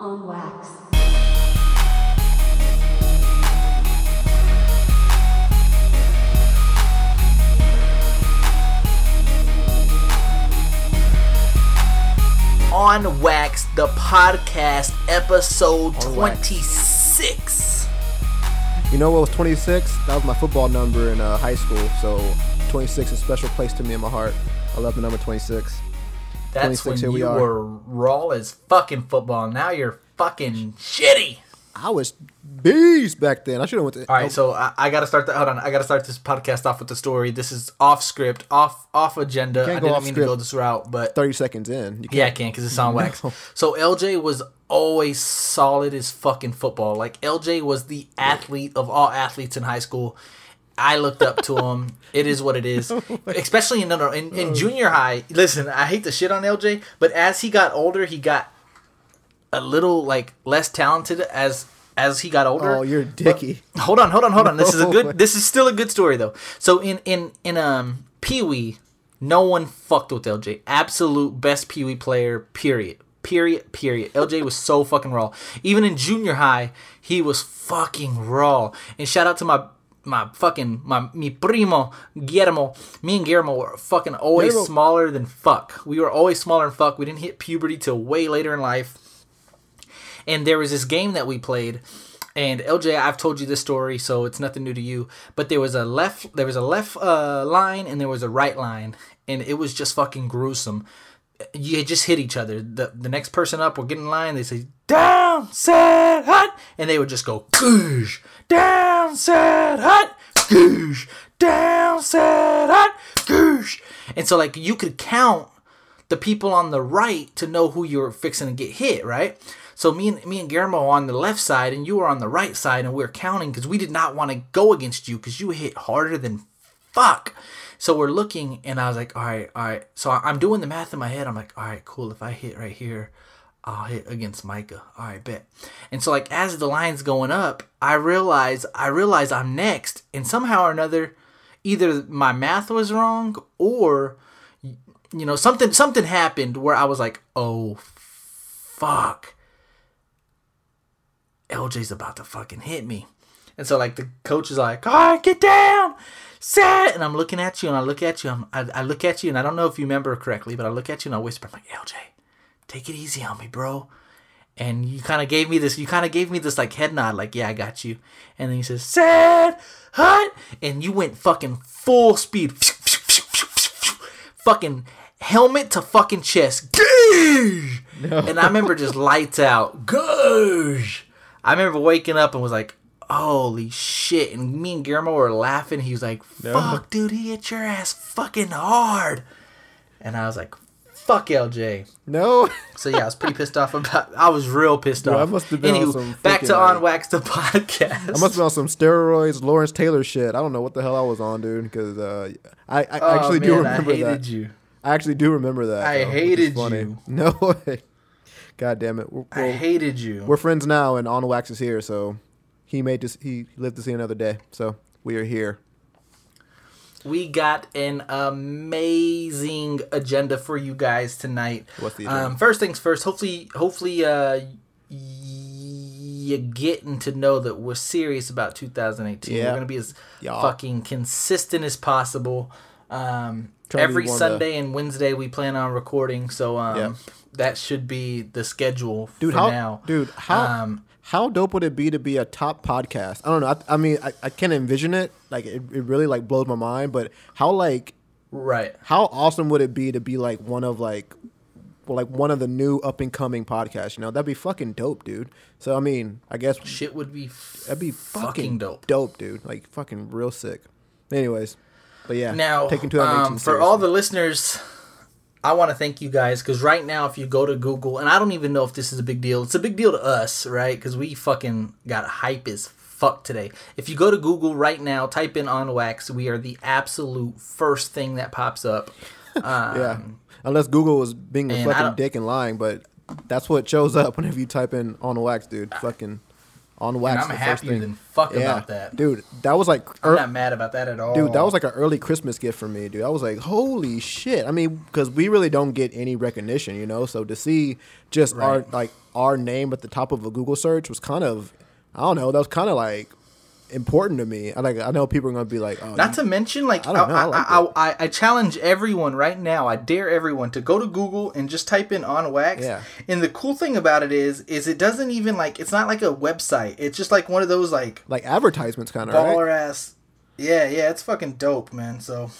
on wax. On Wax, the podcast, episode On Wax. 26. You know what was 26? That was my football number in uh, high school. So 26 is a special place to me in my heart. I love the number 26. That's when we you were raw as fucking football. Now you're fucking shitty. I was beast back then. I should have went to. All right, so I, I gotta start. The, hold on, I gotta start this podcast off with the story. This is off script, off off agenda. I can't didn't mean to go this route, but 30 seconds in. Yeah, I can because it's on wax. So LJ was always solid as fucking football. Like LJ was the athlete of all athletes in high school. I looked up to him. It is what it is. Especially in no, no, in, in junior high. Listen, I hate to shit on LJ, but as he got older, he got a little like less talented as as he got older. Oh, you're dicky. Hold on, hold on, hold on. This is a No. good. This is still a good story though. So in in in um Pee Wee, no one fucked with LJ. Absolute best Pee Wee player. Period. Period. Period. LJ was so fucking raw. Even in junior high, he was fucking raw. And shout out to my my fucking my mi primo Guillermo. Me and Guillermo were fucking always Guillermo. smaller than fuck. We were always smaller than fuck. We didn't hit puberty till way later in life and there was this game that we played and LJ I've told you this story so it's nothing new to you but there was a left there was a left uh, line and there was a right line and it was just fucking gruesome you just hit each other the the next person up would get in line they say down set hut and they would just go goosh down set hut goosh down set hut goosh and so like you could count the people on the right to know who you're fixing to get hit, right? So me and me and Guillermo on the left side, and you were on the right side, and we are counting because we did not want to go against you because you hit harder than fuck. So we're looking, and I was like, all right, all right. So I'm doing the math in my head. I'm like, all right, cool. If I hit right here, I'll hit against Micah. All right, bet. And so like as the line's going up, I realize I realize I'm next, and somehow or another, either my math was wrong or you know something something happened where I was like, oh fuck, LJ's about to fucking hit me, and so like the coach is like, all right, get down, set, and I'm looking at you and I look at you, I'm, I, I look at you and I don't know if you remember correctly, but I look at you and I whisper, I'm like, LJ, take it easy on me, bro. And you kind of gave me this, you kind of gave me this like head nod, like, yeah, I got you. And then he says, set, hot. and you went fucking full speed, fucking helmet to fucking chest. Gauge! And I remember just lights out. Gauge! I remember waking up and was like, holy shit. And me and Guillermo were laughing. He was like, fuck, dude, he hit your ass fucking hard. And I was like, fuck LJ. No. So yeah, I was pretty pissed off about. I was real pissed off. I must have been on Anywho, some back to on wax the podcast. I must have been on some steroids, Lawrence Taylor shit. I don't know what the hell I was on, dude. Because uh, I, I Oh, actually do man, remember I hated that. you. I actually do remember that. I though, hated you. No way. God damn it. We're, I hated you. we're friends now, and On Wax is here, so he made this. He lived to see another day. So we are here. We got an amazing agenda for you guys tonight. What's the agenda? Um, first things first. Hopefully, hopefully, uh, you're getting to know that we're serious about 2018. Yeah. We're gonna be as fucking consistent as possible. Um, to every Sunday and Wednesday we plan on recording, so um, Yeah. that should be the schedule Dude, for how now. dude how Um, how dope would it be to be a top podcast? I don't know. I, I mean, I, I can't envision it. Like it, it really like blows my mind. But how like right. how awesome would it be to be like one of like well, like one of the new up and coming podcasts? You know, that'd be fucking dope, dude. So I mean, I guess Shit would be that'd be fucking, fucking dope. dope, dude. Like fucking real sick. Anyways, but yeah, Now, taking 2018 um, for all the listeners, I want to thank you guys because right now, if you go to Google, and I don't even know if this is a big deal, it's a big deal to us, right? Because we fucking got hype as fuck today. If you go to Google right now, type in on wax, we are the absolute first thing that pops up. Um, yeah, unless Google was being a fucking dick and lying, but that's what shows up whenever you type in on wax, dude. Fucking on And wax. I'm happier than fuck yeah. about that. dude. That was like I'm not mad about that at all. Dude, that was like an early Christmas gift for me, dude. I was like, holy shit. I mean, because we really don't get any recognition, you know. So to see just our like our name at the top of a Google search was kind of, I don't know, that was kind of like important to me. I like, I know people are gonna be like, oh, Not to mention, like, I I, know, I like I, I, challenge everyone right now. I dare everyone to go to Google and just type in on wax. Yeah. And the cool thing about it is, is it doesn't even like it's not like a website. It's just like one of those like like advertisements, kind of. baller Right? ass. Yeah, yeah, it's fucking dope, man. So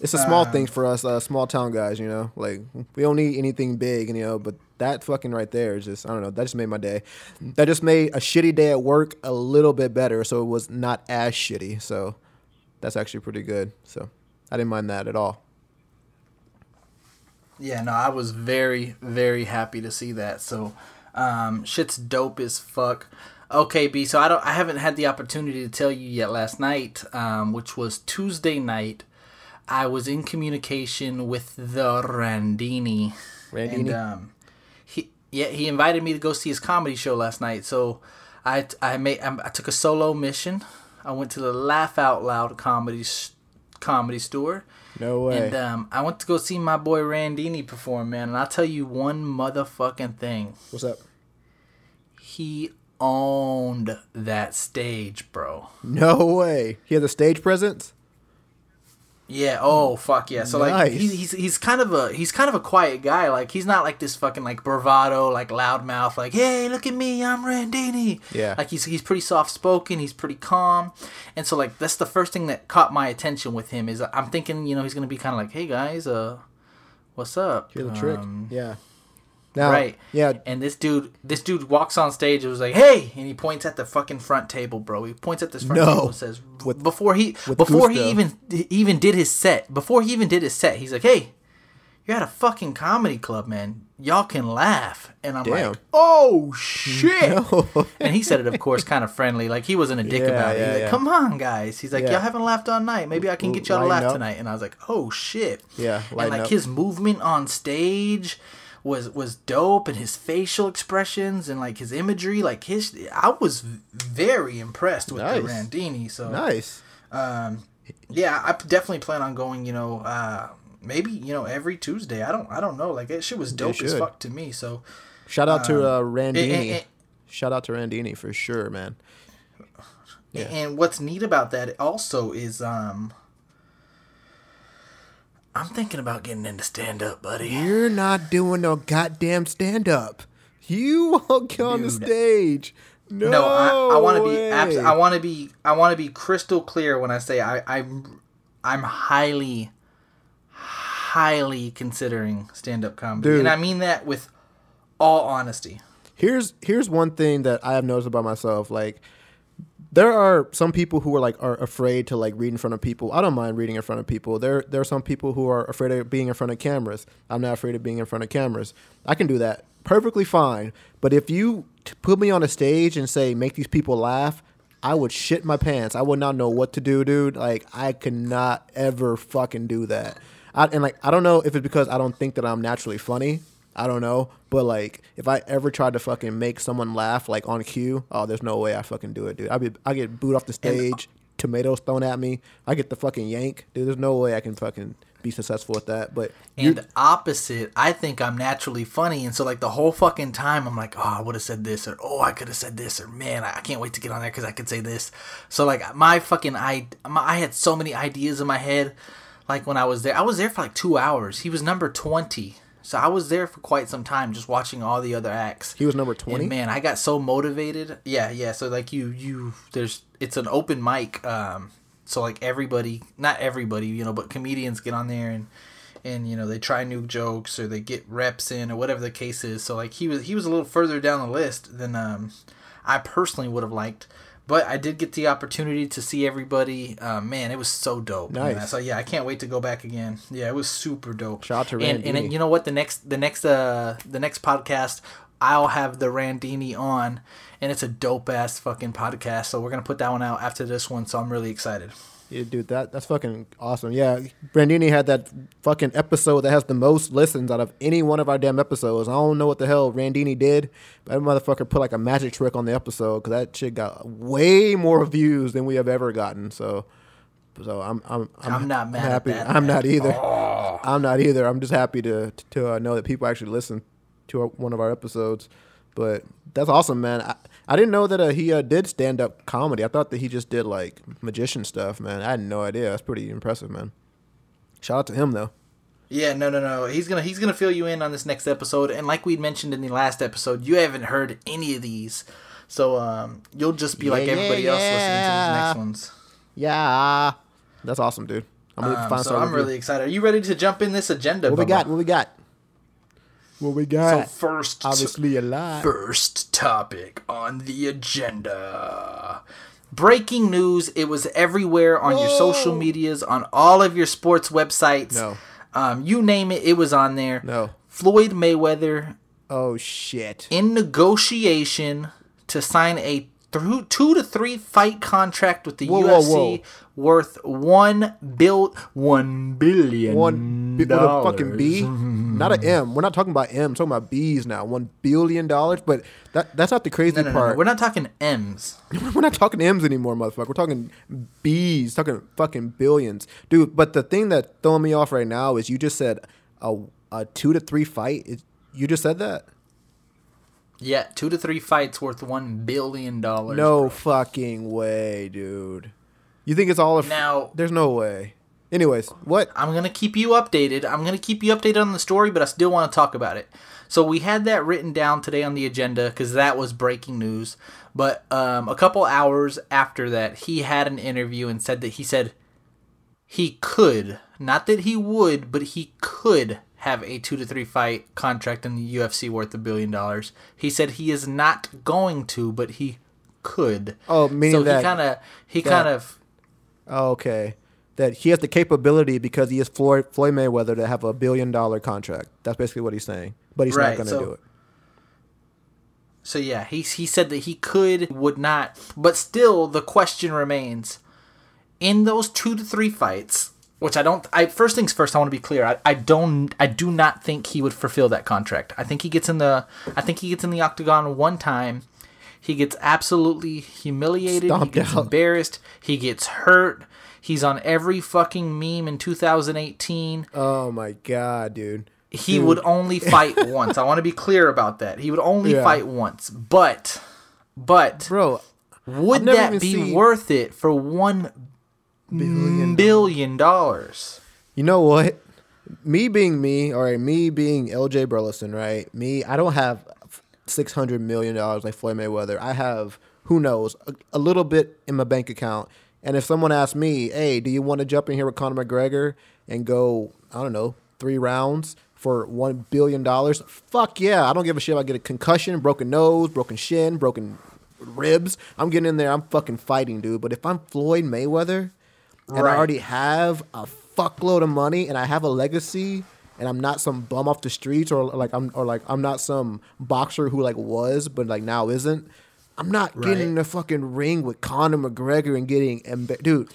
It's a small um, thing for us, uh, small town guys, you know. Like we don't need anything big, you know. But that fucking right there is just, I don't know. That just made my day. That just made a shitty day at work a little bit better, so it was not as shitty. So that's actually pretty good. So I didn't mind that at all. Yeah, no, I was very, very happy to see that. So, um, shit's dope as fuck. Okay, B. So I don't, I haven't had the opportunity to tell you yet. Last night, um, which was Tuesday night, I was in communication with the Randini. Randini? And, um, yeah, he invited me to go see his comedy show last night. So, I, I made, I took a solo mission. I went to the Laugh Out Loud comedy, comedy store. No way. And um, I went to go see my boy Randini perform, man. And I'll tell you one motherfucking thing. What's up? He owned that stage, bro. No way. He has a stage presence. Yeah. Oh fuck yeah. So like Nice. he's, he's he's kind of a he's kind of a quiet guy. Like he's not like this fucking like bravado like loudmouth like hey look at me I'm Randini. Yeah. Like he's he's pretty soft spoken. He's pretty calm. And so like that's the first thing that caught my attention with him is I'm thinking you know he's gonna be kind of like hey guys uh what's up a trick. Um, yeah. Now, right. Yeah. And this dude, this dude walks on stage. and was like, "Hey!" and he points at the fucking front table, bro. He points at this front No. table and says, With- "Before he, before gusto. he even even did his set, before he even did his set, he's like, "Hey, you're at a fucking comedy club, man. Y'all can laugh." And I'm Damn. like, "Oh shit!" No. and he said it, of course, kind of friendly, like he wasn't a dick Yeah, about it. He's yeah, like, yeah. "Come on, guys." He's like. "Y'all haven't laughed all night. Maybe I can get y'all to laugh up. tonight." And I was like, "Oh shit!" Yeah, and like up. his movement on stage was was dope and his facial expressions and like his imagery like his I was very impressed with the Randini so nice. um yeah I definitely plan on going you know uh maybe you know every Tuesday I don't I don't know like that shit was dope as fuck to me so Shout out to uh, and- Randini. and- Shout out to Randini for sure, man. Yeah. and what's neat about that also is um I'm thinking about getting into stand up buddy You're not doing no goddamn stand up. You won't get on the Dude. stage. No, No, I, I want to be way. abs- I want to be I want to be crystal clear when I say I I'm I'm highly highly considering stand up comedy. Dude. And I mean that with all honesty. here's here's one thing that I have noticed about myself. Like, there are some people who are like are afraid to like read in front of people. I don't mind reading in front of people. There there are some people who are afraid of being in front of cameras. I'm not afraid of being in front of cameras. I can do that perfectly fine. But if you t- put me on a stage and say make these people laugh. I would shit my pants. I would not know what to do, dude. Like I could not ever fucking do that. I, and like I don't know if it's because I don't think that I'm naturally funny. I don't know, but like if I ever tried to fucking make someone laugh like on cue, oh, there's no way I fucking do it, dude. I be I get booed off the uh, stage, tomatoes thrown at me. I get the fucking yank, dude. There's no way I can fucking be successful with that. But And opposite, I think I'm naturally funny, and so like the whole fucking time, I'm like, oh, I would have said this, or oh, I could have said this, or man, I I can't wait to get on there because I could say this. So like my fucking I, my, I had so many ideas in my head. Like when I was there, I was there for like two hours. He was number twenty, so I was there for quite some time, just watching all the other acts. he was number twenty. And man, I got so motivated. Yeah, yeah. So like you, you, there's it's an open mic. Um, so like everybody, not everybody, you know, but comedians get on there and and you know they try new jokes or they get reps in or whatever the case is. So like he was he was a little further down the list than um I personally would have liked. But I did get the opportunity to see everybody. Uh, man, it was so dope. man. Nice. So yeah, I can't wait to go back again. Yeah, it was super dope. Shout out to and, and you know what? The next the next uh the next podcast I'll have the Randini on, and it's a dope ass fucking podcast. So we're gonna put that one out after this one. So I'm really excited. Yeah, dude, that that's fucking awesome. Yeah, Brandini had that fucking episode that has the most listens out of any one of our damn episodes. I don't know what the hell Randini did, but that motherfucker put like a magic trick on the episode because that shit got way more views than we have ever gotten. So, so I'm I'm I'm, I'm not mad at happy. that, I'm not either. I'm not either. I'm just happy to to uh, know that people actually listen to our, one of our episodes. But that's awesome, man. I, I didn't know that uh, he uh, did stand up comedy. I thought that he just did like magician stuff, man. I had no idea. That's pretty impressive, man. Shout out to him though. Yeah, no, no, no. He's gonna he's gonna fill you in on this next episode, and like we mentioned in the last episode, you haven't heard any of these, so um, you'll just be like everybody yeah, else listening to these next ones. Yeah, that's awesome, dude. I'm gonna Um, find so I'm really excited. Are you ready to jump in this agenda? What we got? What we got? What we got? So first, Obviously a lot. first topic on the agenda. Breaking news. It was everywhere on your social medias, on all of your sports websites. No. Um, you name it, it was on there. No. Floyd Mayweather Oh shit. in negotiation to sign a through two to three fight contract with the Whoa, whoa, UFC whoa. worth one bill one billion One bi- with a fucking B. not a mm. M. We're not talking about M. We're talking about B's now. One billion dollars, but that that's not the crazy No, no, no, no. part. We're not talking M's. We're not talking M's anymore, motherfucker. We're talking B's, talking fucking billions, dude. But the thing that's throwing me off right now is you just said a a two to three fight. Is- You just said that? Yeah, two to three fights worth one billion dollars. No fucking way, dude. You think it's all a f- Now- There's no way. Anyways, what? I'm gonna keep you updated. I'm gonna keep you updated on the story, but I still want to talk about it. So we had that written down today on the agenda because that was breaking news. But um, a couple hours after that, he had an interview and said that he said he could, not that he would, but he could have a two to three fight contract in the UFC worth a billion dollars. He said he is not going to, but he could. Oh, meaning so that- he kind of he kind of Oh, okay. That he has the capability because he is Floyd, Floyd Mayweather to have a billion dollar contract. That's basically what he's saying. But he's Right, not going to so- do it. So yeah, he he said that he could, would not, but still the question remains: in those two to three fights, which I don't. I first things first, I want to be clear. I, I don't. I do not think he would fulfill that contract. I think he gets in the. I think he gets in the octagon one time. He gets absolutely humiliated. Stomped he gets out. embarrassed. He gets hurt. He's on every fucking meme in 2018 Oh my god, dude. he would only fight once. I want to be clear about that. He would only Yeah. fight once. But but Bro, would that be seen- worth it for 1 Billion billion dollars? You know what? Me being me, or me being LJ Burleson, right? Me, I don't have six hundred million dollars like Floyd Mayweather. I have who knows a, a little bit in my bank account. And if someone asks me, "Hey, do you want to jump in here with Conor McGregor and go, I don't know, three rounds for one billion dollars?" Fuck yeah! I don't give a shit. if I get a concussion, broken nose, broken shin, broken ribs. I'm getting in there. I'm fucking fighting, dude. But if I'm Floyd Mayweather and I already have a fuckload of money and I have a legacy and I'm not some bum off the streets or like I'm or like I'm not some boxer who like was but like now isn't. I'm not getting Right. in the fucking ring with Conor McGregor and getting dude.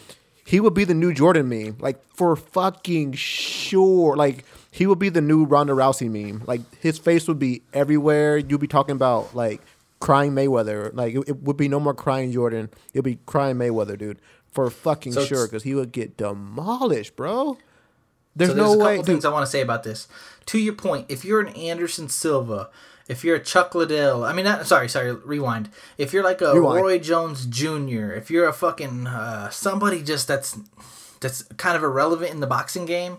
He would be the new Jordan meme, like for fucking sure. Like he would be the new Ronda Rousey meme. Like his face would be everywhere. You'd be talking about like crying Mayweather. Like it, it would be no more crying Jordan. It'd be crying Mayweather, dude, for fucking So sure, because he would get demolished, bro. There's, so there's no a couple way, dude. things I want to say about this. To your point, if you're an Anderson Silva, if you're a Chuck Liddell, I mean, not, sorry, sorry, rewind. If you're like a Rewind. Roy Jones Jr., if you're a fucking uh, somebody just that's that's kind of irrelevant in the boxing game,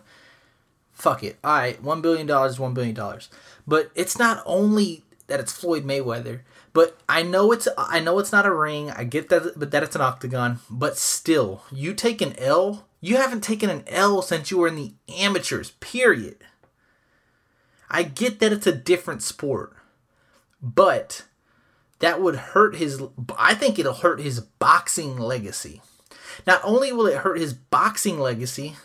fuck it. All right, one billion dollars is one billion dollars. But it's not only that it's Floyd Mayweather. But I know it's I know it's not a ring. I get that, but that it's an octagon. But still, you take an L. You haven't taken an L since you were in the amateurs. Period. I get that it's a different sport, but that would hurt his. I think it'll hurt his boxing legacy. Not only will it hurt his boxing legacy,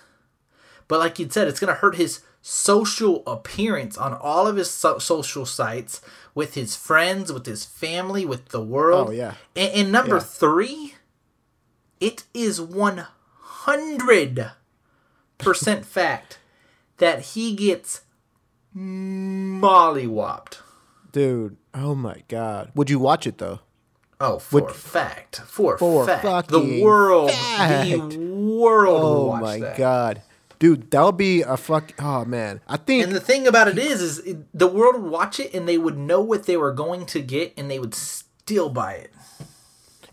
but like you said, it's going to hurt his social appearance on all of his so- social sites with his friends, with his family, with the world. Oh, yeah. And, and number Yeah. three, it is hundred percent fact that he gets mollywopped. Dude, oh my god. Would you watch it though? Oh, for a fact, for, For fact, the world, fact. the world Oh watch my that. god. Dude, that would be a fuck oh man. I think And the thing about it is, is the world would watch it and they would know what they were going to get, and they would still buy it.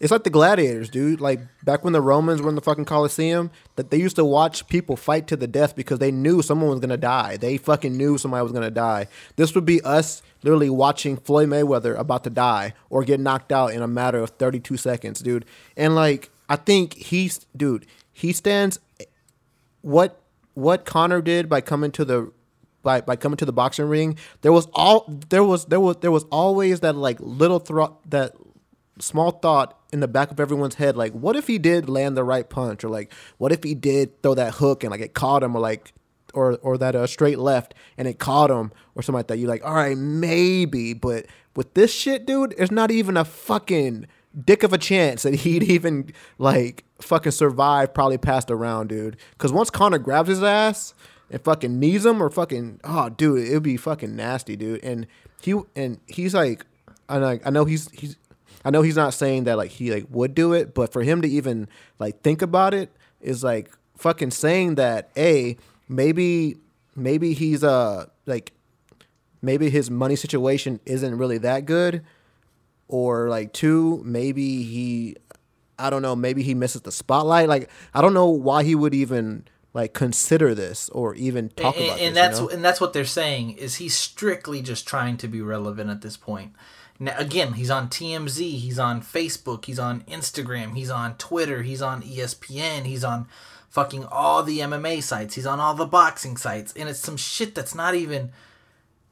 It's like the gladiators, dude. Like back when the Romans were in the fucking Colosseum, that they used to watch people fight to the death because they knew someone was gonna die. They fucking knew somebody was gonna die. This would be us literally watching Floyd Mayweather about to die or get knocked out in a matter of 32 seconds, dude. And like I think he's dude, he stands what what Conor did by coming to the by, by coming to the boxing ring, there was all there was there was there was always that like little thought that small thought in the back of everyone's head like what if he did land the right punch? Or like what if he did throw that hook and like it caught him? Or like or or that uh, straight left and it caught him or something like that. You're like all right maybe but with this shit dude there's not even a fucking dick of a chance that he'd even like fucking survive probably past a round dude. Because once Conor grabs his ass and fucking knees him or fucking oh dude it'd be fucking nasty dude. And he and he's like I I know he's he's I know he's not saying that like he like would do it, but for him to even like think about it is like fucking saying that a maybe maybe he's uh like maybe his money situation isn't really that good or like two maybe he I don't know maybe he misses the spotlight like I don't know why he would even like consider this or even talk and, about and this, that's you know? and that's what they're saying is he's strictly just trying to be relevant at this point. Now, again, he's on TMZ, he's on Facebook, he's on Instagram, he's on Twitter, he's on ESPN, he's on fucking all the MMA sites, he's on all the boxing sites, and it's some shit that's not even.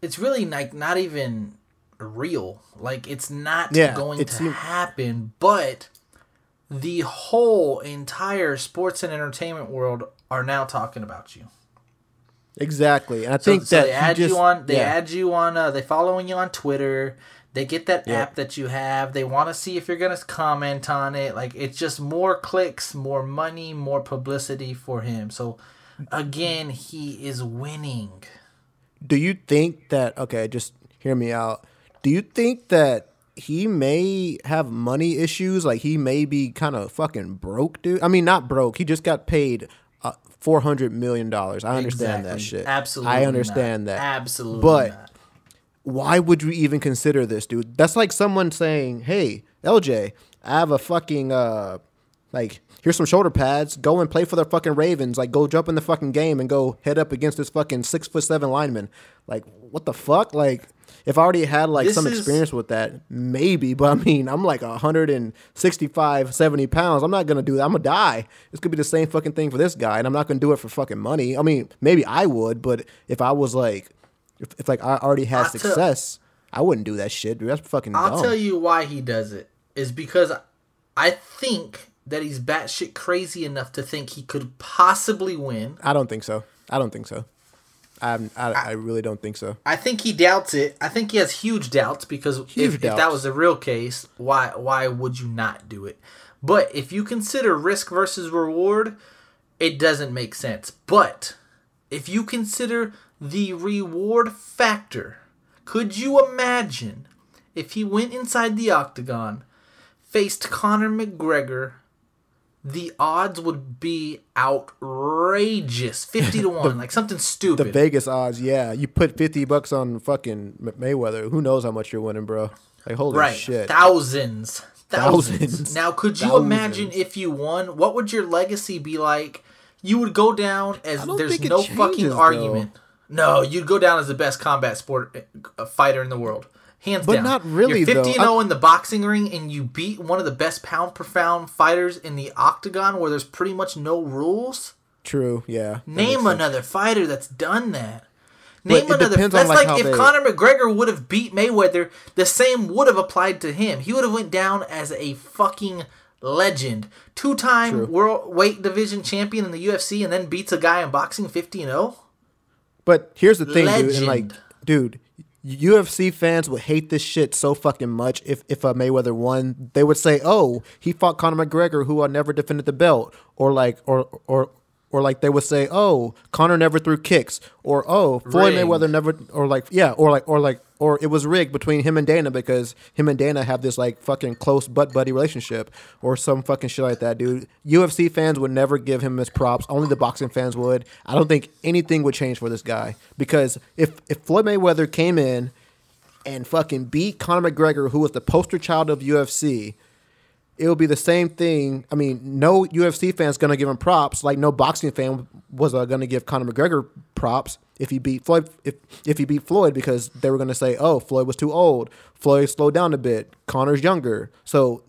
It's really like not even real. Like it's not Yeah, going it to happen, but the whole entire sports and entertainment world are now talking about you. exactly and I So, think so that they he add just- you on. They yeah. add you on. Uh, they following you on Twitter. They get that Yeah. app that you have. They want to see if you're gonna comment on it. Like it's just more clicks, more money, more publicity for him. So again, he is winning. do you think that okay just hear me out do you think that he may have money issues like he may be kind of fucking broke dude i mean not broke he just got paid uh, 400 million dollars i understand that shit Absolutely, i understand not. that Absolutely, but not. Why would you even consider this, dude? That's like someone saying, "Hey, LJ, I have a fucking uh, like here's some shoulder pads. Go and play for the fucking Ravens. Like, go jump in the fucking game and go head up against this fucking six foot seven lineman. Like, what the fuck? Like, if I already had like This some is- experience with that, maybe. But I mean, I'm like 165, 70 pounds. I'm not gonna do that. I'm gonna die. This could be the same fucking thing for this guy, and I'm not gonna do it for fucking money. I mean, maybe I would, but if I was like, if, if like I already had I'll success, I wouldn't do that shit, dude. That's fucking I'll dumb. tell you why he does it. Is because I think that he's batshit crazy enough to think he could possibly win. I don't think so. I don't think so. I'm, I, I really don't think so. I think he doubts it. I think he has huge doubts because Huge if, if that was the real case, why why would you not do it? But if you consider risk versus reward, it doesn't make sense. But if you consider the reward factor, could you imagine if he went inside the octagon, faced Conor McGregor, the odds would be outrageous. 50 to 1, like something stupid The. Vegas odds, yeah. You put 50 bucks on fucking Mayweather. Who knows how much you're winning, bro? Like, holy right. shit. Thousands. Thousands. Thousands. Now, could you Thousands. imagine if you won? What would your legacy be like? You would go down as there's no changes, fucking though. No, you'd go down as the best combat sport uh, fighter in the world. Hands But down. not really, You're 50 though. and 0 in the boxing ring and you beat one of the best pound per pound fighters in the octagon where there's pretty much no rules. True, yeah. Name sense. another fighter that's done that. But Name it another. depends on, That's like, like, if they- Conor McGregor would have beat Mayweather, the same would have applied to him. He would have went down as a fucking legend, two-time world weight division champion in the UFC, and then beats a guy in boxing fifty and oh? zero. But here's the thing, dude. And like, dude, UFC fans would hate this shit so fucking much if if uh, Mayweather won. They would say, "Oh, he fought Conor McGregor, who uh, never defended the belt," or like, or or or like they would say, "Oh, Conor never threw kicks," or "Oh, Floyd Rigged. Mayweather never," or like, yeah, or like, or like, or it was rigged between him and Dana because him and Dana have this like fucking close butt buddy relationship, or some fucking shit like that, dude. UFC fans would never give him his props. Only the boxing fans would. I don't think anything would change for this guy because if if Floyd Mayweather came in and fucking beat Conor McGregor, who was the poster child of UFC, it would be the same thing. I mean, no UFC fan's gonna give him props, like no boxing fan was uh, gonna give Conor McGregor props if he beat Floyd. If if he beat Floyd, because they were gonna say, "Oh, Floyd was too old. Floyd slowed down a bit. Conor's younger." So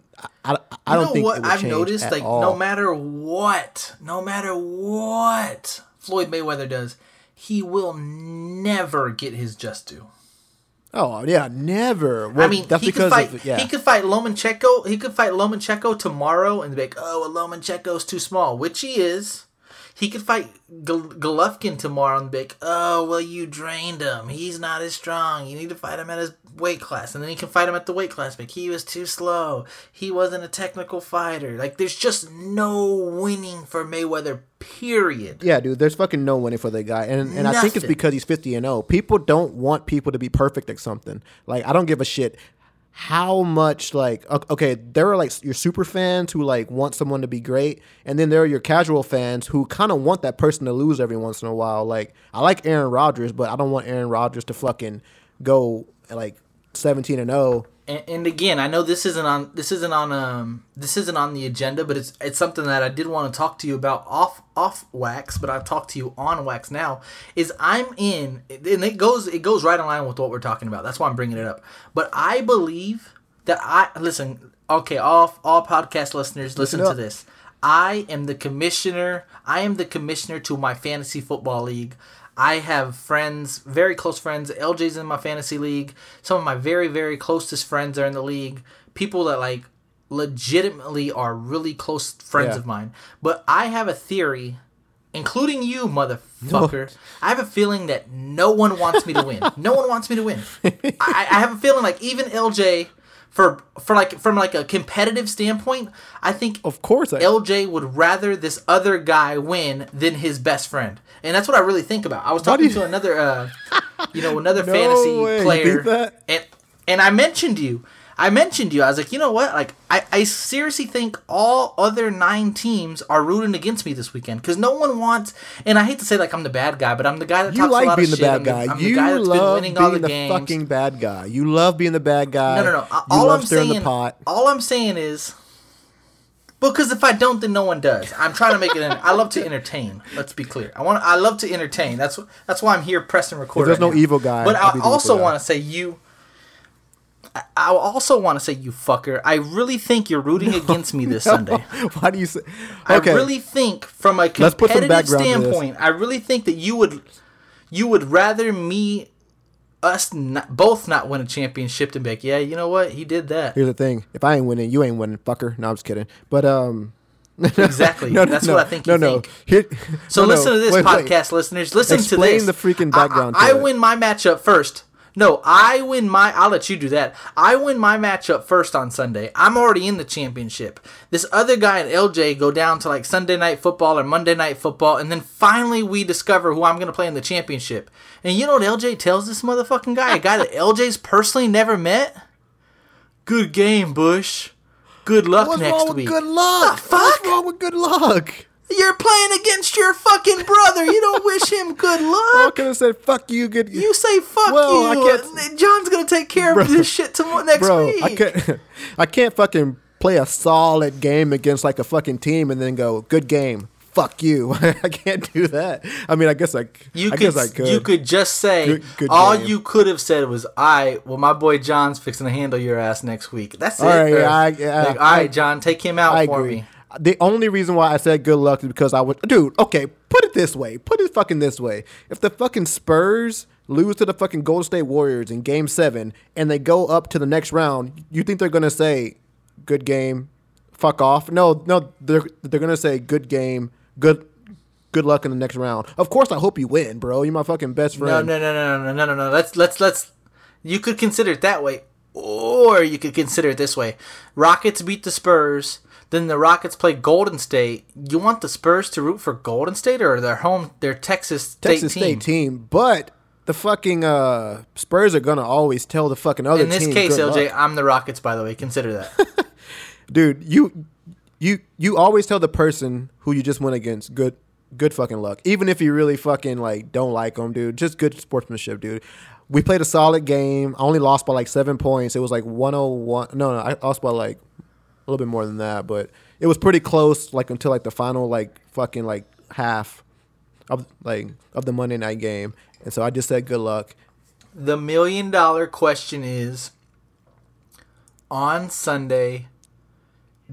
I, I, I don't think what I've noticed? at Like all. no matter what, no matter what Floyd Mayweather does, he will never get his just due. Oh yeah, never. Well, I mean, that's he could because fight. of, yeah. He could fight Lomachenko. He could fight Lomachenko tomorrow and be like, "Oh, well, Lomachenko's too small," which he is. He could fight Golovkin tomorrow and be like, "Oh, well, you drained him. He's not as strong. You need to fight him at his weight class." And then he can fight him at the weight class. But he was too slow. He wasn't a technical fighter. Like, there's just no winning for Mayweather. Period. Yeah, dude, there's fucking no winning for the guy, and and I think it's because he's 50 and 0. People don't want people to be perfect at something. Like I don't give a shit how much like okay, there are like your super fans who like want someone to be great, and then there are your casual fans who kind of want that person to lose every once in a while. Like I like Aaron Rodgers, but I don't want Aaron Rodgers to fucking go like 17 and oh. 0. And, and again, I know this isn't on this isn't on um this isn't on the agenda, but it's it's something that I did want to talk to you about off off wax, but I've talked to you on wax now. Is I'm in and it goes it goes right in line with what we're talking about. That's why I'm bringing it up. But I believe that I listen. Okay, all all podcast listeners, listen, to this. I am the commissioner. I am the commissioner to my fantasy football league. I have friends, very close friends. LJ's in my fantasy league. Some of my very, very closest friends are in the league. People that like legitimately are really close friends Yeah. of mine. But I have a theory, including you, motherfucker. I have a feeling that no one wants me to win. no one wants me to win. I, I have a feeling like even LJ, for for like from like a competitive standpoint, I think Of course, I, LJ would rather this other guy win than his best friend, and that's what I really think about. I was talking you- to another, uh, you know, another No fantasy way, player, and and I mentioned you. I mentioned you. I was like, you know what? Like, I, I seriously think all other nine teams are rooting against me this weekend because no one wants. And I hate to say like I'm the bad guy, but I'm the guy that you talks a like lot being of the shit. bad I'm the- guy. I'm the you guy that's been love winning all being the the fucking bad guy. You love being the bad guy. No, no, no. You All I'm saying, the pot. all I'm saying is, because if I don't, then no one does. I'm trying to make it. I love to entertain. Let's be clear. I want. I love to entertain. That's that's why I'm here pressing record. there's right no now. evil guy, But I also want to say you. I- I also want to say you fucker. I really think you're rooting against me this Sunday. Why do you say? Okay, I really think, from a Let's put some competitive background to this. standpoint, I really think that you would, you would rather me, us not, both not win a championship to be like, yeah, you know what, he did that. here's the thing: if I ain't winning, you ain't winning, fucker. No, I'm just kidding. But um, Exactly. no, That's no, what I think No, you no. think. Here, So no, listen to this, Wait, wait. podcast listeners. Listen Explain to this. the freaking background I, to I win my matchup first. No, I win my. I'll let you do that. I win my matchup first on Sunday. I'm already in the championship. This other guy and LJ go down to like Sunday night football or Monday night football, and then finally we discover who I'm going to play in the championship. And you know what LJ tells this motherfucking guy, a guy that LJ's personally never met? Good game, Bush. Good luck What's next wrong with week. good luck? The fuck? What's wrong with good luck? You're playing against your fucking brother. You don't wish him good luck. I could have said "fuck you." Good, You say fuck Well, I you. can't- John's gonna take care of this shit tomorrow next bro. week. I can't. I can't fucking play a solid game against like a fucking team and then go good game. Fuck you. I can't do that. I mean, I guess I. You I could, guess I could. you could just say Good- good all game. you could have said was, "I well, my boy John's fixing to handle your ass next week." That's All it. right, Or, I- yeah, like, all I- right, John, take him out I for agree. me. The only reason why I said good luck is because I would, dude. Okay, put it this way. Put it fucking this way. If the fucking Spurs lose to the fucking Golden State Warriors in Game Seven and they go up to the next round, you think they're gonna say, "Good game, fuck off"? No, no. They're they're gonna say, "Good game, good." Good luck in the next round. Of course, I hope you win, bro. You're my fucking best friend. No, no, no, no, no, no, no, no. Let's let's let's You could consider it that way, or you could consider it this way: Rockets beat the Spurs. Then the Rockets play Golden State. You want the Spurs to root for Golden State or their home, their Texas State Texas team? State team, but the fucking uh, Spurs are gonna always tell the fucking other In this team. case, LJ, luck. I'm the Rockets. By the way, consider that. dude, you you you always tell the person who you just went against good good fucking luck, even if you really fucking like don't like them, dude. Just good sportsmanship, dude. We played a solid game. I only lost by like seven points. It was like 101. No, no, I lost by like a little bit more than that, but it was pretty close. Like until like the final like fucking like half of like of the Monday night game, and so I just said good luck. the million dollar question is: on Sunday,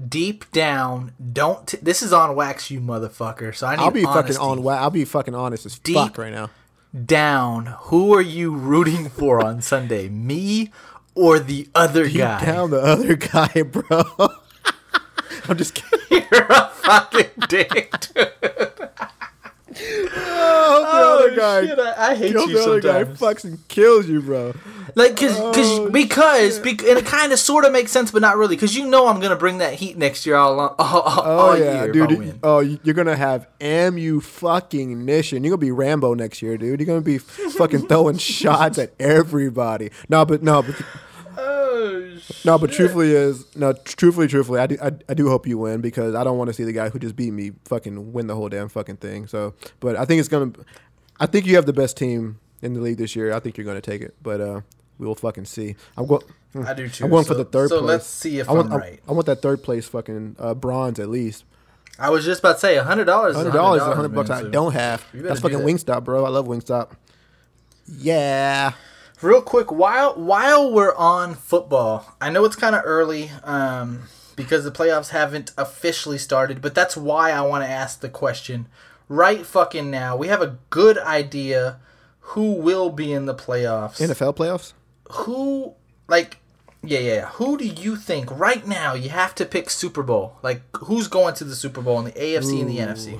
deep down, don't. T- this is on wax, you motherfucker. So I need I'll be honesty. fucking on. wa- I'll be fucking honest as Deep fuck right now. down. Who are you rooting for on Sunday? Me or the other Deep guy? down the other guy, bro. I'm just kidding. You're a fucking dick. dude. Oh, the other guy. shit, I, I hate Kill you the other guy sometimes. fucks and kills you, bro. Like, cause, cause, Oh, because, and it kind of sort of makes sense, but not really, cause you know I'm gonna bring that heat next year all, all, all, Oh all yeah, dude. if I win. Oh, you're gonna have amu fucking mission. You're gonna be Rambo next year, dude. You're gonna be fucking throwing shots at everybody. No, but no, but Oh, no, but truthfully is no. Truthfully, truthfully, I do, I, I do hope you win because I don't want to see the guy who just beat me fucking win the whole damn fucking thing. So, but I think it's gonna. I think you have the best team in the league this year. I think you're gonna take it, but uh, we will fucking see. I'm going. I do too. I'm going for the third so place. let's see if I want, I'm right. I, want that third place fucking uh, bronze at least. I was just about to say hundred dollars. Hundred dollars, a hundred bucks. I don't have. That's do fucking that. Wingstop, bro. I love Wingstop. Yeah. Real quick, while while we're on football, I know it's kind of early um, because the playoffs haven't officially started, but that's why I want to ask the question right fucking now. We have a good idea who will be in the playoffs. NFL playoffs. who like yeah, yeah, yeah. Who do you think right now you have to pick Super Bowl? Like who's going to the Super Bowl in the AFC and the NFC?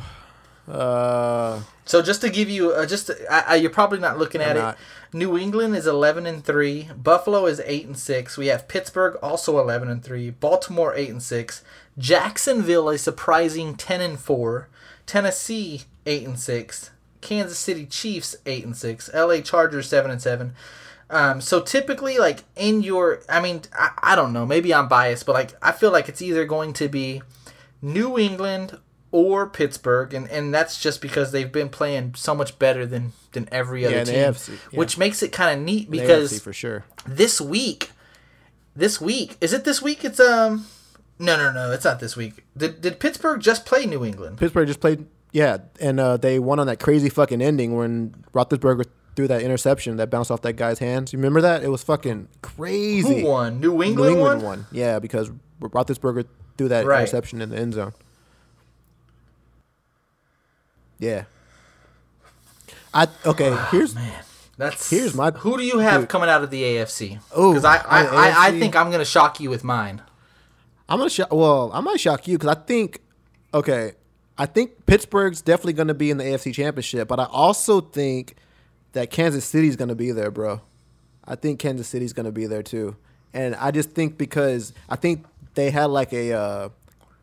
Uh, So just to give you, uh, just I, I, you're probably not looking at I'm it. not. New England is 11 and three. Buffalo is eight and six. We have Pittsburgh also 11 and three. Baltimore eight and six. Jacksonville a surprising 10 and four. Tennessee eight and six. Kansas City Chiefs eight and six. L.A. Chargers seven and seven. Um, so typically, like in your, I mean, I, I don't know, maybe I'm biased, but like I feel like it's either going to be New England or Pittsburgh, and, and that's just because they've been playing so much better than than every other Yeah, team, AFC, yeah. which makes it kind of neat because for sure. this week, this week is it this week? It's um, no, no, no, it's not this week. Did did Pittsburgh just play New England? Pittsburgh just played. Yeah, and uh, they won on that crazy fucking ending when Roethlisberger threw that interception that bounced off that guy's hands. You remember that? It was fucking crazy. Who won? New England. New England, England won. won. Yeah, because Roethlisberger threw that Right. interception in the end zone. Yeah. I okay. Oh, here's man. That's Here's my- Who do you have dude. coming out of the AFC? Ooh, because I I, I, I think I'm gonna shock you with mine. I'm gonna shock. Well, I might shock you because I think, okay, I think Pittsburgh's definitely gonna be in the AFC Championship, but I also think that Kansas City's gonna be there, bro. I think Kansas City's gonna be there too, and I just think because I think they had like a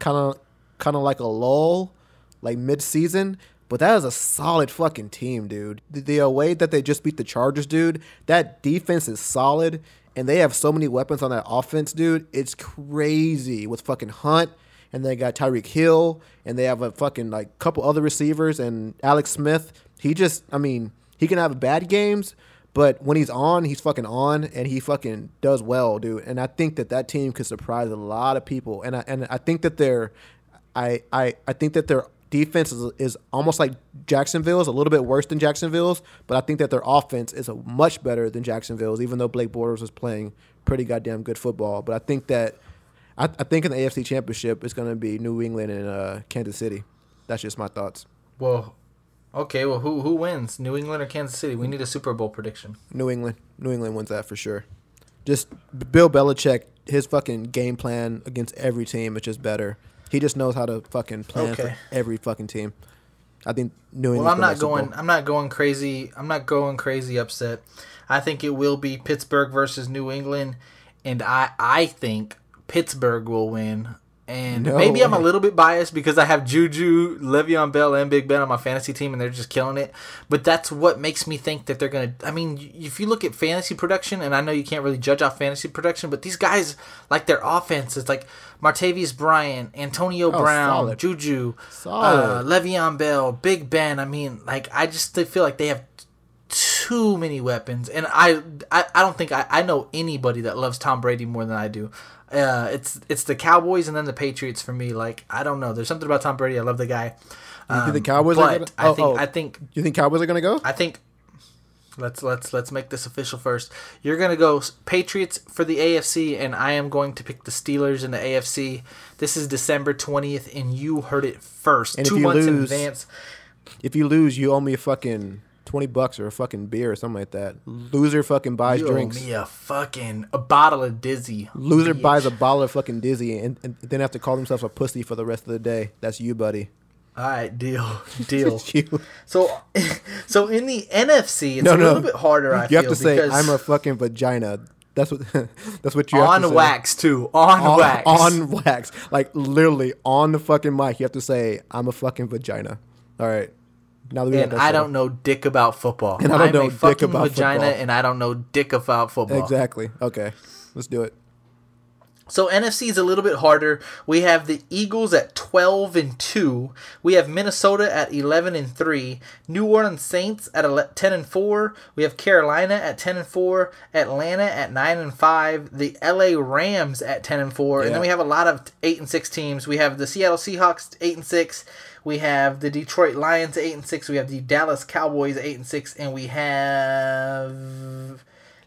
kind of kind of like a lull, like mid season. But that is a solid fucking team, dude. The, the uh, way that they just beat the Chargers, dude, that defense is solid, and they have so many weapons on that offense, dude. It's crazy with fucking Hunt, and they got Tyreek Hill, and they have a fucking like couple other receivers, and Alex Smith. He just, I mean, he can have bad games, but when he's on, he's fucking on, and he fucking does well, dude. And I think that that team could surprise a lot of people, and I and I think that they're, I I I think that their defense is, is almost like Jacksonville's, a little bit worse than Jacksonville's, but I think that their offense is a much better than Jacksonville's, even though Blake Bortles was playing pretty goddamn good football. But I think that I, I think in the AFC Championship it's going to be New England and uh, Kansas City. That's just my thoughts. Well, okay. Well, who who wins? New England or Kansas City? We need a Super Bowl prediction. New England, New England wins that for sure. Just Bill Belichick, his fucking game plan against every team is just better. He just knows how to fucking plan Okay. for every fucking team. I think New England. Well, I'm not going. I'm not going crazy. I'm not going crazy upset. I think it will be Pittsburgh versus New England, and I I think Pittsburgh will win. And No maybe I'm a little bit biased because I have Juju, Le'Veon Bell, and Big Ben on my fantasy team, and they're just killing it. But that's what makes me think that they're gonna. I mean, if you look at fantasy production, and I know you can't really judge off fantasy production, but these guys like their offense. It's like Martavis Bryant, Antonio Brown, solid. Juju, Solid. uh, Le'Veon Bell, Big Ben. I mean, like I just feel like they have too many weapons, and I I, I don't think I, I know anybody that loves Tom Brady more than I do. Uh, it's it's the Cowboys and then the Patriots for me. Like I don't know, there's something about Tom Brady. I love the guy. You think the Um, Cowboys are but gonna- I oh, think oh. I think You think Cowboys are gonna go? I think let's let's let's make this official first. You're gonna go Patriots for the AFC, and I am going to pick the Steelers in the AFC. This is December twentieth, and you heard it first, And two months in advance. If you lose, you owe me a fucking twenty bucks or a fucking beer or something like that. Loser fucking buys You drinks. owe me a fucking a bottle of Dizzy. Loser bitch. buys a bottle of fucking dizzy and, and then have to call themselves a pussy for the rest of the day. That's you, buddy. All right, deal, deal. so, so in the NFC, it's No, a no. little bit harder. I you have to say I'm a fucking vagina. That's what. that's what you have to on say. wax too. On, On, wax. on wax. Like literally on the fucking mic. You have to say I'm a fucking vagina. All right. Now that we and I don't know dick about football. And I don't I'm know a dick fucking about vagina, football. and I don't know dick about football. exactly. Okay. Let's do it. So NFC is a little bit harder. We have the Eagles at 12 and 2. We have Minnesota at 11 and 3. New Orleans Saints at 10 and 4. We have Carolina at 10 and 4. Atlanta at 9 and 5. The LA Rams at 10 and 4. And then we have a lot of 8 and 6 teams. We have the Seattle Seahawks 8 and 6. We have the Detroit Lions 8 and 6. We have the Dallas Cowboys 8 and 6 and we have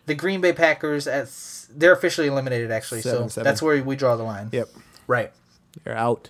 the Green Bay Packers at they're officially eliminated actually. Seven, so seven. that's where we draw the line. Yep. Right. You're out.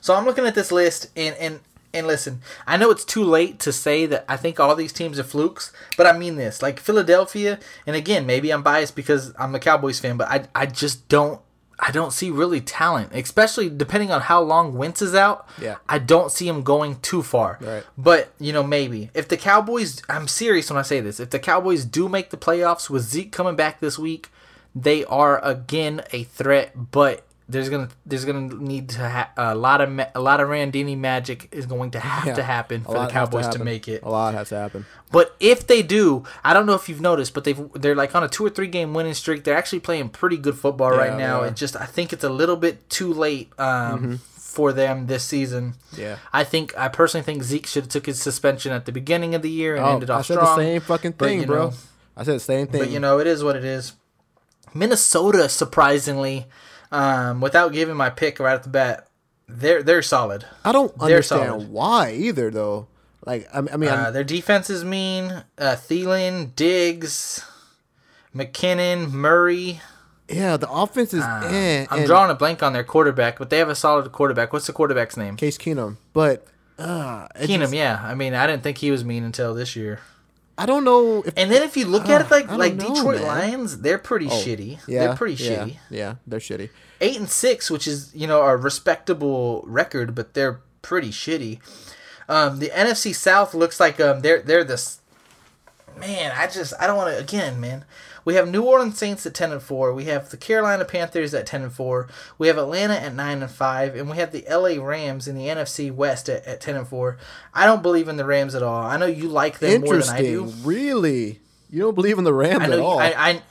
So I'm looking at this list and and and listen, I know it's too late to say that I think all these teams are flukes, but I mean this. Like Philadelphia, and again, maybe I'm biased because I'm a Cowboys fan, but I I just don't I don't see really talent, especially depending on how long Wentz is out. Yeah. I don't see him going too far. Right. But, you know, maybe. If the Cowboys, I'm serious when I say this, if the Cowboys do make the playoffs with Zeke coming back this week, they are again a threat, but there's gonna there's gonna need to ha- a lot of ma- a lot of Randini magic is going to have Yeah. to happen for the Cowboys to, happen. make it. A lot has to happen. But if they do, I don't know if you've noticed, but they've they're like on a two or three game winning streak. They're actually playing pretty good football right now. It just I think it's a little bit too late um, for them this season. Yeah. I think I personally think Zeke should have took his suspension at the beginning of the year and Oh, ended off I said strong. the same fucking thing, you bro. know- I said the same thing. But you know, it is what it is. Minnesota, surprisingly, um, without giving my pick right at the bat, they're they're solid. I don't they're understand solid. why either, though. Like, I, I mean, Uh, their defense is mean. Uh, Thielen, Diggs, McKinnon, Murray. yeah, the offense is. eh, I'm drawing a blank on their quarterback, but they have a solid quarterback. What's the quarterback's name? Case Keenum, but uh, Keenum. just- Yeah, I mean, I didn't think he was mean until this year. I don't know if And then if you look at it like like know, Detroit man. Lions, they're pretty Oh, shitty. Yeah, they're pretty yeah, shitty. Yeah, they're shitty. eight and six, which is you know a respectable record, but they're pretty shitty. Um, the NFC South looks like um they're they're this man. I just I don't want to again, man. We have New Orleans Saints at ten and four. We have the Carolina Panthers at ten and four. We have Atlanta at nine and five, and we have the LA Rams in the NFC West at, at ten and four. I don't believe in the Rams at all. I know you like them more than I do. Really, you don't believe in the Rams at you, all? I, I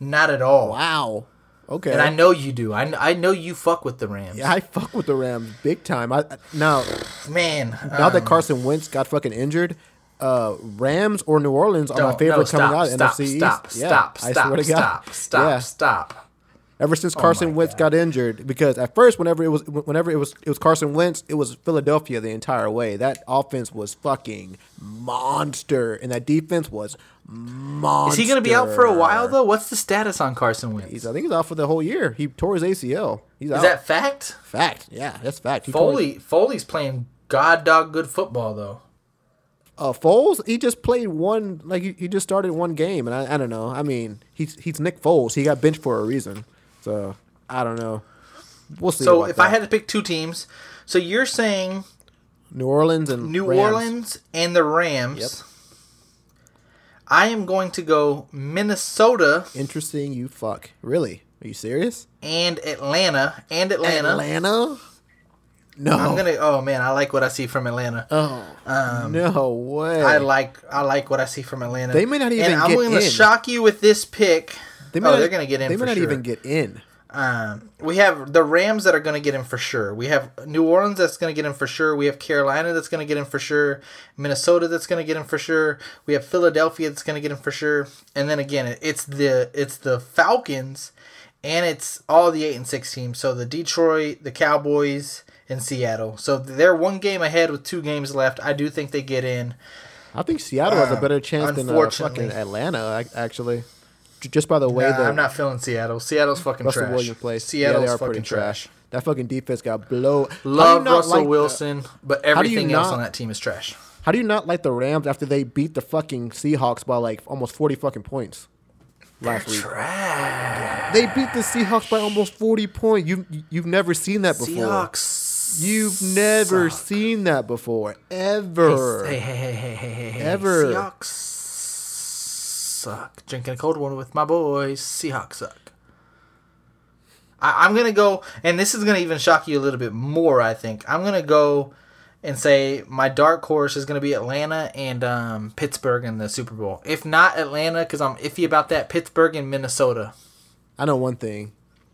not at all. wow. Okay. And I know you do. I, I know you fuck with the Rams. yeah, I fuck with the Rams big time. I I- now Man, now that um, Carson Wentz got fucking injured, uh, Rams or New Orleans are my Don't- favorite no, stop, coming out of stop, NFC East. Stop, Yeah, stop, I stop, swear to God. stop, stop, Yeah. stop. Ever since Carson Oh Wentz God. got injured, because at first, whenever it was, whenever it was, it was Carson Wentz, it was Philadelphia the entire way. That offense was fucking monster, and that defense was monster. Is he going to be out for a while though? What's the status on Carson Wentz? He's, I think he's out for the whole year. He tore his ACL. He's Is out. that fact? fact? Yeah, that's fact. He Foley Foley's playing god dog good football though. Uh, Foles, he just played one, like he, he just started one game, and I, I don't know. I mean, he's he's Nick Foles. He got benched for a reason, so I don't know. We'll see. So if that. I had to pick two teams, so you're saying New Orleans and New Rams. Orleans and the Rams. Yep. I am going to go Minnesota Interesting, you fuck. Really? Are you serious? and Atlanta and Atlanta. Atlanta? No. I'm gonna. Oh man, I like what I see from Atlanta. Oh. Um, no way. I like I like what I see from Atlanta. They may not even and I'm going to in. shock you with this pick. They may oh, not- they're going to get in They may not sure. even get in. Um, we have the Rams that are going to get in for sure. We have New Orleans that's going to get in for sure. We have Carolina that's going to get in for sure. Minnesota that's going to get in for sure. We have Philadelphia that's going to get in for sure. And then again, it's the it's the Falcons, and it's all the eight and six teams. So the Detroit, the Cowboys, and Seattle. So they're one game ahead with two games left. I do think they get in. I think Seattle has a Um, better chance than uh, fucking Atlanta, actually. Just by the way Nah, that I'm not feeling Seattle. Seattle's fucking Russell trash. Williams plays. Seattle's yeah, they are fucking trash. trash. That fucking defense got blow. How do you Love Russell like the- Wilson, but do you everything else not- on that team is trash. how do you not like the Rams after they beat the fucking Seahawks by like almost 40 fucking points last week? Trash. They beat the Seahawks by almost 40 points. You you've never seen that before. Seahawks. You've never suck. seen that before ever. Hey, hey, hey, hey, hey, hey, hey. Ever. Seahawks suck. Drinking a cold one with my boys. Seahawks suck. I, I'm gonna go, and this is gonna even shock you a little bit more. I think I'm gonna go and say my dark horse is gonna be Atlanta and um, Pittsburgh in the Super Bowl. If not Atlanta, because I'm iffy about that, Pittsburgh and Minnesota. I know one thing.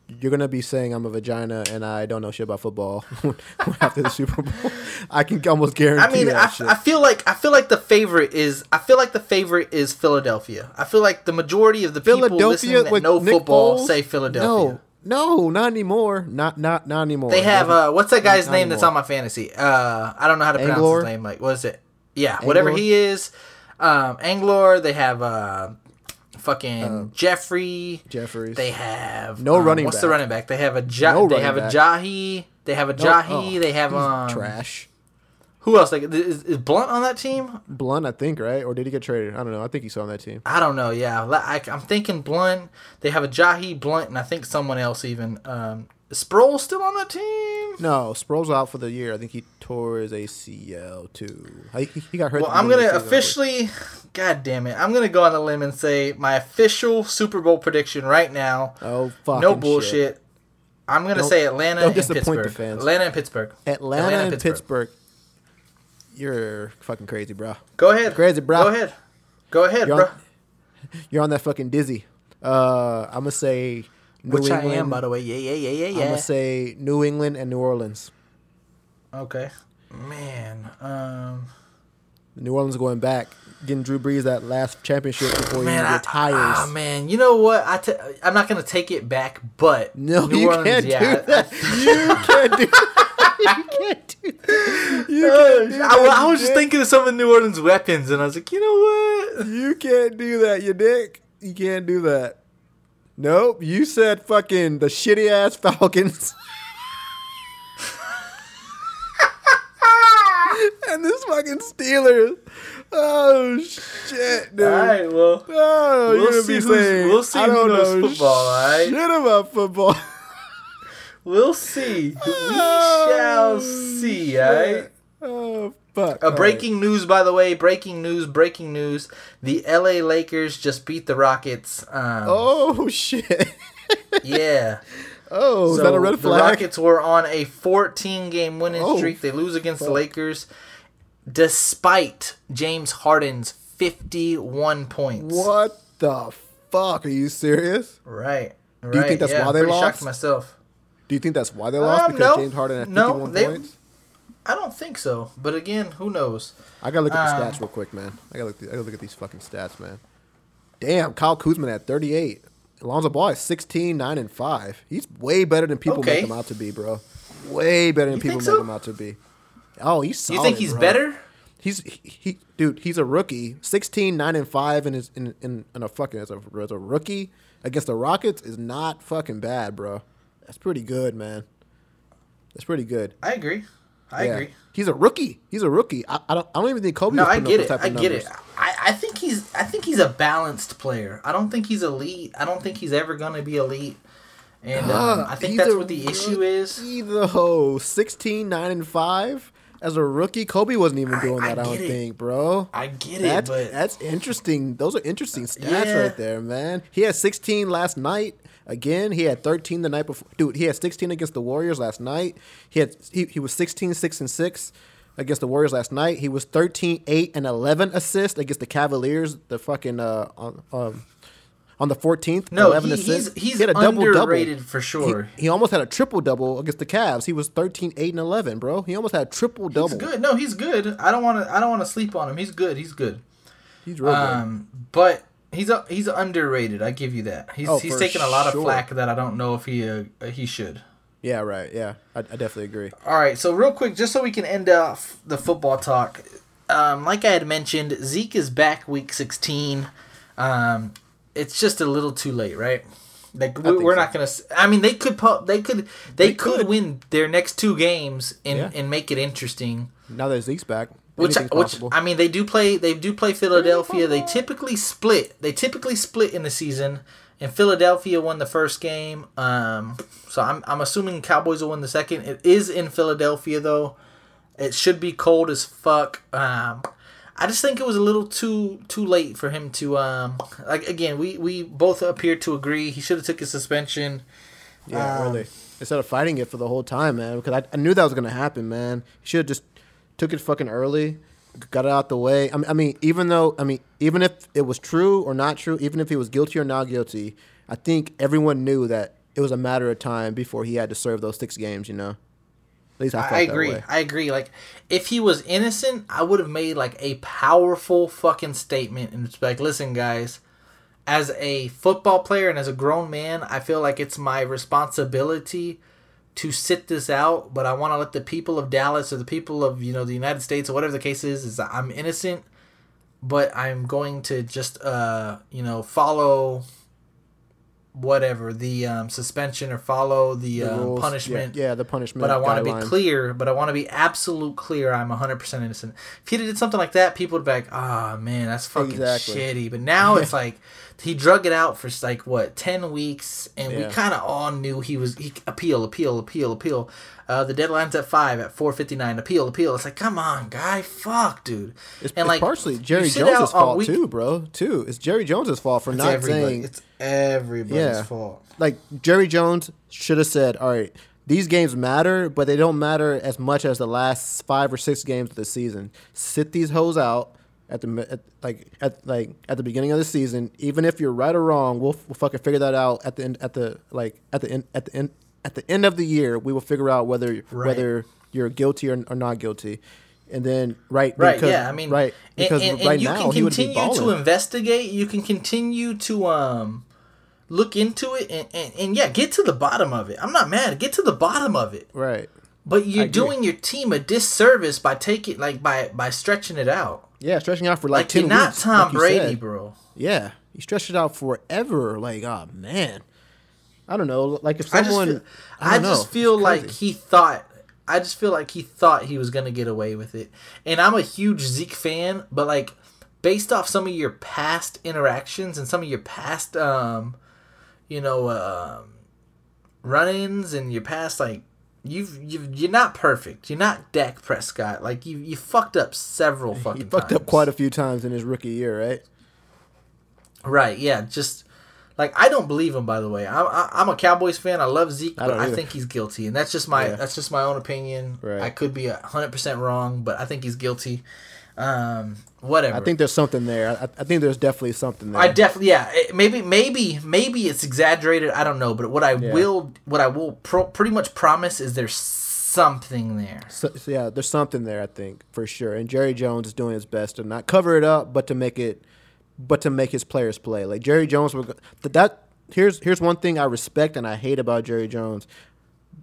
You're gonna be saying I'm a vagina and I don't know shit about football after the Super Bowl. I can almost guarantee I mean, that I, shit. I feel like I feel like the favorite is I feel like the favorite is Philadelphia. I feel like the majority of the people listening that know Nick football Foles? say Philadelphia. No, no, not anymore. Not not not anymore. They have uh, what's that guy's Not name that's on my fantasy? Uh, I don't know how to pronounce Anglor? his name. Like, what is it? Yeah, whatever he is. Um, Anglor. They have uh, fucking Jeffery. Jeffries. They have No um, running What's the running back? They have a ja- No They have a back. Jahi. They have a No, Jahi. oh, they have um. trash. Who else? Like, is, is Blount on that team? Blount, I think, right? Or did he get traded? I don't know. I think he's on that team. I don't know. Yeah, I, am thinking Blount. They have a Jahi Blount, and I think someone else even. Um, is Sproul still on that team? No, Sproles out for the year. I think he tore his ACL too. I, he, he got hurt. Well, at the I'm gonna of the officially. God damn it! I'm gonna go on a limb and say my official Super Bowl prediction right now. Oh fuck! no bullshit. I'm gonna Don't- say Atlanta don't and disappoint the Pittsburgh. fans. Atlanta and Pittsburgh. Atlanta, and Pittsburgh. You're fucking crazy, bro. Go ahead. Crazy, bro. Go ahead. Go ahead, You're bro. on, you're on that fucking dizzy. Uh, I'm gonna say New Which England. I am, by the way. Yeah, yeah, yeah, yeah, yeah. I'm gonna say New England and New Orleans. okay. Man. Um. New Orleans going back, getting Drew Brees that last championship before Man, he I, retires. ah, man, you know what? I t- I'm not gonna take it back, but no, New you Orleans, can't yeah, do I- that. you can't do. you can't do. That. You Uh, can't do I, that, I you was just dick. thinking of some of New Orleans weapons, and I was like, you know what? You can't do that, you dick. You can't do that. Nope. You said fucking the shitty ass Falcons. and this fucking Steelers. Oh shit, dude. All right, well, Oh, We'll gonna see be saying we'll see I who don't knows know football, all right? Shit about football. we'll see. We oh, shall see. All right. Oh fuck. A All right. breaking news, by the way. Breaking news. Breaking news. The L.A. Lakers just beat the Rockets. Um, Oh shit. Yeah. Oh, is that a red flag? The? Rockets were on a 14 game winning Oh, streak. They lose against the. Lakers despite James Harden's 51 points. What the fuck? Are you serious? Right. Right. you think that's yeah, why they lost? shocked myself. Do you think that's why they lost? Um, because no. James Harden had No, 51 they- points? I don't think so. But again, who knows? I gotta look at the um, stats real quick, man. I gotta look. I gotta look at these fucking stats, man. Damn, Kyle Kuzma at 38. Alonzo Ball is 16, 9, and 5. He's way better than people Okay. make him out to be, bro. Way better than You people think make him out to be. Oh, he's solid, you think he's bro. better? He's he, he dude, he's a rookie. 16, 9, and 5 in his in in, in a fucking as a, as a rookie against the Rockets is not fucking bad, bro. That's pretty good, man. That's pretty good. I agree. I Yeah. agree. He's a rookie. He's a rookie. I, I don't. I don't even think Kobe. No, I get it. type of I get it. I, I think he's I think he's a balanced player. I don't think he's elite. I don't think he's ever gonna be elite. And um, I think that's what the issue is. though. 16, 9, and 5. as a rookie, Kobe wasn't even doing I that. I, don't it. think, bro. I get it, That's but that's interesting. Those are interesting stats Yeah. right there, man. He had 16 last night. Again, he had 13 the night before. Dude, he had 16 against the Warriors last night. He had he, he was 16 6 and 6 against the Warriors last night. He was 13 8 and 11 assists against the Cavaliers, the fucking uh on um on the 14th. no, 11 he, he's assists. he's he had a double double. underrated for sure. He, he almost had a triple double against the Cavs. He was 13 8 and 11, bro. He almost had a triple double. He's good. No, he's good. I don't want to. I don't want to sleep on him. He's good. He's good. He's real good. Um, but he's a, he's underrated. I give you that. He's Oh, he's taking a lot sure. of flack that I don't know if he uh, he should. Yeah, right. Yeah, I, I definitely agree. All right, so real quick, just so we can end off the football talk, um, like I had mentioned, Zeke is back week sixteen. Um, it's just a little too late, right? Like we, we're so. not gonna. I mean, they could. They could. They, They could, could. win their next two games and Yeah. and make it interesting. Now that Zeke's back, Which, anything's which. I mean, they do play. They do play Philadelphia. They typically split. They typically split in the season. And Philadelphia won the first game. Um, so I'm I'm assuming Cowboys will win the second. It is in Philadelphia though. It should be cold as fuck. Um, I just think it was a little too too late for him to um like again we we both appear to agree he should have took his suspension. yeah, um, really. Instead of fighting it for the whole time, man, because I, I knew that was gonna happen, man. He should have just took it fucking early, got it out the way. I mean, I mean, even though, I mean, even if it was true or not true, even if he was guilty or not guilty, I think everyone knew that it was a matter of time before he had to serve those six games. You know, at least I, I, felt I that agree. way. I agree. Like, if he was innocent, I would have made like a powerful fucking statement and it's like, listen, guys, as a football player and as a grown man, I feel like it's my responsibility to sit this out. But I want to let the people of Dallas or the people of you know the United States or whatever the case is, is that I'm innocent, but I'm going to just uh you know follow whatever the um, suspension or follow the, The um, punishment Yeah, yeah, the punishment. but I want to be clear. But I want to be absolute clear. I'm 100 percent innocent. If he did something like that, people would be like, "Ah, man, that's fucking Exactly. shitty." But now it's like he drug it out for like what 10 weeks, and we kind of all knew he was he appeal, appeal, appeal, appeal. Uh, the deadline's at five at 4:59. Appeal, appeal. It's like, come on, guy, fuck, dude. It's, and it's like partially Jerry you sit Jones' fault week- too, bro. Too, it's Jerry Jones' fault for It's not everybody. saying It's everybody's Yeah. fault. like Jerry Jones should have said, "All right, these games matter, but they don't matter as much as the last five or six games of the season. Sit these hoes out at the at, like at like at the beginning of the season. Even if you're right or wrong, we'll, we'll fucking figure that out at the end at the like at the end at the end at the end of the year. We will figure out whether Right. whether you're guilty or, or not guilty." And then right, Right. because- yeah. I mean, right because and, and, right you now can he would be continue to investigate. You can continue to um look into it and, and, and yeah, get to the bottom of it. I'm not mad. Get to the bottom of it. Right. But you're doing your team a disservice by taking like by by stretching it out. Yeah, stretching out for like, Like, 10 you're not Tom like Brady, said. bro. Yeah, he stretched it out forever. Like, oh man, I don't know. Like if I just someone, feel, I, I just feel like he thought. I just feel like he thought he was gonna get away with it. And I'm a huge Zeke fan, but like based off some of your past interactions and some of your past, um, you know, um, run-ins and your past like you've you've you're not perfect. You're not Dak Prescott. Like you you fucked up several fucking. he fucked times. up quite a few times in his rookie year, right? Right. Yeah. Just like I don't believe him. By the way, I'm I, I'm a Cowboys fan. I love Zeke, I but don't I think he's guilty, and that's just my Yeah. that's just my own opinion. Right. I could be hundred percent wrong, but I think he's guilty. Um, whatever. I think there's something there. I, I think there's definitely something there. I definitely yeah. it- maybe maybe maybe it's exaggerated. I don't know, but what I Yeah. will what I will pro- pretty much promise is there's something there. So, so yeah, there's something there. I think for sure. And Jerry Jones is doing his best to not cover it up, but to make it, but to make his players play. Like Jerry Jones, that here's here's one thing I respect and I hate about Jerry Jones.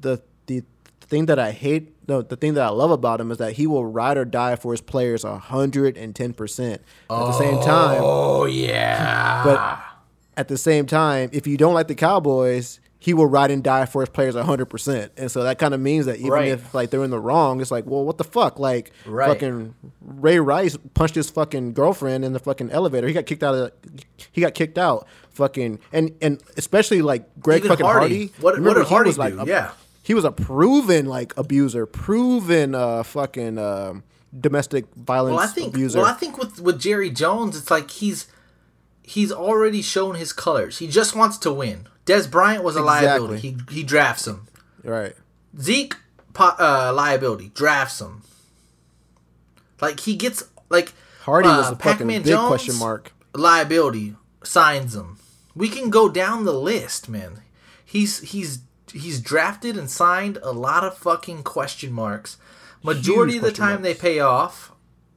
The the thing that I hate, no, the thing that I love about him is that he will ride or die for his players hundred and ten percent. At the same time, Oh yeah. but at the same time, if you don't like the Cowboys, he will ride and die for his players hundred percent. And so that kind of means that even Right. if like they're in the wrong, it's like, well, what the fuck? Like Right. fucking Ray Rice punched his fucking girlfriend in the fucking elevator. He got kicked out of he got kicked out. Fucking and and especially like Greg Even fucking Hardy. Hardy. What- what did Hardy was like do? a- Yeah. He was a proven like abuser, proven uh fucking um domestic violence Well, I think abuser. well, I think with with Jerry Jones, it's like he's he's already shown his colors. He just wants to win. Dez Bryant was a liability. He he drafts him. right. Zeke po- uh, liability drafts him. Like he gets like Hardy was uh, a fucking Pac-Man big Jones, question mark. Liability signs him. We can go down the list, man. He's he's he's drafted and signed a lot of fucking question marks. Majority Huge of the time they pay off.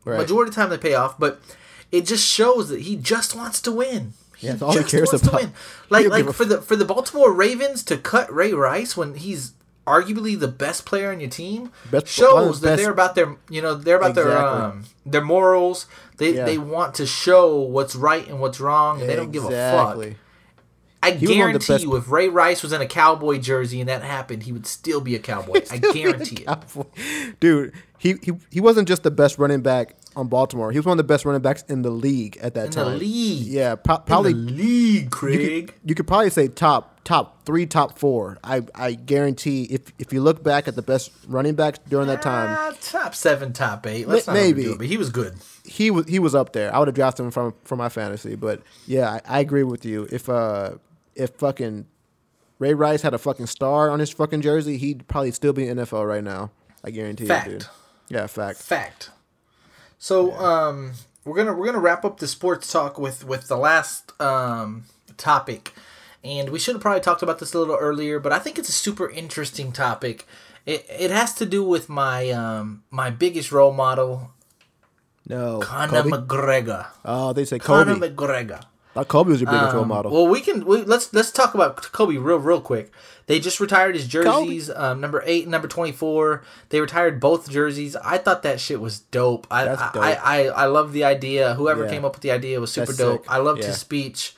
Right. Majority of the time they pay off, but it just shows that he just wants to win. He Yeah, all he cares wants about. to win. Like like for the for the Baltimore Ravens to cut Ray Rice when he's arguably the best player on your team Best- shows that best- they're about their you know they're about their um their morals. They Yeah. they want to show what's right and what's wrong, and they don't give a fuck. I the guarantee you, if Ray Rice was in a cowboy jersey and that happened, he would still be a cowboy. I guarantee it. Dude, he, he he wasn't just the best running back on Baltimore. He was one of the best running backs in the league at that In time. the league, Yeah, pro- probably the league, you Craig. could, you could probably say top top three, top four. I I guarantee if if you look back at the best running backs during that time, Ah, top seven, top eight. Let's maybe. it, but he was good. he was he was up there. I would have drafted him from for my fantasy, but yeah, I, I agree with you. If uh if fucking Ray Rice had a fucking star on his fucking jersey, he'd probably still be in NFL right now. I guarantee you. Fact. it, dude. Yeah, fact. Fact. So um, we're gonna we're gonna wrap up the sports talk with with the last um topic, and we should have probably talked about this a little earlier, but I think it's a super interesting topic. It it has to do with my um my biggest role model, No, Conor Kobe? McGregor. Oh, they say Kobe. Conor McGregor. Kobe was your biggest role Um, model. Well, we can we, let's let's talk about Kobe real real quick. They just retired his jerseys, um, number eight and number twenty four. They retired both jerseys. I thought that shit was dope. I That's I, dope. I, I I love the idea. Whoever Yeah. came up with the idea was super That's dope. sick. I loved Yeah. his speech.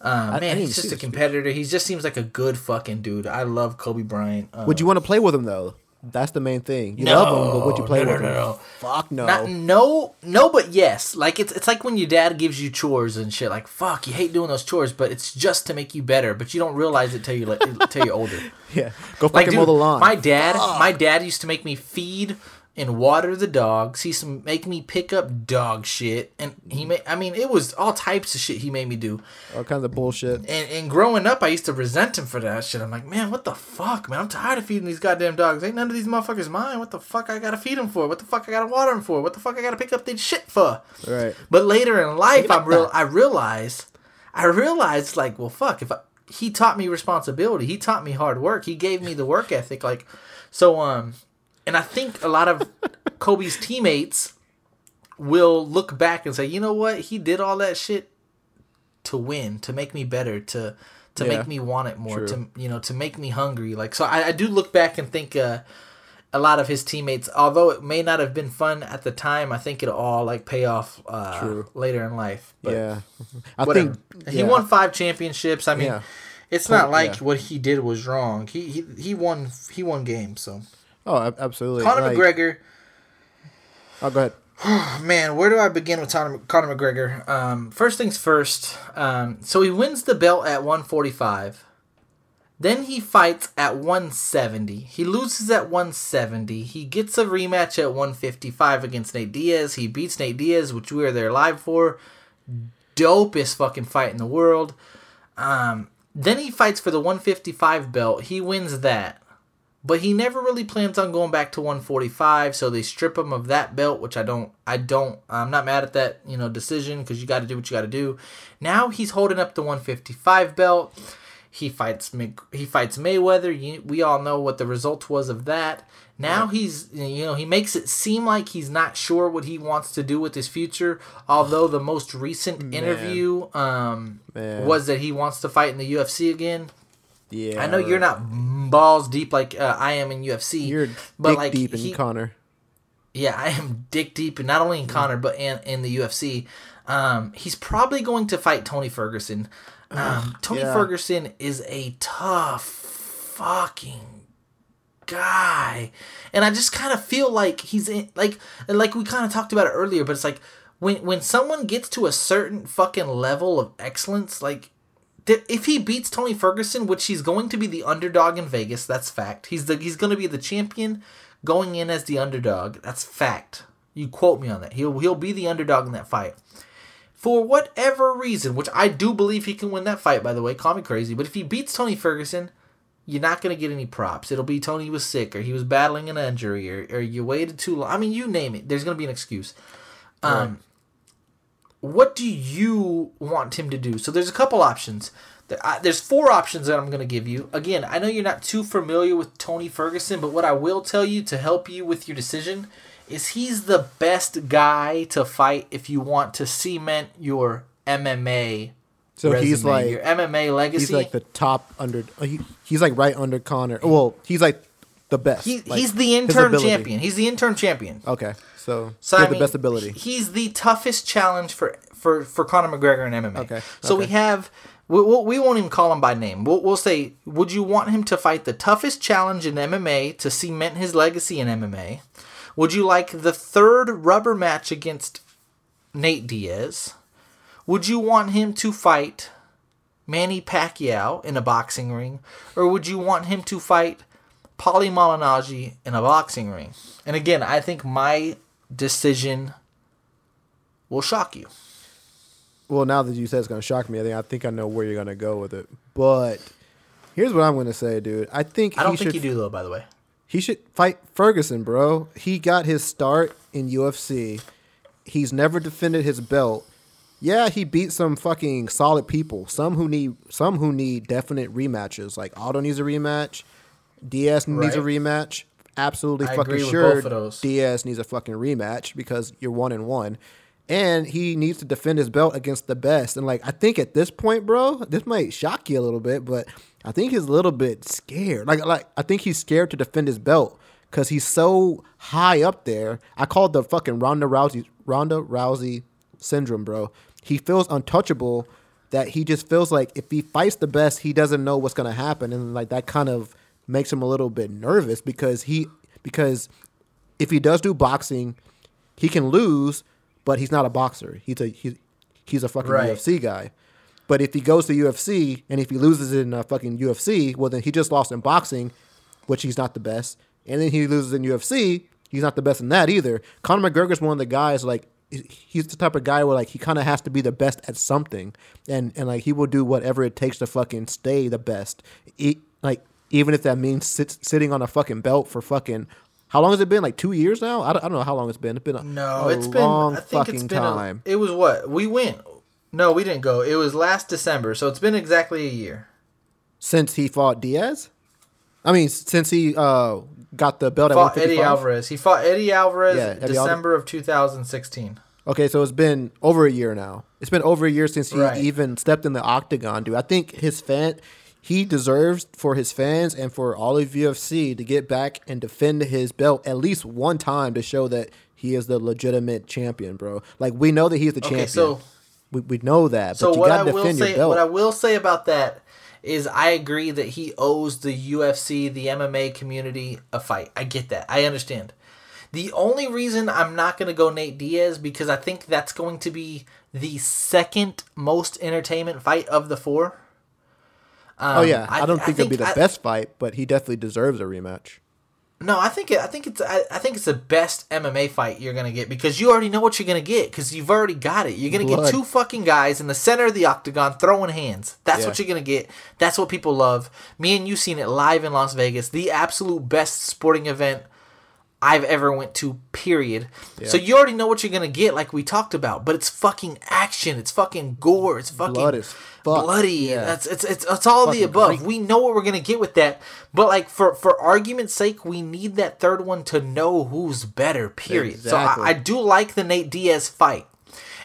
Um, I man, he's just a the speech. competitor. He just seems like a good fucking dude. I love Kobe Bryant. Um, would you want to play with him though? That's the main thing. You love them, but would you play no, with no, him? no, no. Fuck no. Not, no, no, but yes. Like it's it's like when your dad gives you chores and shit. Like fuck, you hate doing those chores, but it's just to make you better. But you don't realize it till you like till you're older. yeah, go Like fucking dude, mow the lawn. my dad, my dad used to make me feed and water the dogs. He used to make me pick up dog shit, and he made. I mean, it was all types of shit he made me do. All kinds of bullshit. And, and growing up, I used to resent him for that shit. I'm like, man, what the fuck, man? I'm tired of feeding these goddamn dogs. Ain't none of these motherfuckers mine. What the fuck I gotta feed them for? What the fuck I gotta water them for? What the fuck I gotta pick up this shit for? Right. But later in life, I'm real I realized, I realized like, well, fuck. If I, he taught me responsibility, he taught me hard work. He gave me the work ethic. Like, so um, and I think a lot of Kobe's teammates will look back and say, you know what, he did all that shit to win, to make me better, to to Yeah. make me want it more, True. to you know, to make me hungry. Like, so I, I do look back and think. uh a lot of his teammates, although it may not have been fun at the time, I think it'll all like pay off uh, True. later in life. But yeah, I whatever. think he won five championships. I mean, Yeah. it's not like yeah. what he did was wrong. He he, he won he won games. So Oh, absolutely. Conor Like- McGregor, Oh, go ahead. man, where do I begin with Conor, Conor McGregor? Um, first things first. Um, so he wins the belt at 145. Then he fights at 170. He loses at 170. He gets a rematch at 155 against Nate Diaz. He beats Nate Diaz, which we were there live for. Dopest fucking fight in the world. Um, then he fights for the 155 belt. He wins that. But he never really plans on going back to 145, so they strip him of that belt, which I don't I don't I'm not mad at that, you know, decision cuz you got to do what you got to do. Now he's holding up the 155 belt. He fights he fights Mayweather. You, we all know what the result was of that. Now he's you know he makes it seem like he's not sure what he wants to do with his future. Although the most recent interview um, Man. was that he wants to fight in the UFC again. Yeah, I know you're not balls deep like uh, I am in UFC. You're but dick like deep in he- Conor. yeah, I am dick deep, and not only in Conor but in, in the UFC. Um, he's probably going to fight Tony Ferguson. Um, Tony yeah. Ferguson is a tough fucking guy, and I just kind of feel like he's in like like we kind of talked about it earlier, but it's like when when someone gets to a certain fucking level of excellence, like if he beats Tony Ferguson, which he's going to be the underdog in Vegas, that's fact. He's the he's going to be the champion going in as the underdog. That's fact. You quote me on that. He'll he'll be the underdog in that fight. For whatever reason, which I do believe he can win that fight, by the way, call me crazy, but if he beats Tony Ferguson, you're not going to get any props. It'll be Tony was sick, or he was battling an injury, or, or you waited too long. I mean, you name it. There's going to be an excuse. Um, what do you want him to do? So there's a couple options. There's four options that I'm going to give you. Again, I know you're not too familiar with Tony Ferguson, but what I will tell you to help you with your decision is he's the best guy to fight if you want to cement your MMA. So resume, he's like your MMA legacy. he's like the top under. He, he's like right under Conor. Well, he's like the best. He, like, he's the interim champion. He's the interim champion. Okay, so, So I has the mean, best ability. He's the toughest challenge for for for Conor McGregor in MMA. Okay, So we have we, we we won't even call him by name. We'll, we'll say, would you want him to fight the toughest challenge in MMA to cement his legacy in MMA? Would you like the third rubber match against Nate Diaz? Would you want him to fight Manny Pacquiao in a boxing ring, or would you want him to fight Paulie Malignaggi in a boxing ring? And again, I think my decision will shock you. Well, now that you said it's gonna shock me, I think I think I know where you're gonna go with it. But here's what I'm gonna say, dude. I think I don't he think should you do though. By the way, he should fight Ferguson, bro. He got his start in UFC. He's never defended his belt. Yeah, he beat some fucking solid people. Some who need some who need definite rematches. Like Aldo needs a rematch. Diaz needs a rematch. Absolutely I fucking sure both of those. Diaz needs a fucking rematch because you're one and one. And he needs to defend his belt against the best. And like I think at this point, bro, this might shock you a little bit, but I think he's a little bit scared. Like like I think he's scared to defend his belt because he's so high up there. I call it the fucking Ronda Rousey Ronda Rousey syndrome, bro. He feels untouchable that he just feels like if he fights the best, he doesn't know what's gonna happen, and like that kind of makes him a little bit nervous because he because if he does do boxing, he can lose, but he's not a boxer. He's a he's he's a fucking Right. UFC guy. But if he goes to UFC and if he loses in a fucking UFC, well then he just lost in boxing, which he's not the best. And then he loses in UFC, he's not the best in that either. Conor McGregor's one of the guys like he's the type of guy where like he kind of has to be the best at something, and and like he will do whatever it takes to fucking stay the best. E- like even if that means sit, sitting on a fucking belt for fucking how long has it been? Like two years now? I don't, I don't know how long it's been. It's been a, no, a it's been. long I think fucking it's been. time A, it was what we went. No, we didn't go. It was last December, so it's been exactly a year. since he fought Diaz. I mean, since he uh, got the belt at Fought Eddie Alvarez. He fought Eddie Alvarez Yeah, Eddie December of 2016. Okay, so it's been over a year now. It's been over a year since he Right. even stepped in the octagon, dude. I think his fan, he deserves for his fans and for all of UFC to get back and defend his belt at least one time to show that he is the legitimate champion, bro. Like we know that he's the Okay, champion. so we, we know that, so what I will say, what I will say about that is, I agree that he owes the UFC, the MMA community, a fight. I get that. I understand. The only reason I'm not going to go Nate Diaz because I think that's going to be the second most entertainment fight of the four. Oh yeah, Um, I, don't think, it'll be the I- best fight, but he definitely deserves a rematch. No, I think it, I think it's I, I think it's the best MMA fight you're gonna get because you already know what you're gonna get because you've already got it. You're gonna Blood. get two fucking guys in the center of the octagon throwing hands. That's Yeah. what you're gonna get. That's what people love. Me and you seen it live in Las Vegas, the absolute best sporting event I've ever went to. Period. So you already know what you're gonna get, like we talked about. But it's fucking action. It's fucking gore. It's fucking Blood fuck. bloody. Yeah. That's it's it's it's all the above. great. We know what we're gonna get with that. But like for for argument's sake, we need that third one to know who's better. Period. Exactly. So I, I do like the Nate Diaz fight.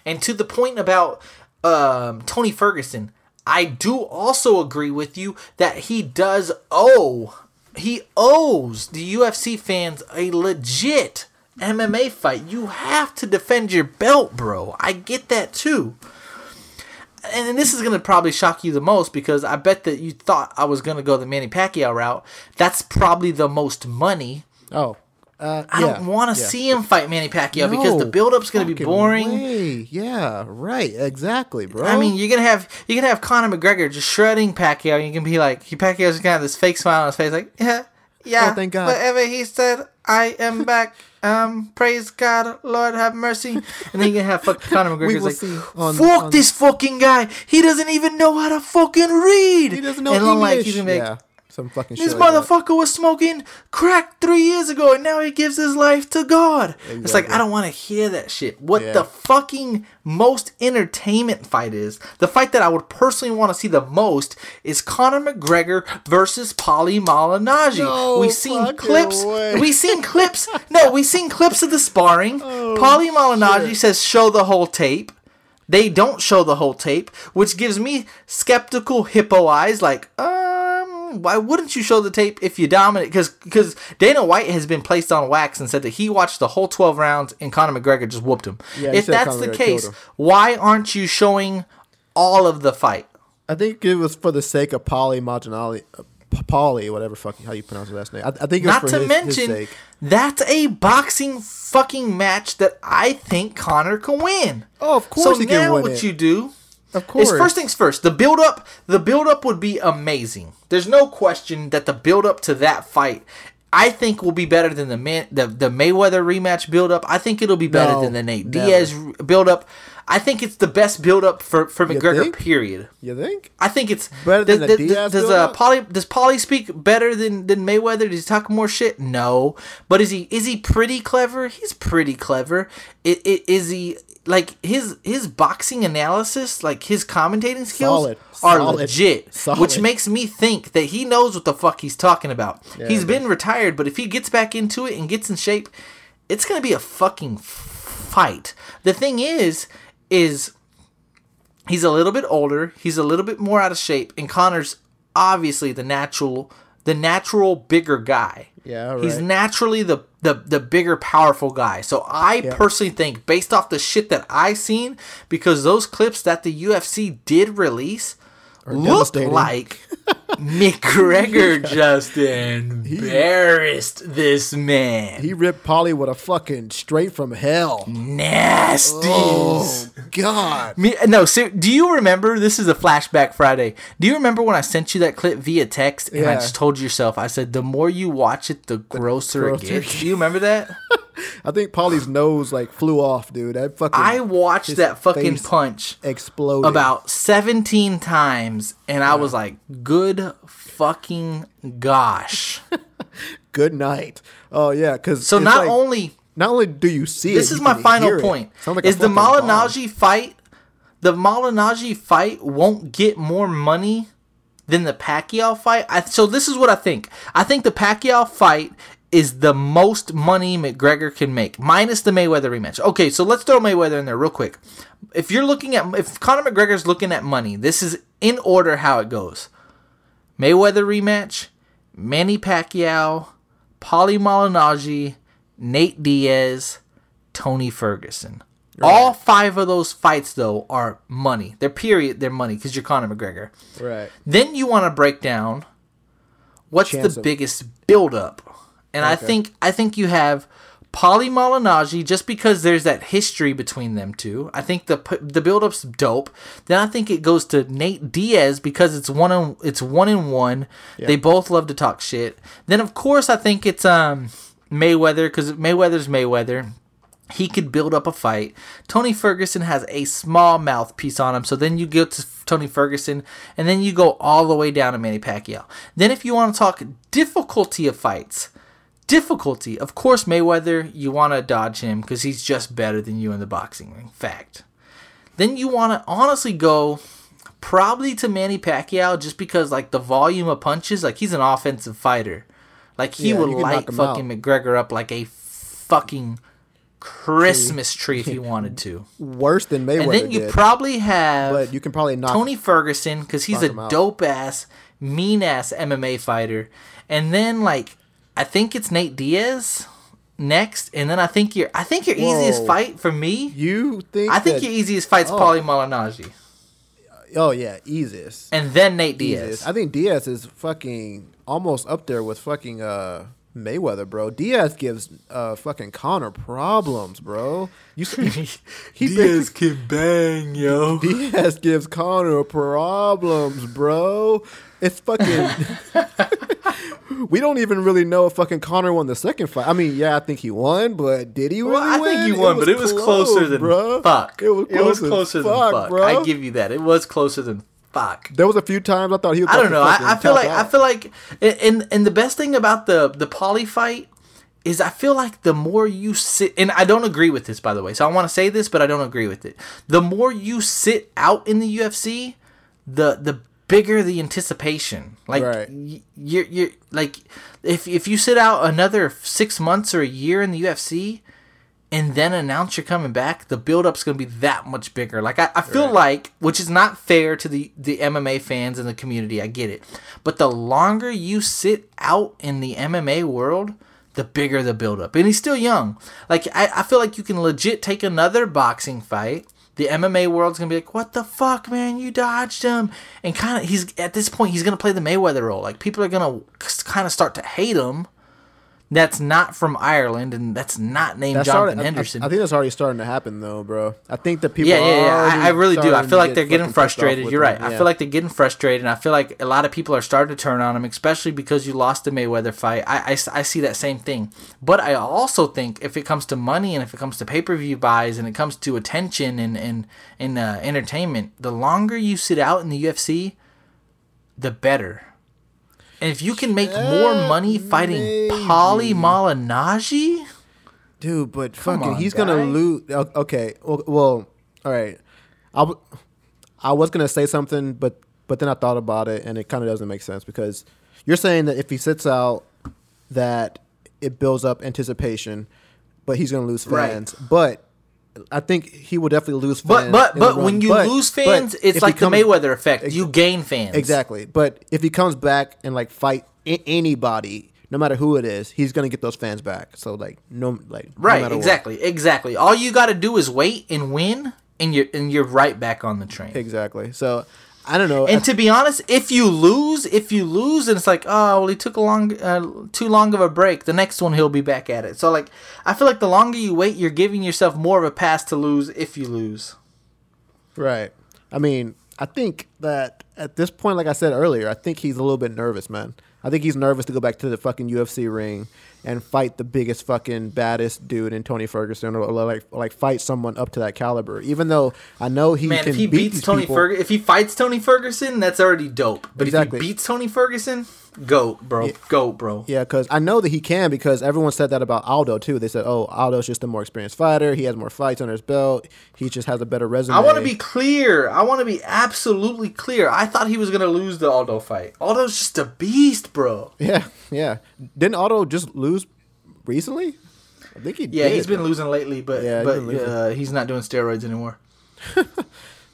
And to the point about um, Tony Ferguson, I do also agree with you that he does owe he owes the UFC fans a legit MMA fight. You have to defend your belt, bro. I get that too. And this is going to probably shock you the most because I bet that you thought I was going to go the Manny Pacquiao route. That's probably the most money. Oh, Uh, I don't want to yeah. see him fight Manny Pacquiao because the No build-up's going to be boring. way. Yeah, right. Exactly, bro. I mean, you're gonna have you're gonna have Conor McGregor just shredding Pacquiao. And you can be like, he Pacquiao's gonna have this fake smile on his face, like, yeah, yeah. Oh, thank God. Whatever he said, I am back. Um, praise God, Lord have mercy. And then you can have fucking Conor McGregor's like, on- fuck on- this fucking guy. He doesn't even know how to fucking read. he doesn't know and I'm like, English. he's gonna be like, yeah, some fucking this shit. like that. motherfucker was smoking crack three years ago, and now he gives his life to God. It's like I don't want to hear that shit. What Yeah. the fucking most entertainment fight is, the fight that I would personally want to see the most is Conor McGregor versus Paulie Malignaggi. No we seen clips. way. We seen clips. No, we've seen clips of the sparring. Oh, Paulie Malignaggi says show the whole tape. They don't show the whole tape, which gives me skeptical hippo eyes. Like, um, why wouldn't you show the tape if you dominate? Because because Dana White has been placed on wax and said that he watched the whole twelve rounds and Conor McGregor just whooped him. Yeah, if that's Conor the case, why aren't you showing all of the fight? I think it was for the sake of Paulie Maginali, uh, Paulie, whatever fucking how you pronounce his last name. I, I think it was Not for to his, mention, his sake. that's a boxing fucking match that I think Conor can win. Oh, of course so he can now what it. you do Of course. is first things first. The build up, the build up would be amazing. There's no question that the build up to that fight. I think will be better than the man, the, the Mayweather rematch build up. I think it'll be better No, than the Nate never. Diaz build up. I think it's the best build up for, for McGregor. think? Period. You think? I think it's Better than does, the does- Diaz does uh. Paulie does Paulie speak better than than Mayweather? Does he talk more shit? No, but is he is he pretty clever? He's pretty clever. It, it is he like his his boxing analysis, like his commentating skills Solid. are Solid. legit, Solid. which makes me think that he knows what the fuck he's talking about. Yeah, he's he been retired, but if he gets back into it and gets in shape, it's gonna be a fucking fight. The thing is, is he's a little bit older, he's a little bit more out of shape, and Conor's obviously the natural the natural bigger guy. Yeah, He's naturally the, the the bigger powerful guy. So I personally think based off the shit that I seen because those clips that the UFC did release look devastating. like McGregor just embarrassed this man. He ripped Paulie with a fucking straight from hell. Nasty. Oh God. Me, no, ser- do you remember? This is a flashback Friday. Do you remember when I sent you that clip via text and I just told yourself, I said, the more you watch it, the grosser, grosser it it gets? Do you remember that? I think Paulie's nose like flew off, dude. That fucking I watched that fucking punch explode about 17 times and I was like, good fucking gosh. good night. Oh yeah, because So not only not only do you see this it, is my final point. Like is the. Malignaggi fight the Malignaggi fight won't get more money than the Pacquiao fight? I, so this is what I think. I think the Pacquiao fight is the most money McGregor can make, minus the Mayweather rematch. Okay, so let's throw Mayweather in there real quick. If you're looking at if Conor McGregor's looking at money, this is in order how it goes. Mayweather rematch, Manny Pacquiao, Paulie Malignaggi, Nate Diaz, Tony Ferguson. All five of those fights though are money. They're period. They're money because you're Conor McGregor. Right. Then you want to break down what's Chance the of- biggest build and I think I think you have Paulie Malignaggi just because there's that history between them two. I think the the build up's dope. Then I think it goes to Nate Diaz because it's one on it's one in one. They both love to talk shit. Then of course I think it's um Mayweather because Mayweather's Mayweather he could build up a fight. Tony Ferguson has a small mouthpiece on him, so then you go to Tony Ferguson, and then you go all the way down to Manny Pacquiao. Then, if you want to talk difficulty of fights, difficulty, of course, Mayweather, you want to dodge him because he's just better than you in the boxing ring. Fact. Then you want to honestly go probably to Manny Pacquiao just because, like, the volume of punches, like, he's an offensive fighter. Like, he Yeah, would light fucking out. McGregor up like a fucking Christmas tree if he wanted to. Worse than Mayweather And then you did. probably have but you can probably knock. Tony Ferguson because he's a dope ass, mean ass MMA fighter. And then like I think it's Nate Diaz next, and then I think your I think your easiest fight for me. You think? I think that, your easiest fight's Oh. Paulie Malignaggi, Oh yeah, easiest. and then Nate Diaz. Diaz. I think Diaz is fucking almost up there with fucking uh Mayweather, bro. Diaz gives uh fucking Conor problems, bro. You see, he Diaz can bang, yo. Diaz gives Conor problems, bro. It's fucking. we don't even really know if fucking Conor won the second fight. I mean, yeah, I think he won, but did he really Well, I win? think he won, but it was closer than bruh. fuck. It was, close as closer than fuck. bro. I give you that. It was closer than fuck. There was a few times I thought he was. I don't know. to I, fucking I feel like I feel like, and and the best thing about the the Paulie fight is I feel like the more you sit, and I don't agree with this by the way. So I want to say this, but I don't agree with it. The more you sit out in the UFC, the the bigger the anticipation. Like Right. y- you're you're like if if you sit out another six months or a year in the UFC. And then announce you're coming back, the build up's gonna be that much bigger. Like I, I feel like, which is not fair to the, the MMA fans and the community, I get it. But the longer you sit out in the MMA world, the bigger the build up. And he's still young. Like I, I feel like you can legit take another boxing fight. The MMA world's gonna be like, "What the fuck, man? You dodged him," and kind of he's at this point he's gonna play the Mayweather role. Like people are gonna kind of start to hate him. That's not from Ireland, and that's not named That's Jonathan already- I- I- Henderson. I, think that's already starting to happen, though, bro. I think that people. Yeah, yeah, yeah. I, I really do. I feel like get they're getting fucking pissed off frustrated. You're right. him, I feel like they're getting frustrated, and I feel like a lot of people are starting to turn on him, especially because you lost the Mayweather fight. I, I, I see that same thing. But I also think if it comes to money and if it comes to pay per view buys and it comes to attention and and and uh, entertainment, the longer you sit out in the UFC, the better. And if you can make more money fighting Paulie Malignaggi, dude. But Come fucking, on, he's gonna guy. lose. Okay, well, well, all right. I, w- I was gonna say something, but but then I thought about it, and it kind of doesn't make sense because you're saying that if he sits out, that it builds up anticipation, but he's gonna lose Right. fans. But I think he will definitely lose fans. but the but when you But- lose fans, it's like comes- the Mayweather effect. Ex- you gain fans. Exactly. But if he comes back and like fight I- anybody, no matter who it is, he's gonna get those fans back. So like no like no Right, what. exactly, exactly. All you got to do is wait and win, and you're and you're right back on the train. Exactly. So I don't know. And to be honest, if you lose, if you lose, and it's like, oh well, he took a long, uh, too long of a break. The next one he'll be back at it. So like, I feel like the longer you wait, you're giving yourself more of a pass to lose if you lose. right. I mean, I think that at this point, like I said earlier, I think he's a little bit nervous, man. I think he's nervous to go back to the fucking UFC ring and fight the biggest fucking baddest dude in Tony Ferguson, or, like like fight someone up to that caliber. Even though I know he Man, can if he beat beats Tony. Ferguson, if he fights Tony Ferguson, that's already dope. But Exactly. if he beats Tony Ferguson, goat, bro, goat, bro. Yeah, because I know that he can because everyone said that about Aldo too. They said, "Oh, Aldo's just a more experienced fighter. He has more fights under his belt. He just has a better resume." I want to be clear. I want to be absolutely clear. I thought he was gonna lose the Aldo fight. Aldo's just a beast, bro. Yeah, yeah. Didn't Aldo just lose recently? I think he Yeah, did. he's been losing lately, but Yeah, but losing. uh, he's not doing steroids anymore.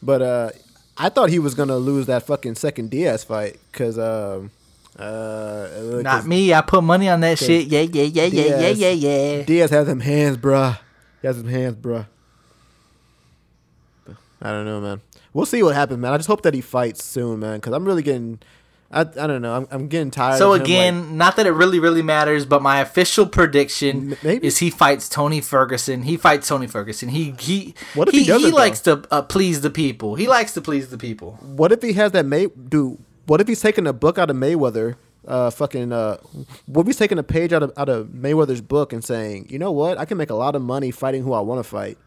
But uh, I thought he was gonna lose that fucking second Diaz fight because um, uh, Not me. I put money on that shit. Yeah, yeah, yeah, yeah, yeah, yeah, yeah. Diaz has them hands, bruh. He has them hands, bruh. I don't know, man. We'll see what happens, man. I just hope that he fights soon, man, because I'm really getting. I, I don't know. I'm, I'm getting tired. So of him, again, like- not that it really, really matters, but my official prediction maybe. is he fights Tony Ferguson. He fights Tony Ferguson. He he. What if he, he doesn't, likes to uh, please the people. He likes to please the people. What if he has that May dude? What if he's taking a book out of Mayweather? Uh, fucking. Uh, what if he's taking a page out of out of Mayweather's book and saying, you know what, I can make a lot of money fighting who I want to fight,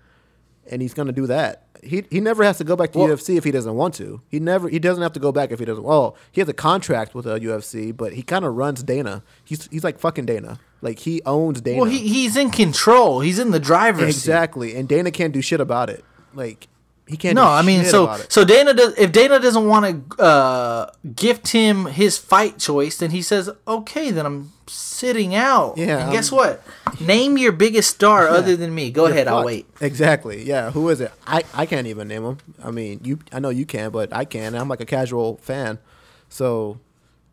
and he's gonna do that. He he never has to go back to Well- UFC if he doesn't want to. He never he doesn't have to go back if he doesn't. Well, he has a contract with uh, UFC, but he kind of runs Dana. He's he's like fucking Dana. Like he owns Dana. Well, he, he's in control. He's in the driver's seat. exactly, and Dana can't do shit about it. Like he can't. No, I mean, so so Dana does. If Dana doesn't want to uh, gift him his fight choice, then he says, "Okay, then I'm sitting out." Yeah, And guess I'm- what? Name your biggest star other than me. Go ahead. I'll wait. Exactly. Yeah. Who is it? I, I can't even name him. I mean, you. I know you can, but I can. I'm like a casual fan. So,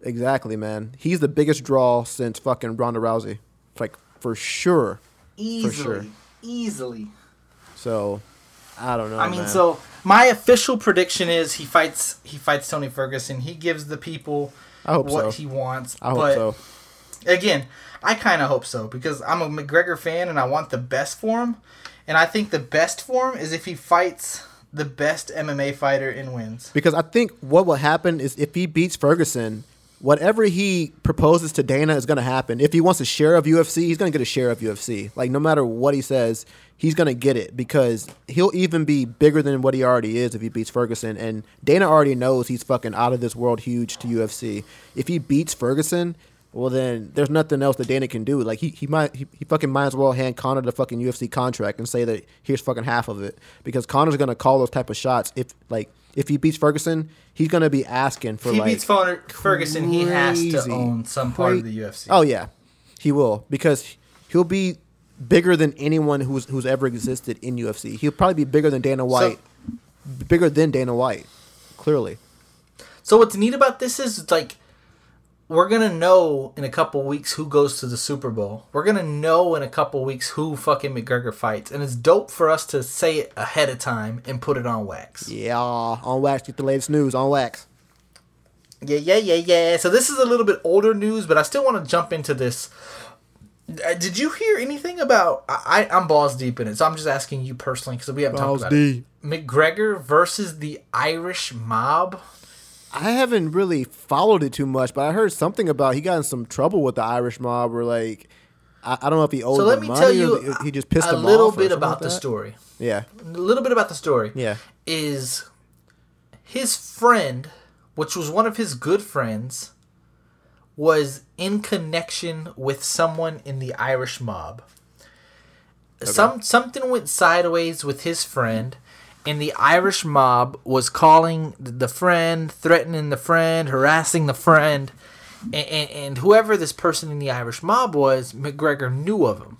exactly, man. He's the biggest draw since fucking Ronda Rousey, like for sure. Easily, sure. easily. So, I don't know. I mean, man. so my official prediction is he fights. He fights Tony Ferguson. He gives the people hope what so. he wants. I hope but so. again, I kind of hope so because I'm a McGregor fan and I want the best for him. And I think the best for him is if he fights the best MMA fighter and wins. Because I think what will happen is if he beats Ferguson, whatever he proposes to Dana is going to happen. If he wants a share of UFC, he's going to get a share of UFC. Like no matter what he says, he's going to get it because he'll even be bigger than what he already is if he beats Ferguson. And Dana already knows he's fucking out of this world huge to UFC. If he beats Ferguson, well then there's nothing else that Dana can do. Like he, he might he, he fucking might as well hand Conor the fucking UFC contract and say that here's fucking half of it because Conor's gonna call those type of shots if like if he beats Ferguson, he's gonna be asking for If he like beats Fer- Ferguson, he has to own some part of the UFC. Oh yeah, he will because he'll be bigger than anyone who's who's ever existed in UFC. He'll probably be bigger than Dana White, bigger than Dana White, clearly. So what's neat about this is it's like we're gonna know in a couple weeks who goes to the Super Bowl. We're gonna know in a couple weeks who fucking McGregor fights, and it's dope for us to say it ahead of time and put it on wax. Yeah, on wax. Get the latest news on wax. Yeah, yeah, yeah, yeah. So this is a little bit older news, but I still want to jump into this. Uh, Did you hear anything about? I, I'm balls deep in it, so I'm just asking you personally because we haven't Balls talked about deep. it. McGregor versus the Irish Mob. I haven't really followed it too much, but I heard something about he got in some trouble with the Irish mob, or like I, I don't know if he owed So let them me tell you he just pissed a little bit about like the story. Yeah, a little bit about the story. Yeah. Is his friend, which was one of his good friends, was in connection with someone in the Irish mob. Some something went sideways with his friend, and the Irish mob was calling the friend, threatening the friend, harassing the friend, and, and, and whoever this person in the Irish mob was, McGregor knew of him.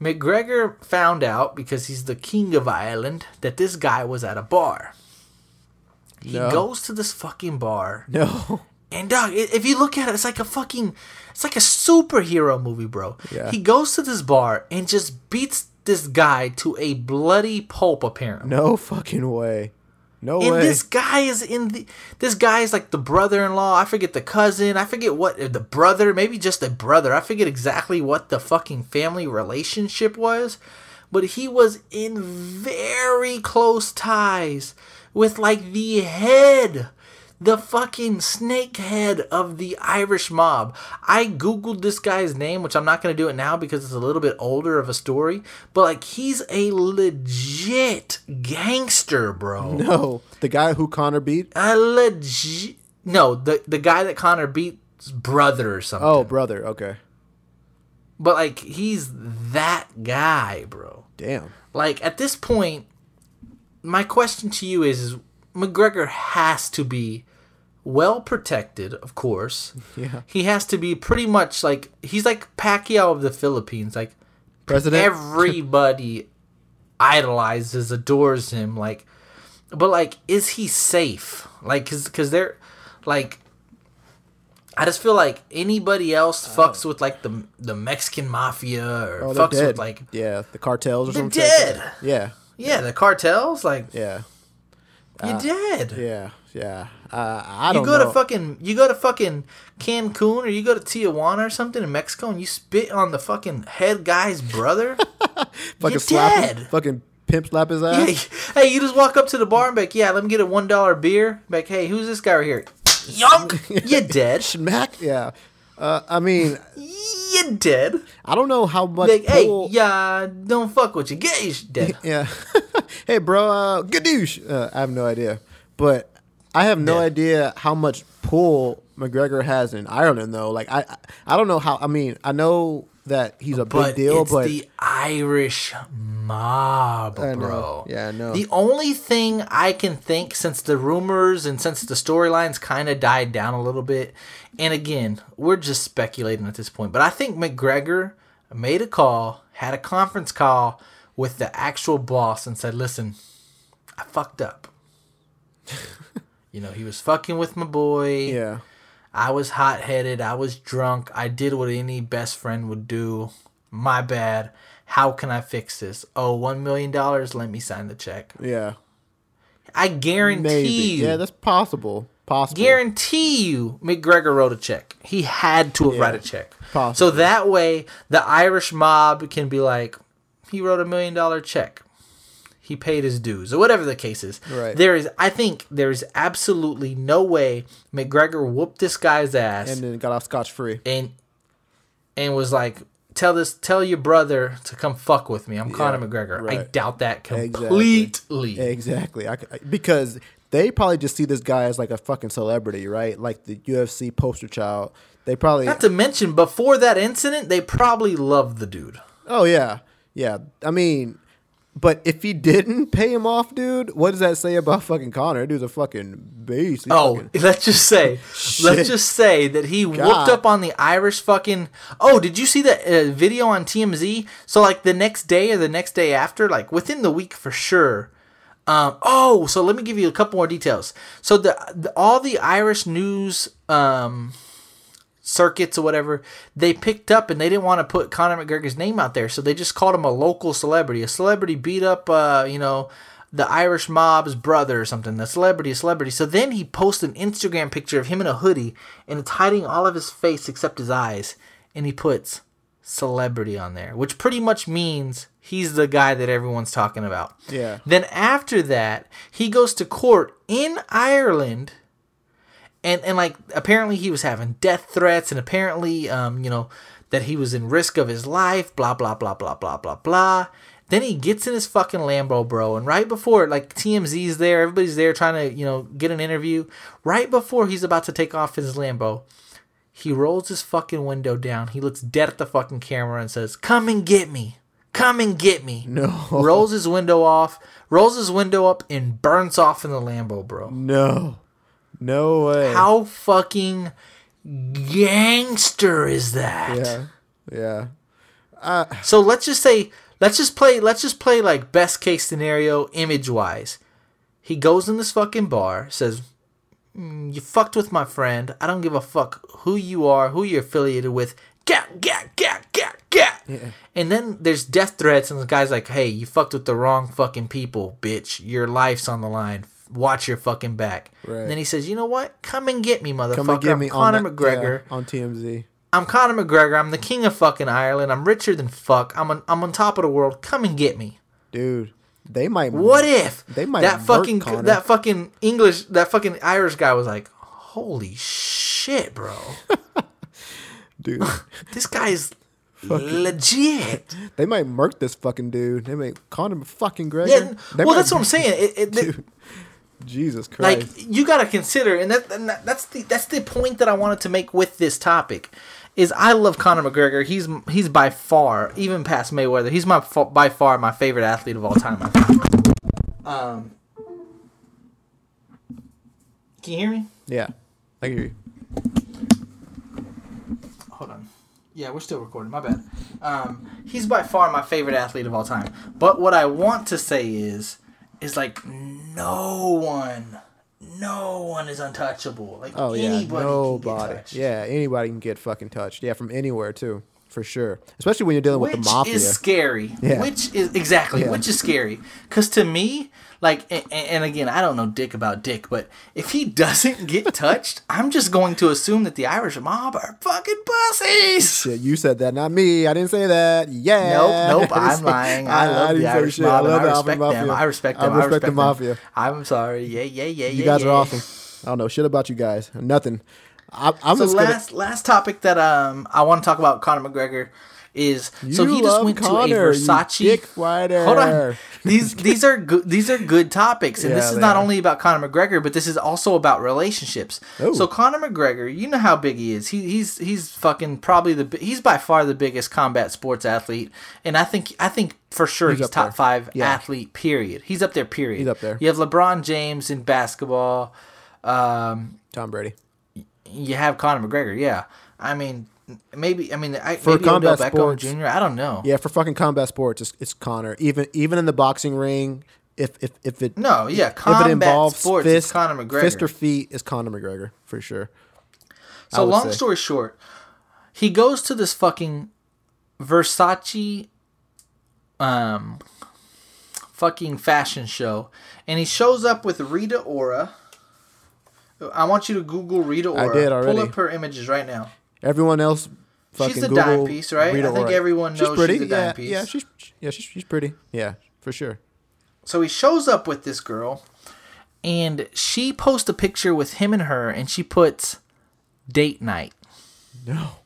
McGregor found out because he's the king of Ireland that this guy was at a bar. He No. goes to this fucking bar, no, and dog, if you look at it, it's like a fucking, it's like a superhero movie, bro. Yeah. He goes to this bar and just beats this guy to a bloody pulp, apparently. no fucking way, no way. And way. this guy is in the. This guy is like the brother-in-law. I forget the cousin. I forget what uh, the brother. Maybe just the brother. I forget exactly what the fucking family relationship was, but he was in very close ties with like the head, the fucking snakehead of the Irish mob. I googled this guy's name, which I'm not gonna do it now because it's a little bit older of a story. But like, he's a legit gangster, bro. no, the guy who Conor beat. A legit. No, the the guy that Conor beat's brother or something. Oh, brother. Okay, But like he's that guy, bro. damn. Like at this point, my question to you is, is McGregor has to be well protected, of course. Yeah. He has to be pretty much like he's like Pacquiao of the Philippines. Like President. everybody idolizes, adores him. Like, but like, is he safe? Like, cause, cause they're like, I just feel like anybody else oh. fucks with like the the Mexican mafia or oh, fucks dead. with like yeah, the cartels or They're something. like dead. Yeah, yeah the cartels. Like, yeah, you're uh, dead. yeah, yeah. Uh, I You don't go know. to fucking you go to fucking Cancun or you go to Tijuana or something in Mexico and you spit on the fucking head guy's brother. fucking you're slap him- dead. fucking pimp slap his ass. Hey, hey, you just walk up to the bar and be like, yeah, let me get a one dollar beer. Be like, hey, who's this guy right here? Young, you dead. Smack. Yeah. Uh, I mean, You dead. I don't know how much. Like, hey, yeah, don't fuck with you. Get you dead. Yeah. hey, bro. Uh, gadoosh. Uh, I have no idea, but I have no Yeah. idea how much pull McGregor has in Ireland, though. Like, I, I don't know how. I mean, I know that he's a But big deal, it's but the Irish mob, bro. Yeah, I know. The only thing I can think since the rumors and since the storylines kind of died down a little bit, and again, we're just speculating at this point, but I think McGregor made a call, had a conference call with the actual boss, and said, "Listen, I fucked up." You know, he was fucking with my boy. yeah, I was hot headed. I was drunk. I did what any best friend would do. My bad. How can I fix this? Oh, one million dollars. Let me sign the check. yeah, I guarantee maybe. you. Yeah, that's possible. Possible. Guarantee you, McGregor wrote a check. He had to have Yeah. write a check. So that way, the Irish mob can be like, he wrote a million dollar check. He paid his dues, or whatever the case is. Right. There is, I think, there is absolutely no way McGregor whooped this guy's ass and then got off scotch free. and and was like, "Tell this, tell your brother to come fuck with me." I'm Conor McGregor. I doubt that Exactly. completely. Exactly. I, c- because they probably just see this guy as like a fucking celebrity, right? Like the UFC poster child. They probably. Not to mention, before that incident, they probably loved the dude. oh yeah, yeah. I mean, but if he didn't pay him off, dude, what does that say about fucking Conor? Dude's a fucking beast. He Oh, fucking- let's just say, let's just say that he whooped up on the Irish fucking. Oh, did you see that uh, video on TMZ? So like the next day or the next day after, like within the week for sure. Um, oh, so let me give you a couple more details. So the, the all the Irish news um, circuits or whatever, they picked up and they didn't want to put Conor McGregor's name out there, so they just called him a local celebrity. A celebrity beat up, uh, you know, the Irish mob's brother or something. The celebrity, a celebrity. So then he posted an Instagram picture of him in a hoodie, and it's hiding all of his face except his eyes, and he puts celebrity on there, which pretty much means he's the guy that everyone's talking about. Yeah. Then after that, he goes to court in Ireland and and like apparently he was having death threats and apparently um you know that he was in risk of his life blah blah blah blah blah blah blah. Then he gets in his fucking lambo bro and right before like tmz's there everybody's there trying to you know get an interview right before he's about to take off his lambo he rolls his fucking window down. He looks dead at the fucking camera and says come and get me. Come and get me. No. rolls his window off rolls his window up and burns off in the lambo bro. No, no way. how fucking gangster is that? Yeah, yeah. So let's just say let's just play let's just play like best case scenario image wise. He goes in this fucking bar, says, "Mm, "You fucked with my friend. I don't give a fuck who you are, who you're affiliated with. Get, get, get, get, get." And then there's death threats, and the guy's like, "Hey, you fucked with the wrong fucking people, bitch. Your life's on the line. Watch your fucking back." Right. And then he says, "You know what? Come and get me, motherfucker. Come and get I'm me Conor on McGregor." yeah, on TMZ. I'm Conor McGregor. I'm the king of fucking Ireland. I'm richer than fuck. I'm on, I'm on top of the world. Come and get me. Dude, they might. What if They might that fucking Conor. that fucking English that fucking Irish guy was like, holy shit, bro, dude? this guy's legit. they might murk this fucking dude. They may Conor fucking Gregor. Yeah, They well, might- that's what I'm saying. It, it, Dude, Jesus Christ! like you gotta consider, and that, and that that's the that's the point that I wanted to make with this topic. Is I love Conor McGregor. He's he's by far, even past Mayweather, he's my by far my favorite athlete of all time. I think. Um, can you hear me? yeah, I hear you. Hold on. Yeah, we're still recording. My bad. Um, he's by far my favorite athlete of all time. But what I want to say is, is like no one, no one is untouchable. Like Oh yeah, anybody can get nobody. Yeah, anybody can get fucking touched. Yeah, from anywhere too, for sure. Especially when you're dealing which with the mafia. is scary. Yeah. Which is exactly Yeah. which is scary. Because to me, like, and, and again, I don't know dick about dick, but if he doesn't get touched, I'm just going to assume that the Irish mob are fucking pussies. Shit, you said that, not me. I didn't say that. Yeah. Nope, nope. I I'm lying. I love didn't the Irish shit. mob. I the respect Alpha them. I respect them. I respect, the them. mafia. I'm sorry. Yeah, yeah, yeah, You yeah. guys yeah. are awesome. I don't know shit about you guys. Nothing. I, I'm So just gonna. last last topic that um I want to talk about Conor McGregor is so You he just went Conor, to a Versace. Hold on. These these are good these are good topics and this is not are. only about Conor McGregor but this is also about relationships. Ooh. So Conor McGregor, you know how big he is. He he's he's fucking probably the he's by far the biggest combat sports athlete and I think I think for sure he's, He's top there. 5 Yeah. athlete period. He's up there period. He's up there. You have LeBron James in basketball. Um Tom Brady. you have Conor McGregor, yeah. I mean, maybe I mean I, For maybe Odell combat Beckham sports- Jr. I don't know. Yeah, for fucking combat sports, it's, it's Conor. Even even in the boxing ring, if if if it No, yeah, if combat it involves sports, fist, Conor McGregor. fist or feet, is Conor McGregor for sure. So long say. story short, he goes to this fucking Versace, um, fucking fashion show, and he shows up with Rita Ora, I want you to Google Rita Ora. I did already. Pull up her images right now. Everyone else, fucking She's a Google dime piece, right? I think Ora. everyone knows she's pretty. she's a dime yeah, piece. yeah, she's yeah, she's she's pretty. Yeah, for sure. So he shows up with this girl, and she posts a picture with him and her, and she puts date night. No.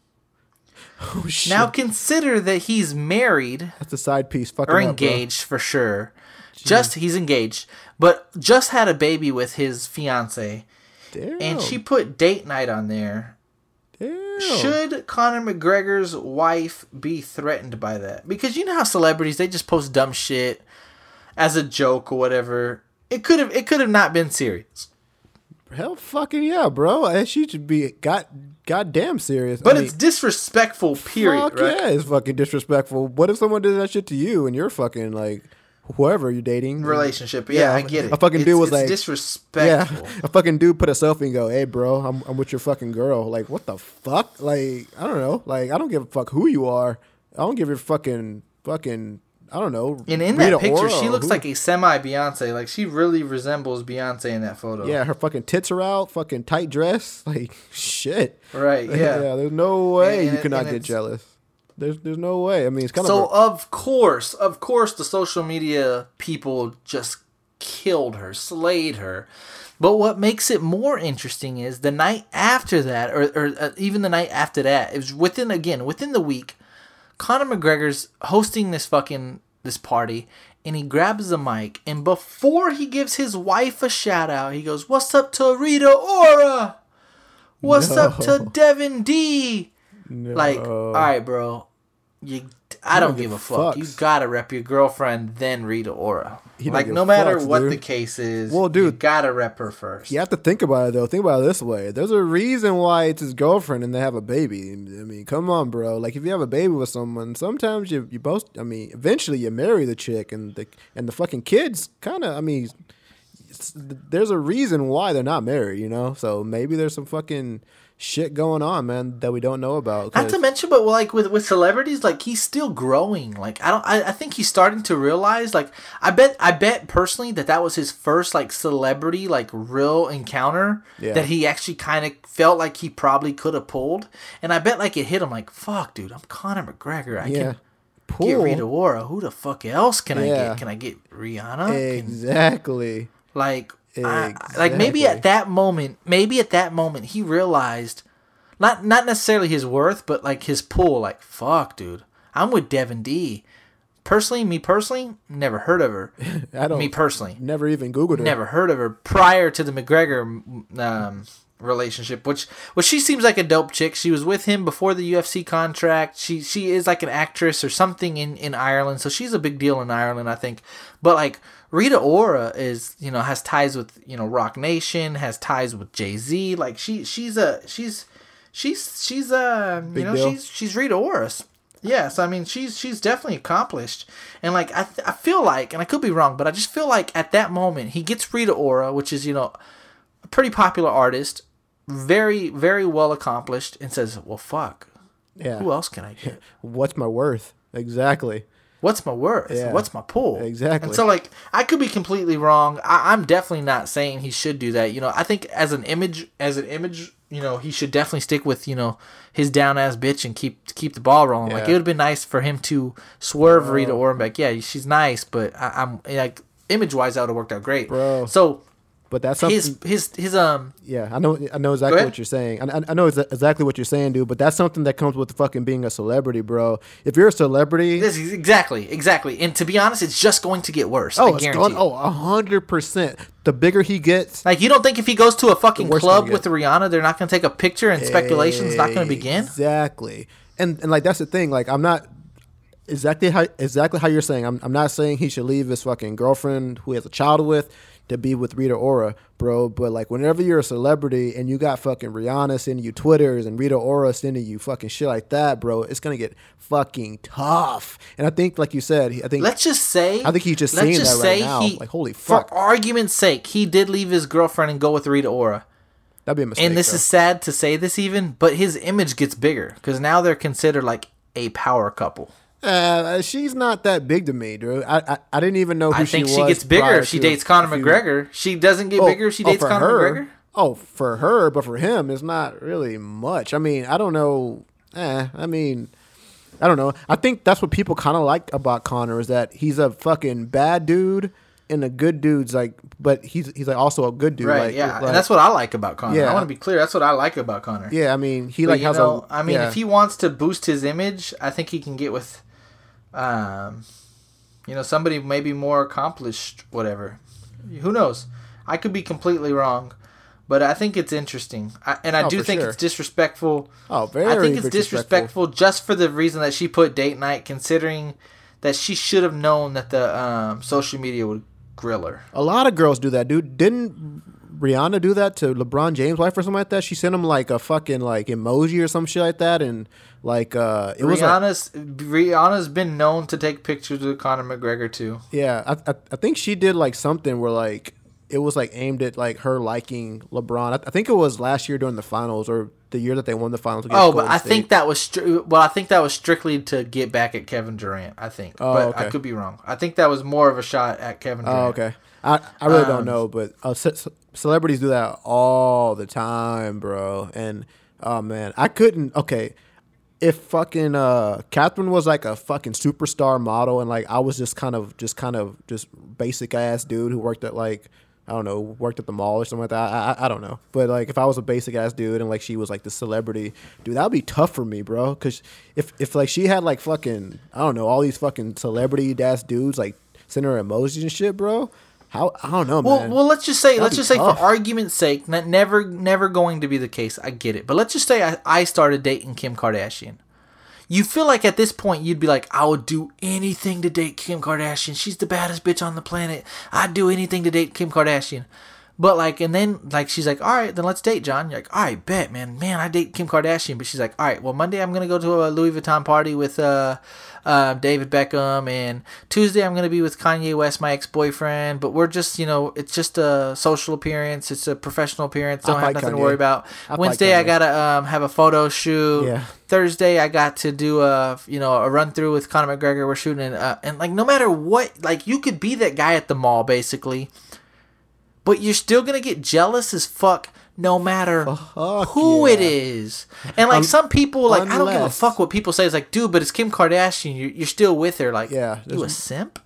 Oh shit. Now consider that he's married that's a side piece. Fucking or up, engaged for sure. Just he's engaged, but just had a baby with his fiance, Damn. and she put date night on there. Should Conor McGregor's wife be threatened by that? Because you know how celebrities they just post dumb shit as a joke or whatever. It could have it could have not been serious. Hell, fucking yeah, bro. And she should be got goddamn serious. But I mean, it's disrespectful, period, fuck right? yeah, it's fucking disrespectful. What if someone did that shit to you and you're fucking like whoever you're dating? Relationship. Yeah, I get it. A fucking It's- dude was like, disrespectful. Yeah, a fucking dude put a selfie and go, "Hey, bro, I'm, I'm with your fucking girl." Like, what the fuck? Like, I don't know. Like, I don't give a fuck who you are. I don't give a fucking fucking. I don't know. And in Rita that picture, Ora she looks who- like a semi Beyonce. Like she really resembles Beyonce in that photo. yeah, her fucking tits are out, fucking tight dress. Like, shit. Right. Yeah. yeah. there's no way And- you cannot get jealous. There's there's no way. I mean, it's kind So of a, of course, of course, the social media people just killed her, slayed her. But what makes it more interesting is the night after that, or, or uh, even the night after that, it was within again within the week. Conor McGregor's hosting this fucking this party, and he grabs the mic, and before he gives his wife a shout out, he goes, "What's up to Rita Ora? What's up to Devlin D?" Like, all right, bro. You, I don't give a fuck. fucks. You gotta rep your girlfriend, then read. He Like, no matter fucks, what dude. the case is, Well, you dude. gotta rep her first. You have to think about it though. Think about it this way. There's a reason why it's his girlfriend and they have a baby. I mean, come on, bro. Like if you have a baby with someone, sometimes you you both. I mean, eventually you marry the chick and the and the fucking kids. Kind of. I mean, there's a reason why they're not married. You know. So maybe there's some fucking shit going on, man, that we don't know about. Not to mention, but like with with celebrities, like he's still growing. Like I don't, I, I think he's starting to realize. Like I bet, I bet personally that that was his first like celebrity like real encounter Yeah. that he actually kind of felt like he probably could have pulled. And I bet like it hit him like, fuck, dude, I'm Conor McGregor. I yeah. can get Pool. Rita Ora. Who the fuck else can I get? Can I get Rihanna? Exactly. Can- Exactly. like, I, like maybe at that moment, maybe at that moment he realized, not not necessarily his worth, but like his pull. Like, fuck, dude, I'm with Devlin D. Personally, me personally, never heard of her. I don't. me personally, never even googled her. never heard of her prior to the McGregor um, relationship, which which she seems like a dope chick. She was with him before the UFC contract. She she is like an actress or something in in Ireland, so she's a big deal in Ireland, I think. But like Rita Ora is, you know, has ties with you know Roc Nation, has ties with Jay Z. Like she she's a she's she's she's uh you know deal. she's she's Rita Ora. Yes, I mean she's she's definitely accomplished, and like I th- I feel like, and I could be wrong, but I just feel like at that moment he gets Rita Ora, which is you know a pretty popular artist, very very well accomplished, and says, "Well, fuck, Yeah. who else can I get? What's my worth? Exactly. What's my worth? Yeah. What's my pull? Exactly. And so like I could be completely wrong. I, I'm definitely not saying he should do that. You know, I think as an image, as an image, you know, he should definitely stick with you know his down ass bitch and keep keep the ball rolling. Like it would have been nice for him to swerve Rita be yeah, she's nice, but I, I'm like image wise, that would have worked out great. Bro. So But that's something. his his his um Yeah, I know. I know exactly what you're saying. I, I- I know exa- exactly what you're saying, dude. But that's something that comes with fucking being a celebrity, bro. If you're a celebrity, this is exactly exactly. And to be honest, it's just going to get worse. I oh, it's guarantee. going, oh, a hundred percent. The bigger he gets, Like you don't think if he goes to a fucking club with. Rihanna, they're not going to take a picture and speculation's not going to begin? Exactly. And and like that's the thing. Like I'm not exactly how exactly how you're saying. I'm I'm not saying he should leave his fucking girlfriend who he has a child with to be with Rita Ora, bro. But like whenever you're a celebrity and you got fucking Rihanna sending you Twitters and Rita Ora sending you fucking shit like that, bro, it's gonna get fucking tough. And I think, like you said, I think Let's just say I think he's just seeing just that right now. he- Like, holy fuck! For argument's sake, he did leave his girlfriend and go with Rita Ora. that'd be a mistake. And this bro. is sad to say this even, but his image gets bigger because now they're considered like a power couple. Uh, she's not that big to me, dude. I I, I didn't even know who she was. I think she she, gets bigger if she dates Conor McGregor. She doesn't get Oh, bigger if she oh, dates Conor her? McGregor. Oh, for her, but for him, it's not really much. I mean, I don't know. Eh, I mean, I don't know. I think that's what people kind of like about Conor is that he's a fucking bad dude and a good dude's like, but he's he's like also a good dude. Right. like, yeah. like- and that's what I like about Conor. Yeah. I want to be clear. That's what I like about Conor. yeah. I mean, he But, like has know, a. I mean, yeah. if he wants to boost his image, I think he can get with, um, you know, somebody maybe more accomplished, whatever. Who knows? I could be completely wrong, but I think it's interesting, I, and I Oh, do think sure. it's disrespectful. oh, very. I think it's disrespectful. disrespectful just for the reason that she put date night, considering that she should have known that the um, social media would grill her. A lot of girls do that, dude. Didn't Rihanna do that to LeBron James' wife or something like that? She sent him like a fucking like emoji or some shit like that, and like uh, it was like, Rihanna's Rihanna's been known to take pictures with Conor McGregor too. yeah. I, I I think she did like something where like it was like aimed at like her liking LeBron. I, I think it was last year during the finals or the year that they won the finals. against Oh, but I State. think that was stri- well. I think that was strictly to get back at Kevin Durant. I think, Oh, but I could be wrong. I think that was more of a shot at Kevin Durant. Oh, okay. I, I really Um, don't know, but uh, celebrities do that all the time, bro. And oh man, I couldn't. Okay, if fucking uh, Catherine was like a fucking superstar model, and like I was just kind of, just kind of, just basic ass dude who worked at like. I don't know, worked at the mall or something like that. I, I, I don't know. But like, if I was a basic ass dude and like she was like the celebrity, dude, that would be tough for me, bro. Cause if, if like she had like fucking, I don't know, all these fucking celebrity ass dudes like sending her emojis and shit, bro. How I don't know, Well, man. well, let's just say, That'd let's just say, for argument's sake, that never, never going to be the case. I get it, but let's just say I, I started dating Kim Kardashian. You feel like at this point you'd be like, I would do anything to date Kim Kardashian. She's the baddest bitch on the planet. I'd do anything to date Kim Kardashian. But like, and then like she's like, all right, then let's date, John. You're like, all right, bet, man, man, I date Kim Kardashian. But she's like, all right, well, Monday I'm gonna go to a Louis Vuitton party with uh, uh, David Beckham, and Tuesday I'm gonna be with Kanye West, my ex-boyfriend. But we're just, you know, it's just a social appearance. It's a professional appearance. Don't I have nothing to worry about. I Wednesday I gotta um, have a photo shoot. Yeah. Thursday I got to do a you know a run through with Conor McGregor. We're shooting uh, and like no matter what, like you could be that guy at the mall basically, but you're still gonna get jealous as fuck no matter Fuck who yeah. it is. And like Un- some people, like I don't give a fuck what people say. It's like, dude, but it's Kim Kardashian. You're, you're still with her. Like, Yeah, you a simp?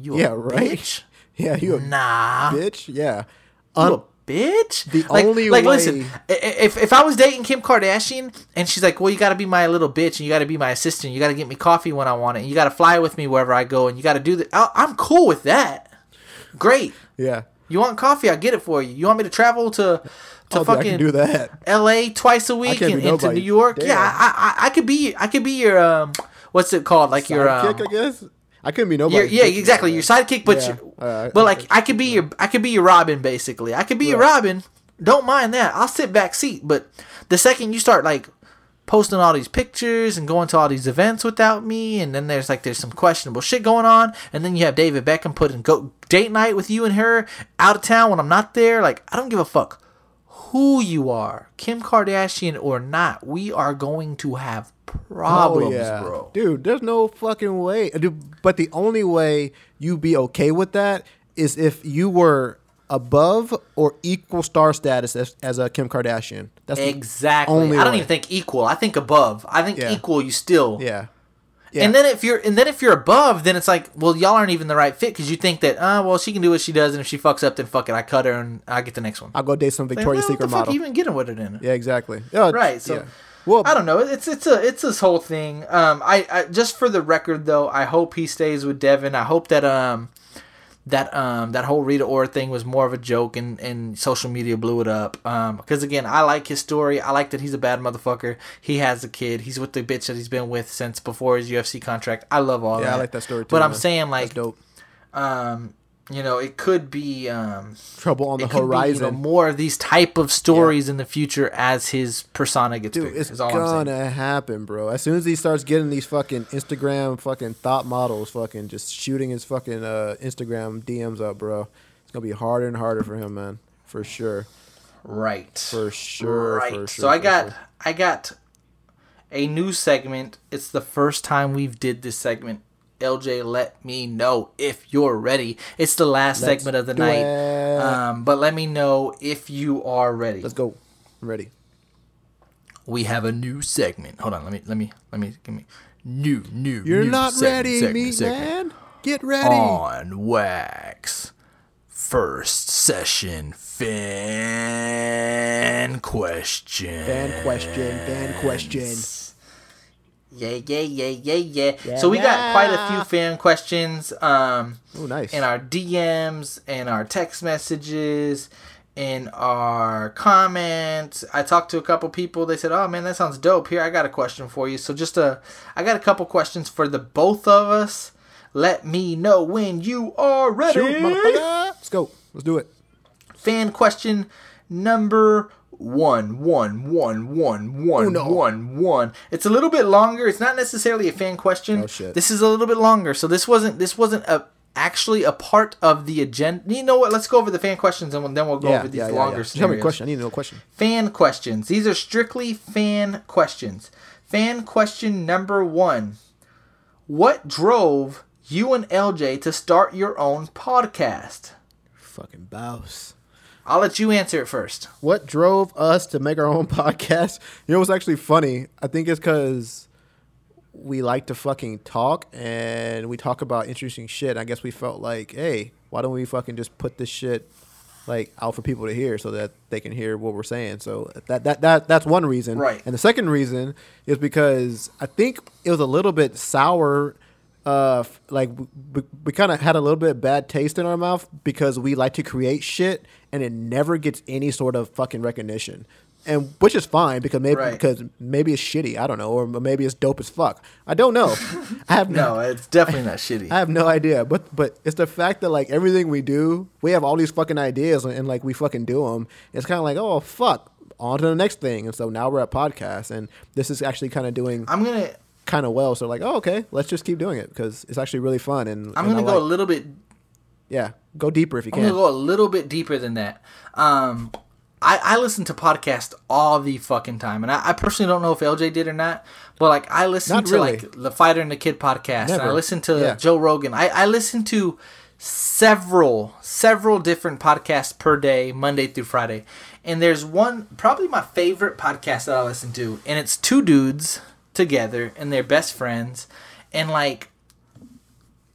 You a Yeah, right. bitch? yeah, you a Nah. bitch. Yeah. You a bitch? the like, only like, way- listen, if if I was dating Kim Kardashian and she's like, well, you got to be my little bitch and you got to be my assistant, you got to get me coffee when I want it, and you got to fly with me wherever I go, and you got to do that. I'm cool with that. Great. yeah. You want coffee? I'll get it for you. You want me to travel to to Oh, fucking do that. L.A. twice a week and into. New York? Damn. Yeah, I, I I could be I could be your um what's it called like your um, Sidekick, I guess. I couldn't be nobody. your, yeah, exactly. Your sidekick, but Yeah. you, Uh, but like I could be your I could be your Robin basically. I could be your Right. Robin. Don't mind that. I'll sit back seat. But the second you start like posting all these pictures and going to all these events without me, and then there's like there's some questionable shit going on, and then you have David Beckham putting go date night with you and her out of town when I'm not there. Like I don't give a fuck who you are, Kim Kardashian or not. We are going to have oh, problems, bro. Oh, Dude, there's no fucking way. Dude, but the only way you'd be okay with that is if you were above or equal star status as, as a Kim Kardashian. That's Exactly. only I don't way. even think equal. I think above. I think Yeah. equal. You still. Yeah. Yeah. And then if you're and then if you're above, then it's like, well, y'all aren't even the right fit because you think that, uh, well, she can do what she does, and if she fucks up, then fuck it, I cut her and I get the next one. I'll go date some Like, Victoria's well, what Secret the fuck model. you even getting with it in? It? Yeah, exactly. Yeah, Right. So. yeah. Well, I don't know. It's it's a it's this whole thing. Um, I, I just for the record though, I hope he stays with Devlin. I hope that um that um that whole Rita Ora thing was more of a joke and and social media blew it up. Um, because again, I like his story. I like that he's a bad motherfucker. He has a kid. He's with the bitch that he's been with since before his UFC contract. I love all yeah, that. Yeah, I like that story too. But I'm man. saying That's like dope. um you know it could be um Trouble on the could be, you know, horizon. more of these type of stories in the future as his persona gets Dude, bigger. it's is all I'm gonna happen, bro. As soon as he starts getting these fucking Instagram fucking thought models, fucking just shooting his fucking uh, Instagram DMs up, bro. It's gonna be harder and harder for him, man. For sure. Right. For sure. right. For sure so I got sure. I got a new segment. It's the first time we've did this segment LJ, let me know if you're ready. It's the last Let's segment of the night. Um, but let me know if you are ready. Let's go. I'm ready. we have a new segment. Hold on, let me let me let me give me new new. You're new not segment, ready, segment, meat segment. man. Get ready. On wax. First session fan question. Fan question. Fan question. Yeah, yeah, yeah, yeah, yeah. So we got quite a few fan questions. Um, Oh, nice. in our DMs and our text messages in our comments. I talked to a couple people. They said, "Oh man, that sounds dope." Here, I got a question for you. So just a, I got a couple questions for the both of us. Let me know when you are ready. Shoot. Let's go. Let's do it. Fan question number one, one, one, one, one, Uno. one, one. It's a little bit longer. It's not necessarily a fan question. Oh, shit. This is a little bit longer. So this wasn't this wasn't a actually a part of the agenda. You know what? Let's go over the fan questions and then we'll go Yeah, over these yeah, yeah, longer yeah. Tell me a question. I need to know a question. Fan questions. These are strictly fan questions. Fan question number one. What drove you and LJ to start your own podcast? Fucking bouse. I'll let you answer it first. What drove us to make our own podcast? You know what's actually funny? I think it's because we like to fucking talk and we talk about interesting shit. I guess we felt like, hey, why don't we fucking just put this shit like out for people to hear so that they can hear what we're saying. So that that, that that's one reason. Right. And the second reason is because I think it was a little bit sour. Uh, like we, we kind of had a little bit of bad taste in our mouth because we like to create shit and it never gets any sort of fucking recognition. And which is fine because maybe Right. because maybe it's shitty, I don't know, or maybe it's dope as fuck. I don't know. I have No, it's definitely not shitty. I have no idea, but but it's the fact that like everything we do, we have all these fucking ideas and, and like we fucking do them. It's kind of like oh fuck, on to the next thing. And so now we're at podcast, and this is actually kind of doing I'm gonna kind of well. So like oh okay, let's just keep doing it because it's actually really fun. And I'm and gonna I go a little bit yeah, go deeper if you can I'm gonna go a little bit deeper than that. Um, I, I listen to podcasts all the fucking time, and I, I personally don't know if LJ did or not, but like I listen Not to really. like the Fighter and the Kid podcast, I listen to Yeah. Joe Rogan. I, I listen to several several different podcasts per day, Monday through Friday, and there's one probably my favorite podcast that I listen to, and it's two dudes together and they're best friends, and like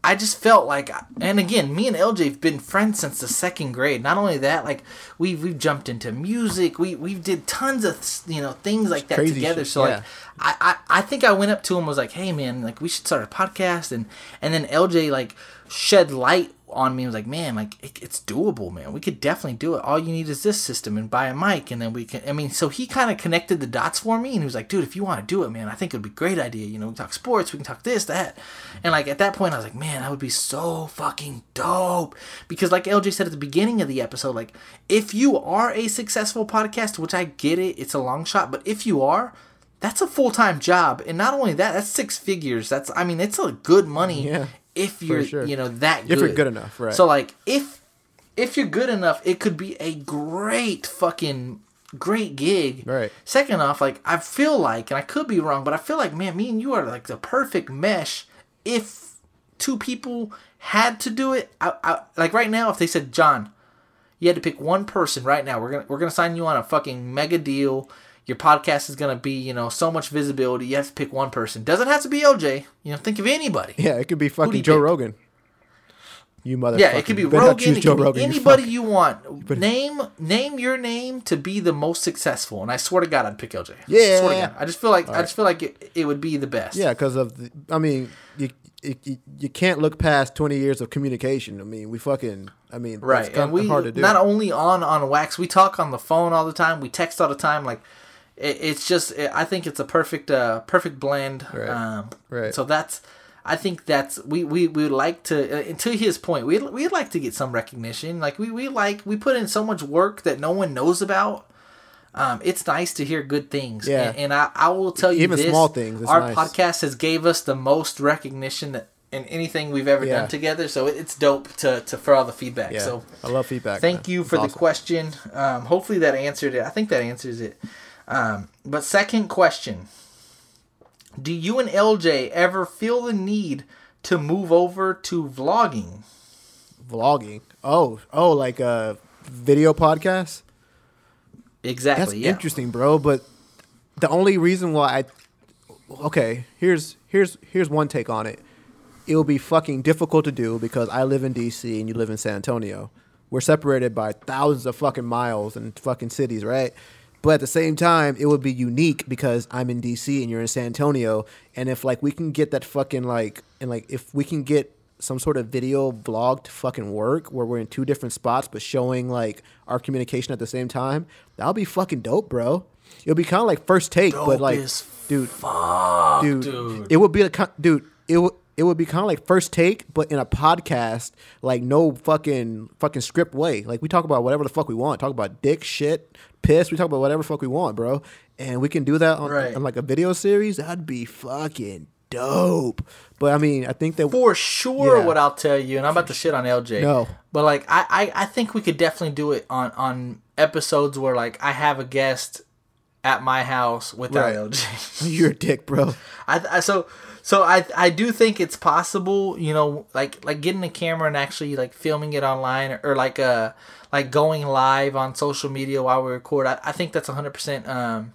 I just felt like, and again, me and LJ have been friends since the second grade. Not only that, like we've we've jumped into music. We we did tons of you know things like that Crazy together. shit, So yeah. like, I, I I think I went up to him and was like, hey man, like we should start a podcast, and and then LJ like shed light on me. was like, man, like it, it's doable, man. We could definitely do it. All you need is this system and buy a mic, and then we can. I mean, so he kind of connected the dots for me, and he was like, dude, if you want to do it, man, I think it'd be a great idea. You know, we talk sports, we can talk this, that, and like at that point, I was like, man, that would be so fucking dope. Because like LJ said at the beginning of the episode, like if you are a successful podcast, which I get it, it's a long shot, but if you are. That's a full time job, and not only that, that's six figures. That's I mean, it's a good money Yeah, if you're sure. you know that good. If you're good enough, right. So like if if you're good enough, it could be a great fucking great gig. Right. Second off, like I feel like, and I could be wrong, but I feel like man, me and you are like the perfect mesh. If two people had to do it, I, I, like right now, if they said John, you had to pick one person right now. We're gonna we're gonna sign you on a fucking mega deal. Your podcast is gonna be you know so much visibility. You have to pick one person. Doesn't have to be OJ. You know, think of anybody. yeah, it could be fucking Joe pick? Rogan. You motherfucker. Yeah, it could be You Rogan. It could be Rogan, anybody fuck. you want. Name name your name to be the most successful, and I swear to God, I'd pick LJ. Yeah. swear to God. I just feel like I just feel like it, it would be the best. Yeah, because of the. I mean, you, you you can't look past twenty years of communication. I mean, we fucking. I mean, right. And we hard to do. not only on on wax, we talk on the phone all the time. We text all the time. Like it, it's just, I think it's a perfect uh perfect blend. Right. Um, Right. So that's. I think that's we we we would like to uh, to his point. We we'd like to get some recognition. Like we we like we put in so much work that no one knows about. Um, it's nice to hear good things. Yeah. And, and I, I will tell you Even this, small things, our nice. podcast has gave us the most recognition that in anything we've ever Yeah. done together. So it's dope to, to for all the feedback. Yeah, So I love feedback. thank man. you It's for the awesome. question. Um, hopefully that answered it. I think that answers it. Um, but second question: Do you and LJ ever feel the need to move over to vlogging. Vlogging. Oh, oh, like a video podcast. Exactly. That's yeah. interesting, bro. But the only reason why I okay, here's here's here's one take on it. It will be fucking difficult to do because I live in DC and you live in San Antonio. We're separated by thousands of fucking miles and fucking cities, right? But at the same time, it would be unique because I'm in DC and you're in San Antonio. And if like we can get that fucking like and like if we can get some sort of video vlog to fucking work where we're in two different spots but showing like our communication at the same time, that'll be fucking dope, bro. It'll be kind of like first take, but like, dude, Fuck, dude, dude. it would be a dude. It would it would be kind of like first take, but in a podcast, like no fucking fucking script way. Like we talk about whatever the fuck we want. Talk about dick, shit, piss. We talk about whatever fuck we want, bro. And we can do that on, Right. on like a video series. That'd be fucking dope. But I mean, I think that For sure, Yeah. what I'll tell you, and I'm about to shit on LJ. No. but like I, I, I think we could definitely do it on on episodes where like I have a guest at my house without Right. LJ. you're a dick, bro. I, I so so I I do think it's possible, you know, like like getting a camera and actually like filming it online or, or like uh like going live on social media while we record. I, I think that's 100% um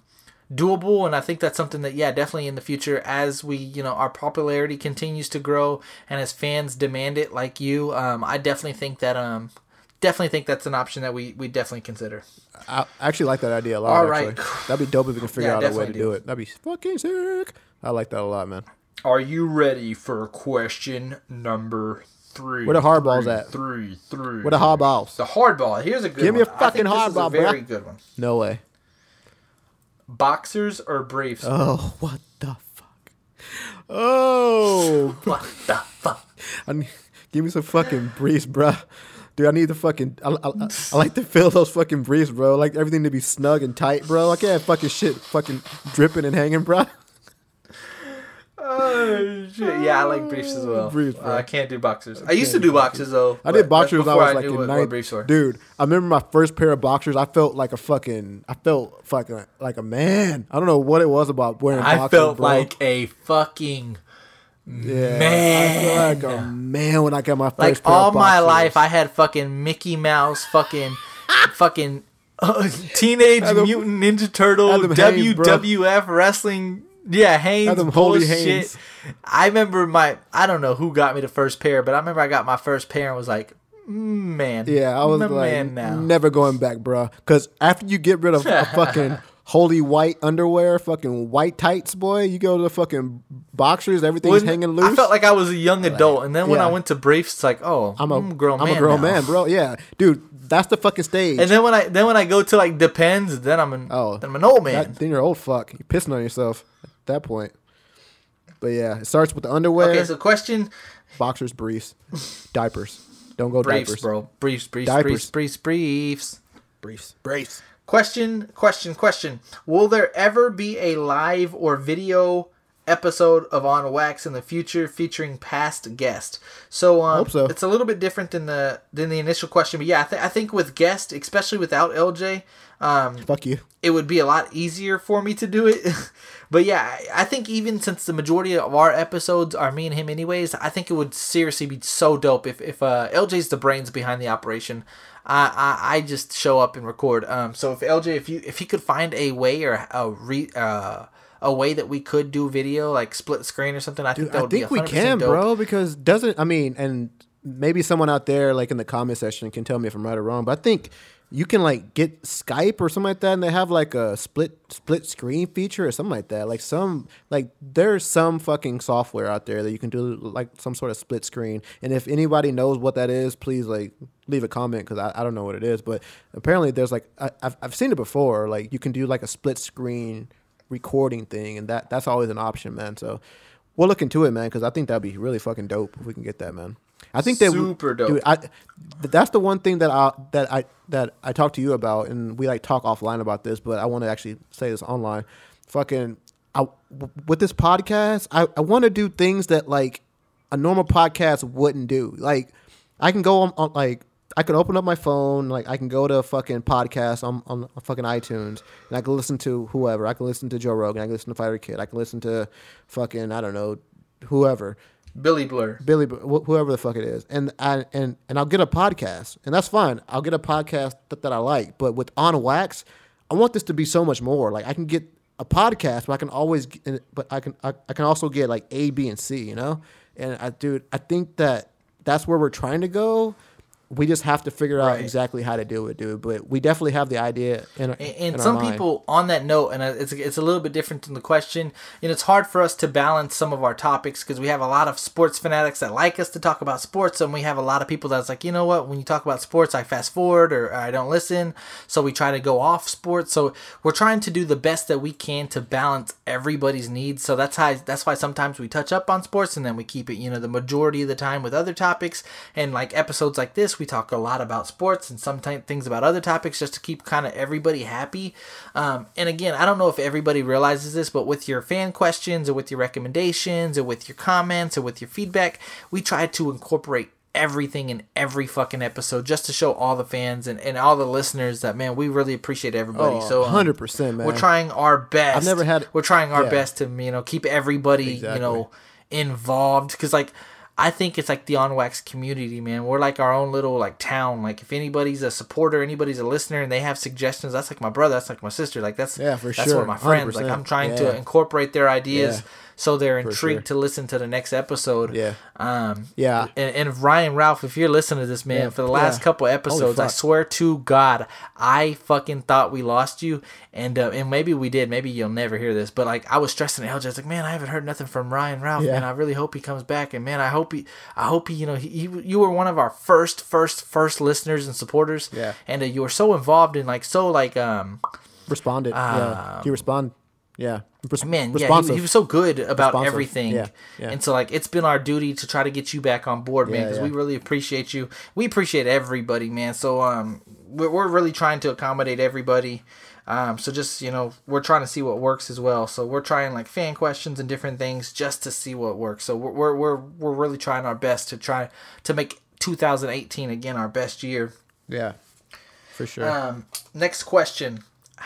doable and I think that's something that yeah, definitely in the future as we, you know, our popularity continues to grow and as fans demand it like you, um I definitely think that um definitely think that's an option that we we definitely consider. I actually like that idea a lot. All actually. that'd be dope if we can figure Yeah, out a way to do do. it. That'd be fucking sick. I like that a lot, man. Are you ready for question number 3? Where the hardballs at? Three, three. What a hardballs. The hardball. Here's a good one. Give me one. a I fucking think this is hardball, a very good one. No way. Boxers or briefs? Oh, what the fuck? Oh, what the fuck? I need, give me some fucking briefs, bruh. Dude, I need the fucking. I, I, I, I like to feel those fucking briefs, bro. I like everything to be snug and tight, bro. I can't have fucking shit fucking dripping and hanging, bro. Oh shit! Yeah, I like briefs as well. Briefs, bro. Uh, I can't do boxers. I used to do boxers though. I did boxers I was like knew in ninth. what briefs were. Dude, I remember my first pair of boxers. I felt like a fucking. I felt fucking like a man. I don't know what it was about wearing. I boxers, felt bro. like a fucking yeah, man. I feel like a man when I got my first. like pair all of boxers. All my life. I had fucking Mickey Mouse, fucking, fucking. Uh, Teenage Mutant Ninja Turtle, bro. WWF wrestling, yeah, them holy. Hanes. I remember my, I don't know who got me the first pair, but I remember I got my first pair and was like, "Mm, man, Yeah, I was like, man now. never going back, bro. Because after you get rid of a fucking holy white underwear, fucking white tights, boy, you go to the fucking boxers, everything's When- hanging loose. I felt like I was a young adult, and then when yeah. I went to briefs, it's like, oh, I'm a, I'm a grown I'm man. a grown man, bro. Yeah, dude, that's the fucking stage. And then when I then when I go to like depends, then I'm an Oh, then I'm an old man. That- then you're old fuck. You're pissing on yourself that point. But yeah, it starts with the underwear, okay, so question boxers, briefs, diapers. Don't go briefs, diapers. bro. Briefs, briefs, Diapers. briefs, briefs, briefs. Briefs, briefs. Question, question, question. Will there ever be a live or video episode of On Wax in the future featuring past guests? So, um, Hope so. it's a little bit different than the than the initial question, but yeah, I, th- I think with guests, especially without LJ, um, Fuck you. it would be a lot easier for me to do it. but yeah, I- think even since the majority of our episodes are me and him anyways, I think it would seriously be so dope if, if uh, LJ's the brains behind the operation. I, I, I just show up and record. Um, so if LJ, if you if he could find a way or a re, uh, a way that we could do video like split screen or something, I think that I would think be we 100% can, dope. bro. Because doesn't I mean, and maybe someone out there, like in the comment section, can tell me if I'm right or wrong. But I think you can like get Skype or something like that, and they have like a split split screen feature or something like that. Like some like there's some fucking software out there that you can do like some sort of split screen. And if anybody knows what that is, please like leave a comment because I, I don't know what it is. But apparently there's like I, I've I've seen it before. Like you can do like a split screen recording thing, and that that's always an option, man. So we'll look into it, man, because I think that'd be really fucking dope if we can get that, man. I think that we- Super dope. Dude, I that's the one thing that I that I that I talked to you about, and we like talk offline about this, but I want to actually say this online. Fucking, I with this podcast, I I want to do things that like a normal podcast wouldn't do. Like, I can go on, on like. I can open up my phone, like I can go to a fucking podcast on, on fucking iTunes, and I can listen to whoever. I can listen to Joe Rogan. I can listen to Fighter Kid. I can listen to fucking I don't know, whoever. Billy Blur. Billy, wh- whoever the fuck it is, and I and and I'll get a podcast, and that's fine. I'll get a podcast that, that I like, but with on wax, I want this to be so much more. Like I can get a podcast, but I can always, get, but I can I, I can also get like A, B, and C, you know. And I, dude, I think that that's where we're trying to go. We just have to figure out Right. exactly how to do it, dude. But we definitely have the idea. In, And, in and our some people on that note, and uh, it's it's a little bit different than the question. And it's hard for us to balance some of our topics because we have a lot of sports fanatics that like us to talk about sports, and we have a lot of people that's like, you know what, when you talk about sports, I fast forward or I don't listen. So we try to go off sports. So we're trying to do the best that we can to balance everybody's needs. So that's how that's why sometimes we touch up on sports and then we keep it, you know, the majority of the time with other topics. And like episodes like this, we talk a lot about sports and sometimes things about other topics just to keep kind of everybody happy. Um, and again, I don't know if everybody realizes this, but with your fan questions or with your recommendations or with your comments or with your feedback, we try to incorporate everything in every fucking episode just to show all the fans and, and all the listeners that man we really appreciate everybody Oh, so um, 100%, man. we're trying our best I've never had- we're trying our yeah. best to you know keep everybody Exactly. you know involved because like I think it's like the on wax community, man. We're like our own little like town. Like if anybody's a supporter, anybody's a listener, and they have suggestions, that's like my brother, that's like my sister. Like that's Yeah, for that's sure. one of my friends. Like 100%. I'm trying Yeah. to incorporate their ideas Yeah. So they're For intrigued sure. to listen to the next episode. Yeah. Um. Yeah. And, and Ryan Ralph, if you're listening to this, man, Yeah, for the last yeah. couple episodes, I swear to God, I fucking thought we lost you, and uh, and maybe we did. Maybe you'll never hear this, but like I was stressing LJ. I was like, man, I haven't heard nothing from Ryan Ralph, Yeah. man. I really hope he comes back, and man, I hope he, I hope he, you know, he, he you were one of our first, first, first listeners and supporters, Yeah. and uh, you were so involved in like so like um responded. yeah, he responded. Yeah, Res- man, yeah, he, he was so good about Responsive. everything. Yeah, yeah. And so like it's been our duty to try to get you back on board, man, Yeah, because yeah. we really appreciate you. We appreciate everybody, man. So um we're, we're really trying to accommodate everybody. Um, so just you know, we're trying to see what works as well. So we're trying like fan questions and different things just to see what works. So we're we're we're, we're really trying our best to try to make 2018 again our best year. yeah, for sure. Um, next question.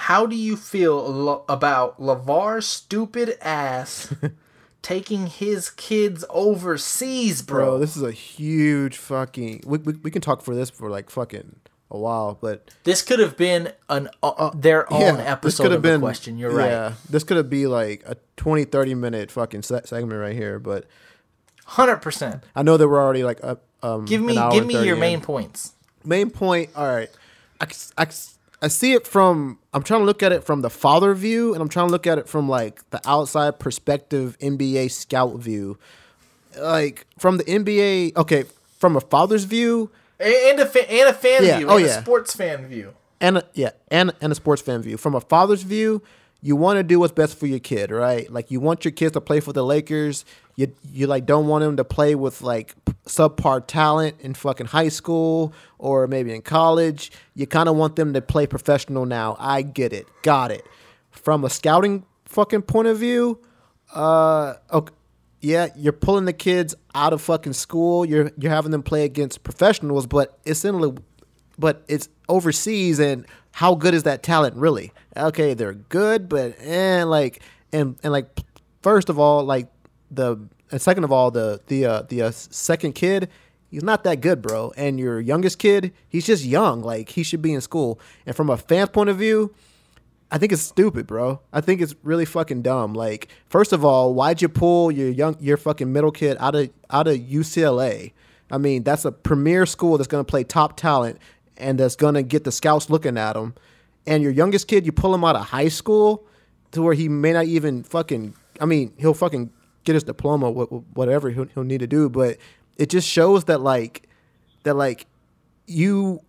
How do you feel lo- about LaVar's stupid ass taking his kids overseas, bro? bro, this is a huge fucking. We, we, we can talk for this for like fucking a while, but this could have been an uh, their own this episode could have been question. You're right. Yeah, this could have been like a 20, 30 minute fucking se- segment right here, but Hundred percent. I know that we're already like up. Um, Give me give me your in. main points. main point. All right, I, I I see it from. I'm trying to look at it from the father view, and I'm trying to look at it from like the outside perspective, NBA scout view. Like from the NBA, okay, from a father's view, And a fa- and a fan Yeah, view. oh, yeah. a sports fan view. and a, yeah, and and a sports fan view. From a father's view, you want to do what's best for your kid, right? Like you want your kids to play for the Lakers. You you like don't want them to play with like subpar talent in fucking high school or maybe in college. You kind of want them to play professional now. I get it, got it. From a scouting fucking point of view, uh, okay, yeah, you're pulling the kids out of fucking school. You're you're having them play against professionals, but it's in but it's overseas and how good is that talent really okay they're good but and like and and like first of all like the and second of all the the uh, the uh, second kid he's not that good bro and your youngest kid he's just young like he should be in school and from a fan's point of view I think it's stupid, bro. I think it's really fucking dumb. Like, first of all, why'd you pull your young, your fucking middle kid out of out of UCLA? I mean, that's a premier school that's gonna play top talent and that's gonna get the scouts looking at him. And your youngest kid, you pull him out of high school to where he may not even fucking. I mean, he'll fucking get his diploma, wh- wh- whatever he'll, he'll need to do. But it just shows that like that like you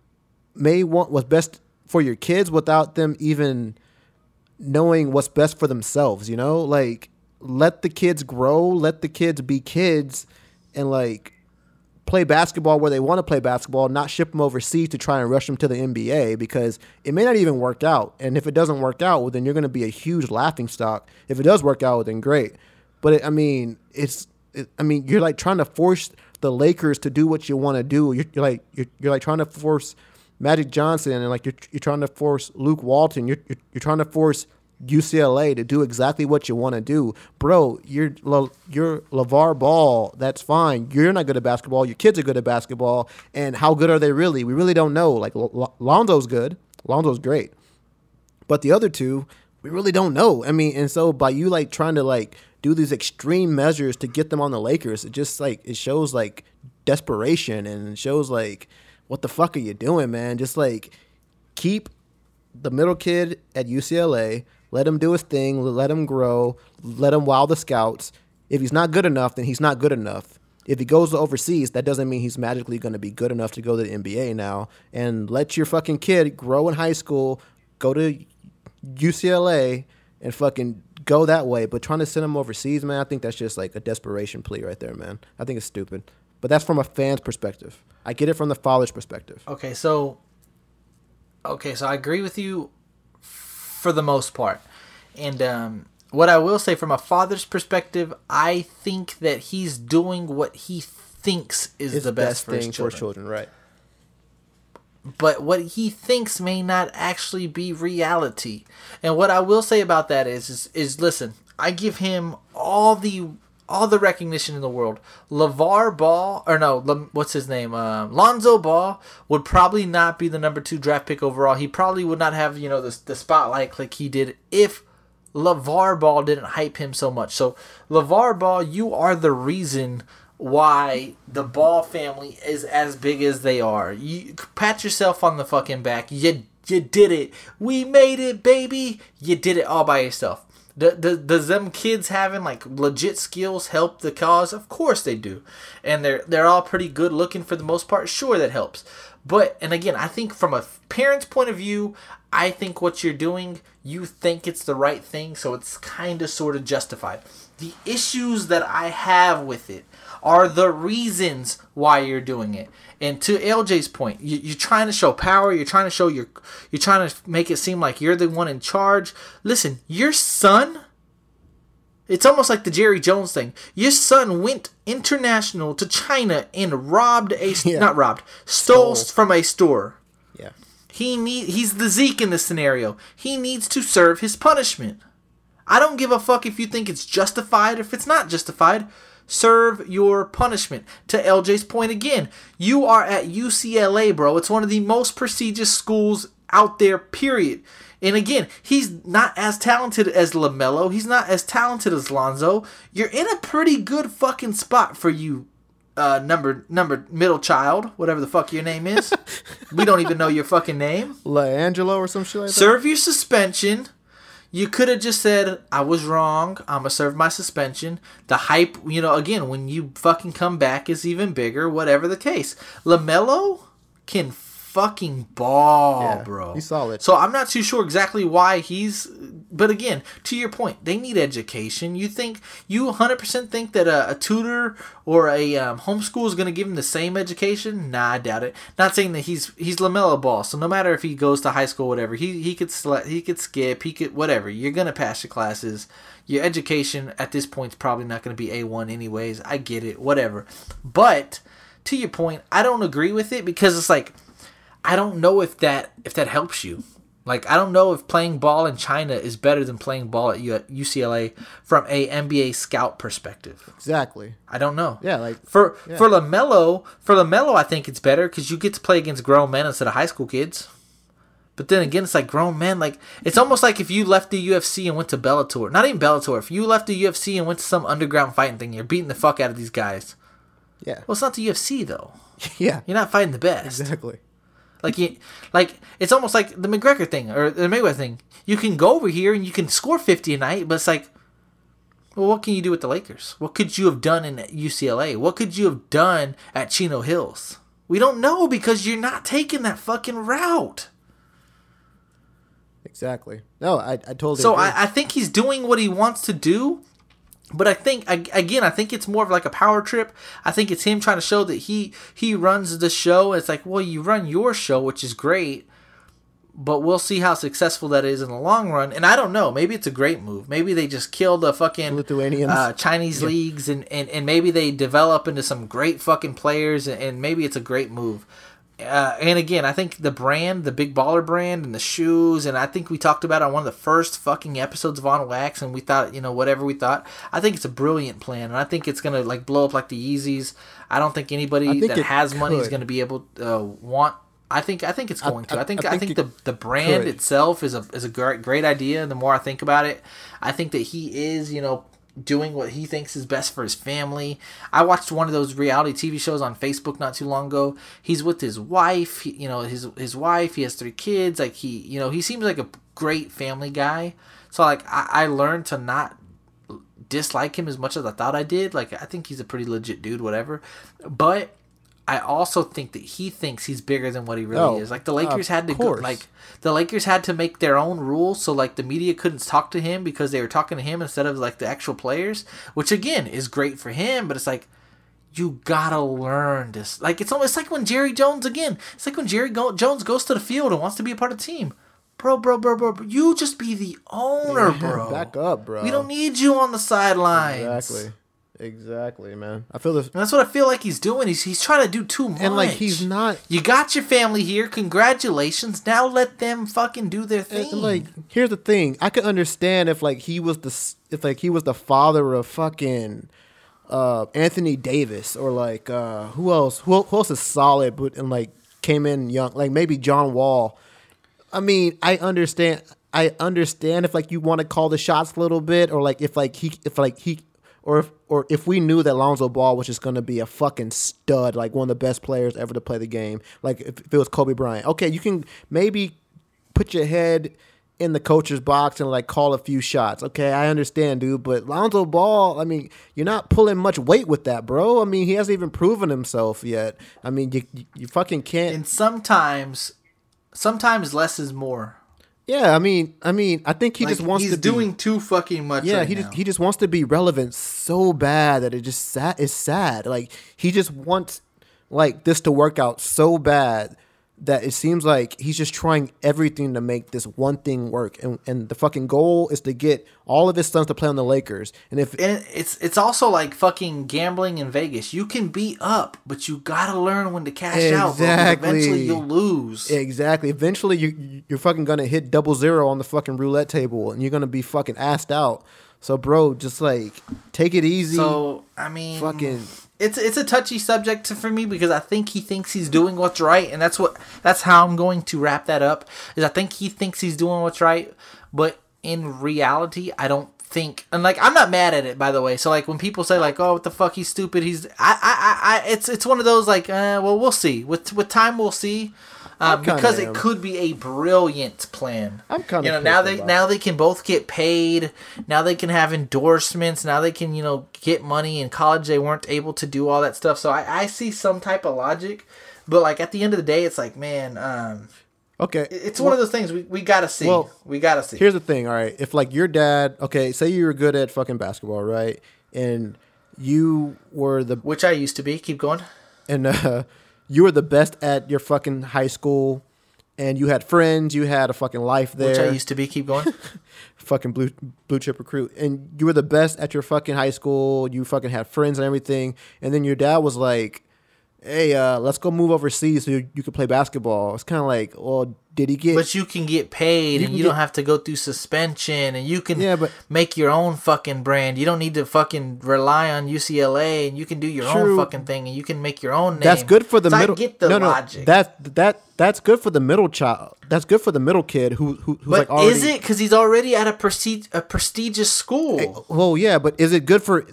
may want what's best for your kids without them even knowing what's best for themselves, you know? Like let the kids grow, let the kids be kids and like play basketball where they want to play basketball, not ship them overseas to try and rush them to the NBA because it may not even work out. And if it doesn't work out, well then you're going to be a huge laughing stock. If it does work out, then great. But it, I mean, it's it, I mean, you're like trying to force the Lakers to do what you want to do. You're, you're like you're, you're like trying to force Magic Johnson and like you're, you're trying to force Luke Walton. You're, you're, you're trying to force UCLA to do exactly what you want to do, bro. You're Le, you're LaVar Ball. That's fine. You're not good at basketball. Your kids are good at basketball, and how good are they really? We really don't know. Like L- Lonzo's good. Lonzo's great, but the other two, we really don't know. I mean, and so by you like trying to like do these extreme measures to get them on the Lakers, it just like it shows like desperation and shows like what the fuck are you doing, man? Just like keep the middle kid at UCLA let him do his thing. Let him grow. Let him wow the scouts. If he's not good enough, then he's not good enough. If he goes overseas, that doesn't mean he's magically going to be good enough to go to the NBA now. And let your fucking kid grow in high school, go to UCLA, and fucking go that way. But trying to send him overseas, man, I think that's just like a desperation plea right there, man. I think it's stupid. But that's from a fan's perspective. I get it from the father's perspective. Okay, so okay, so I agree with you for the most part. And um, what I will say from a father's perspective, I think that he's doing what he thinks is it's the best, best for thing his children. for children, right? But what he thinks may not actually be reality. And what I will say about that is, is, is listen, I give him all the all the recognition in the world. LaVar Ball, or no, what's his name? Uh, Lonzo Ball would probably not be the number two draft pick overall. He probably would not have, you know, the, the spotlight like he did if LaVar Ball didn't hype him so much. So, LaVar Ball, you are the reason why the Ball family is as big as they are. You pat yourself on the fucking back. You you did it. We made it, baby. You did it all by yourself. Does, does them kids having like legit skills help the cause? Of course they do, and they're they're all pretty good looking for the most part. Sure, that helps. But and again, I think from a parent's point of view, I think what you're doing, you think it's the right thing, so it's kind of sort of justified. The issues that I have with it are the reasons why you're doing it. And to LJ's point, you, are trying to show power. You're trying to show your, you're trying to make it seem like you're the one in charge. Listen, your son. It's almost like the Jerry Jones thing. Your son went international to China and robbed a yeah. not robbed, stole, stole from a store. Yeah. He need he's the Zeke in this scenario. He needs to serve his punishment. I don't give a fuck if you think it's justified or if it's not justified serve your punishment. To LJ's point again, you are at UCLA, bro. It's one of the most prestigious schools out there, period. And again, he's not as talented as LaMelo. He's not as talented as Lonzo. You're in a pretty good fucking spot for you, uh, number number middle child, whatever the fuck your name is. we don't even know your fucking name. LaAngelo or some shit like that. Serve your suspension. You could have just said, I was wrong. I'm going to serve my suspension. The hype, you know, again, when you fucking come back is even bigger, whatever the case. LaMelo can fucking ball, yeah, bro. He's solid. So I'm not too sure exactly why he's. But again, to your point, they need education. You think you 100% think that a, a tutor or a um, homeschool is going to give him the same education? Nah, I doubt it. Not saying that he's he's LaMelo Ball. So no matter if he goes to high school, whatever, he he could sl- he could skip, he could whatever. You're gonna pass your classes. Your education at this point is probably not going to be A1 anyways. I get it, whatever. But to your point, I don't agree with it because it's like I don't know if that if that helps you. Like I don't know if playing ball in China is better than playing ball at UCLA from a NBA scout perspective. Exactly. I don't know. Yeah, like for yeah. for LaMelo, for LaMelo, I think it's better because you get to play against grown men instead of high school kids. But then again, it's like grown men. Like it's almost like if you left the UFC and went to Bellator. Not even Bellator. If you left the UFC and went to some underground fighting thing, you're beating the fuck out of these guys. Yeah. Well, it's not the UFC though. yeah. You're not fighting the best. Exactly. Like you, like it's almost like the McGregor thing or the Mayweather thing. You can go over here and you can score fifty a night, but it's like, well, what can you do with the Lakers? What could you have done in UCLA? What could you have done at Chino Hills? We don't know because you're not taking that fucking route. Exactly. No, I, I totally. So I, I think he's doing what he wants to do, but I think again, I think it's more of like a power trip. I think it's him trying to show that he he runs the show. It's like, well, you run your show, which is great, but we'll see how successful that is in the long run. And I don't know. Maybe it's a great move. Maybe they just kill the fucking Lithuanians, uh, Chinese yeah. leagues, and, and and maybe they develop into some great fucking players, and, and maybe it's a great move. Uh, and again, I think the brand, the big baller brand, and the shoes, and I think we talked about it on one of the first fucking episodes of On Wax, and we thought, you know, whatever we thought. I think it's a brilliant plan, and I think it's gonna like blow up like the Yeezys. I don't think anybody think that has money is gonna be able to uh, want. I think I think it's going to. I, I- think I I think think, the the brand could. itself is a is a great great idea. The more I think about it, I think that he is, you know, doing what he thinks is best for his family. I watched one of those reality TV shows on Facebook not too long ago. He's with his wife, he, you know, his his wife, he has three kids, like he, you know, he seems like a great family guy. So like I, I learned to not dislike him as much as I thought I did. Like I think he's a pretty legit dude, whatever. But I also think that he thinks he's bigger than what he really Oh, is. Like the Lakers had to go, like the Lakers had to make their own rules, so like the media couldn't talk to him because they were talking to him instead of like the actual players, which again is great for him. But it's like you gotta learn this. Like it's almost like when Jerry Jones again. It's like when Jerry Go- Jones goes to the field and wants to be a part of the team. Bro, bro, bro, bro, bro, you just be the owner, bro. Back up, bro. We don't need you on the sidelines. exactly, exactly, man. I feel this. And that's what I feel like he's doing. He's he's trying to do too much. And like he's not You got your family here. Congratulations. Now let them fucking do their thing. Like here's the thing i could understand if like he was the if like he was the father of fucking uh anthony davis or like uh who else who, who else is solid but and like came in young like maybe john wall i mean i understand i understand if like you want to call the shots a little bit or like if like he if like he or if, or if we knew that Lonzo Ball was just going to be a fucking stud, like one of the best players ever to play the game, like if, if it was Kobe Bryant, okay, you can maybe put your head in the coach's box and like call a few shots. Okay, I understand, dude, but Lonzo Ball, I mean, you're not pulling much weight with that, bro. I mean, he hasn't even proven himself yet. I mean, you you, you fucking can't. and sometimes, sometimes less is more. Yeah, I mean, I mean, I think he Like, just wants he's to be- doing too fucking much. Yeah, right he now. just he just wants to be relevant so bad that it just sad. It's sad. Like he just wants like this to work out so bad that it seems like he's just trying everything to make this one thing work. And and the fucking goal is to get all of his sons to play on the Lakers. And if and it's it's also like fucking gambling in Vegas. You can be up, but you gotta learn when to cash out. bro, Exactly. Eventually, you'll lose. Exactly. Eventually, you you're fucking gonna hit double zero on the fucking roulette table, and you're gonna be fucking assed out. So, bro, just like take it easy. So I mean, fucking it's it's a touchy subject to, for me because I think he thinks he's doing what's right, and that's what that's how I'm going to wrap that up. Is I think he thinks he's doing what's right, but in reality, I don't think. And like, I'm not mad at it, by the way. So like, when people say like, "Oh, what the fuck, he's stupid," he's I I I, I it's it's one of those like, uh, well, we'll see. With with time, we'll see. Um, because am. it could be a brilliant plan. I'm kinda you know now they now they can both get paid. Now they can have endorsements. Now they can you know get money. In college, they weren't able to do all that stuff. So I, I see some type of logic, but like at the end of the day, it's like man, um, okay. it's one of those things we, we gotta see. Well, we gotta see. Here's the thing, all right. If like your dad, okay, say you were good at fucking basketball, right? And you were the Which I used to be. Keep going. and uh, you were the best at your fucking high school, and you had friends, you had a fucking life there. Which I used to be. Keep going. fucking blue blue chip recruit, and you were the best at your fucking high school. You fucking had friends and everything, and then your dad was like, "Hey, uh, let's go move overseas so you, you could play basketball." It's kind of like, well, did he get? But you can get paid, You and you get- don't have to go through suspension, and you can Yeah, but- make your own fucking brand. You don't need to fucking rely on UCLA, and you can do your own fucking thing, and you can make your own name. that's good for the So middle. I get the no, no, logic. That that that's good for the middle child. That's good for the middle kid who who who's but like already. is it because he's already at a prestige a prestigious school? Well, yeah, but is it good for?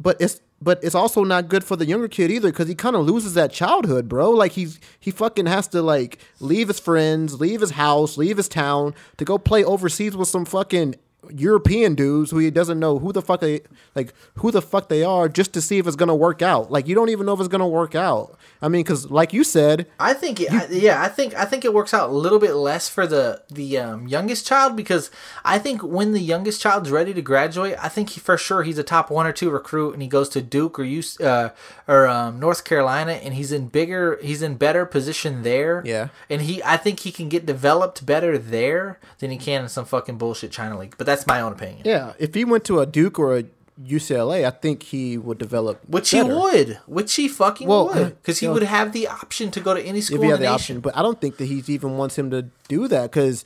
But it's but it's also not good for the younger kid either because he kind of loses that childhood, bro. Like he's he fucking has to like leave his friends, leave his house, leave his town to go play overseas with some fucking European dudes who he doesn't know who the fuck they like who the fuck they are just to see if it's gonna work out. Like you don't even know if it's gonna work out. I mean, because like you said, I think it, I, yeah, I think I think it works out a little bit less for the the um, youngest child because I think when the youngest child's ready to graduate, I think he, for sure he's a top one or two recruit and he goes to Duke or UC, uh, or um, North Carolina and he's in bigger he's in better position there. Yeah. and he I think he can get developed better there than he can in some fucking bullshit China league. But that's my own opinion. Yeah, if he went to a Duke or a UCLA, I think he would develop. Which better. he would. Which he fucking Well, would. Because he know- would have the option to go to any school if he had the, the option. But I don't think that he even wants him to do that because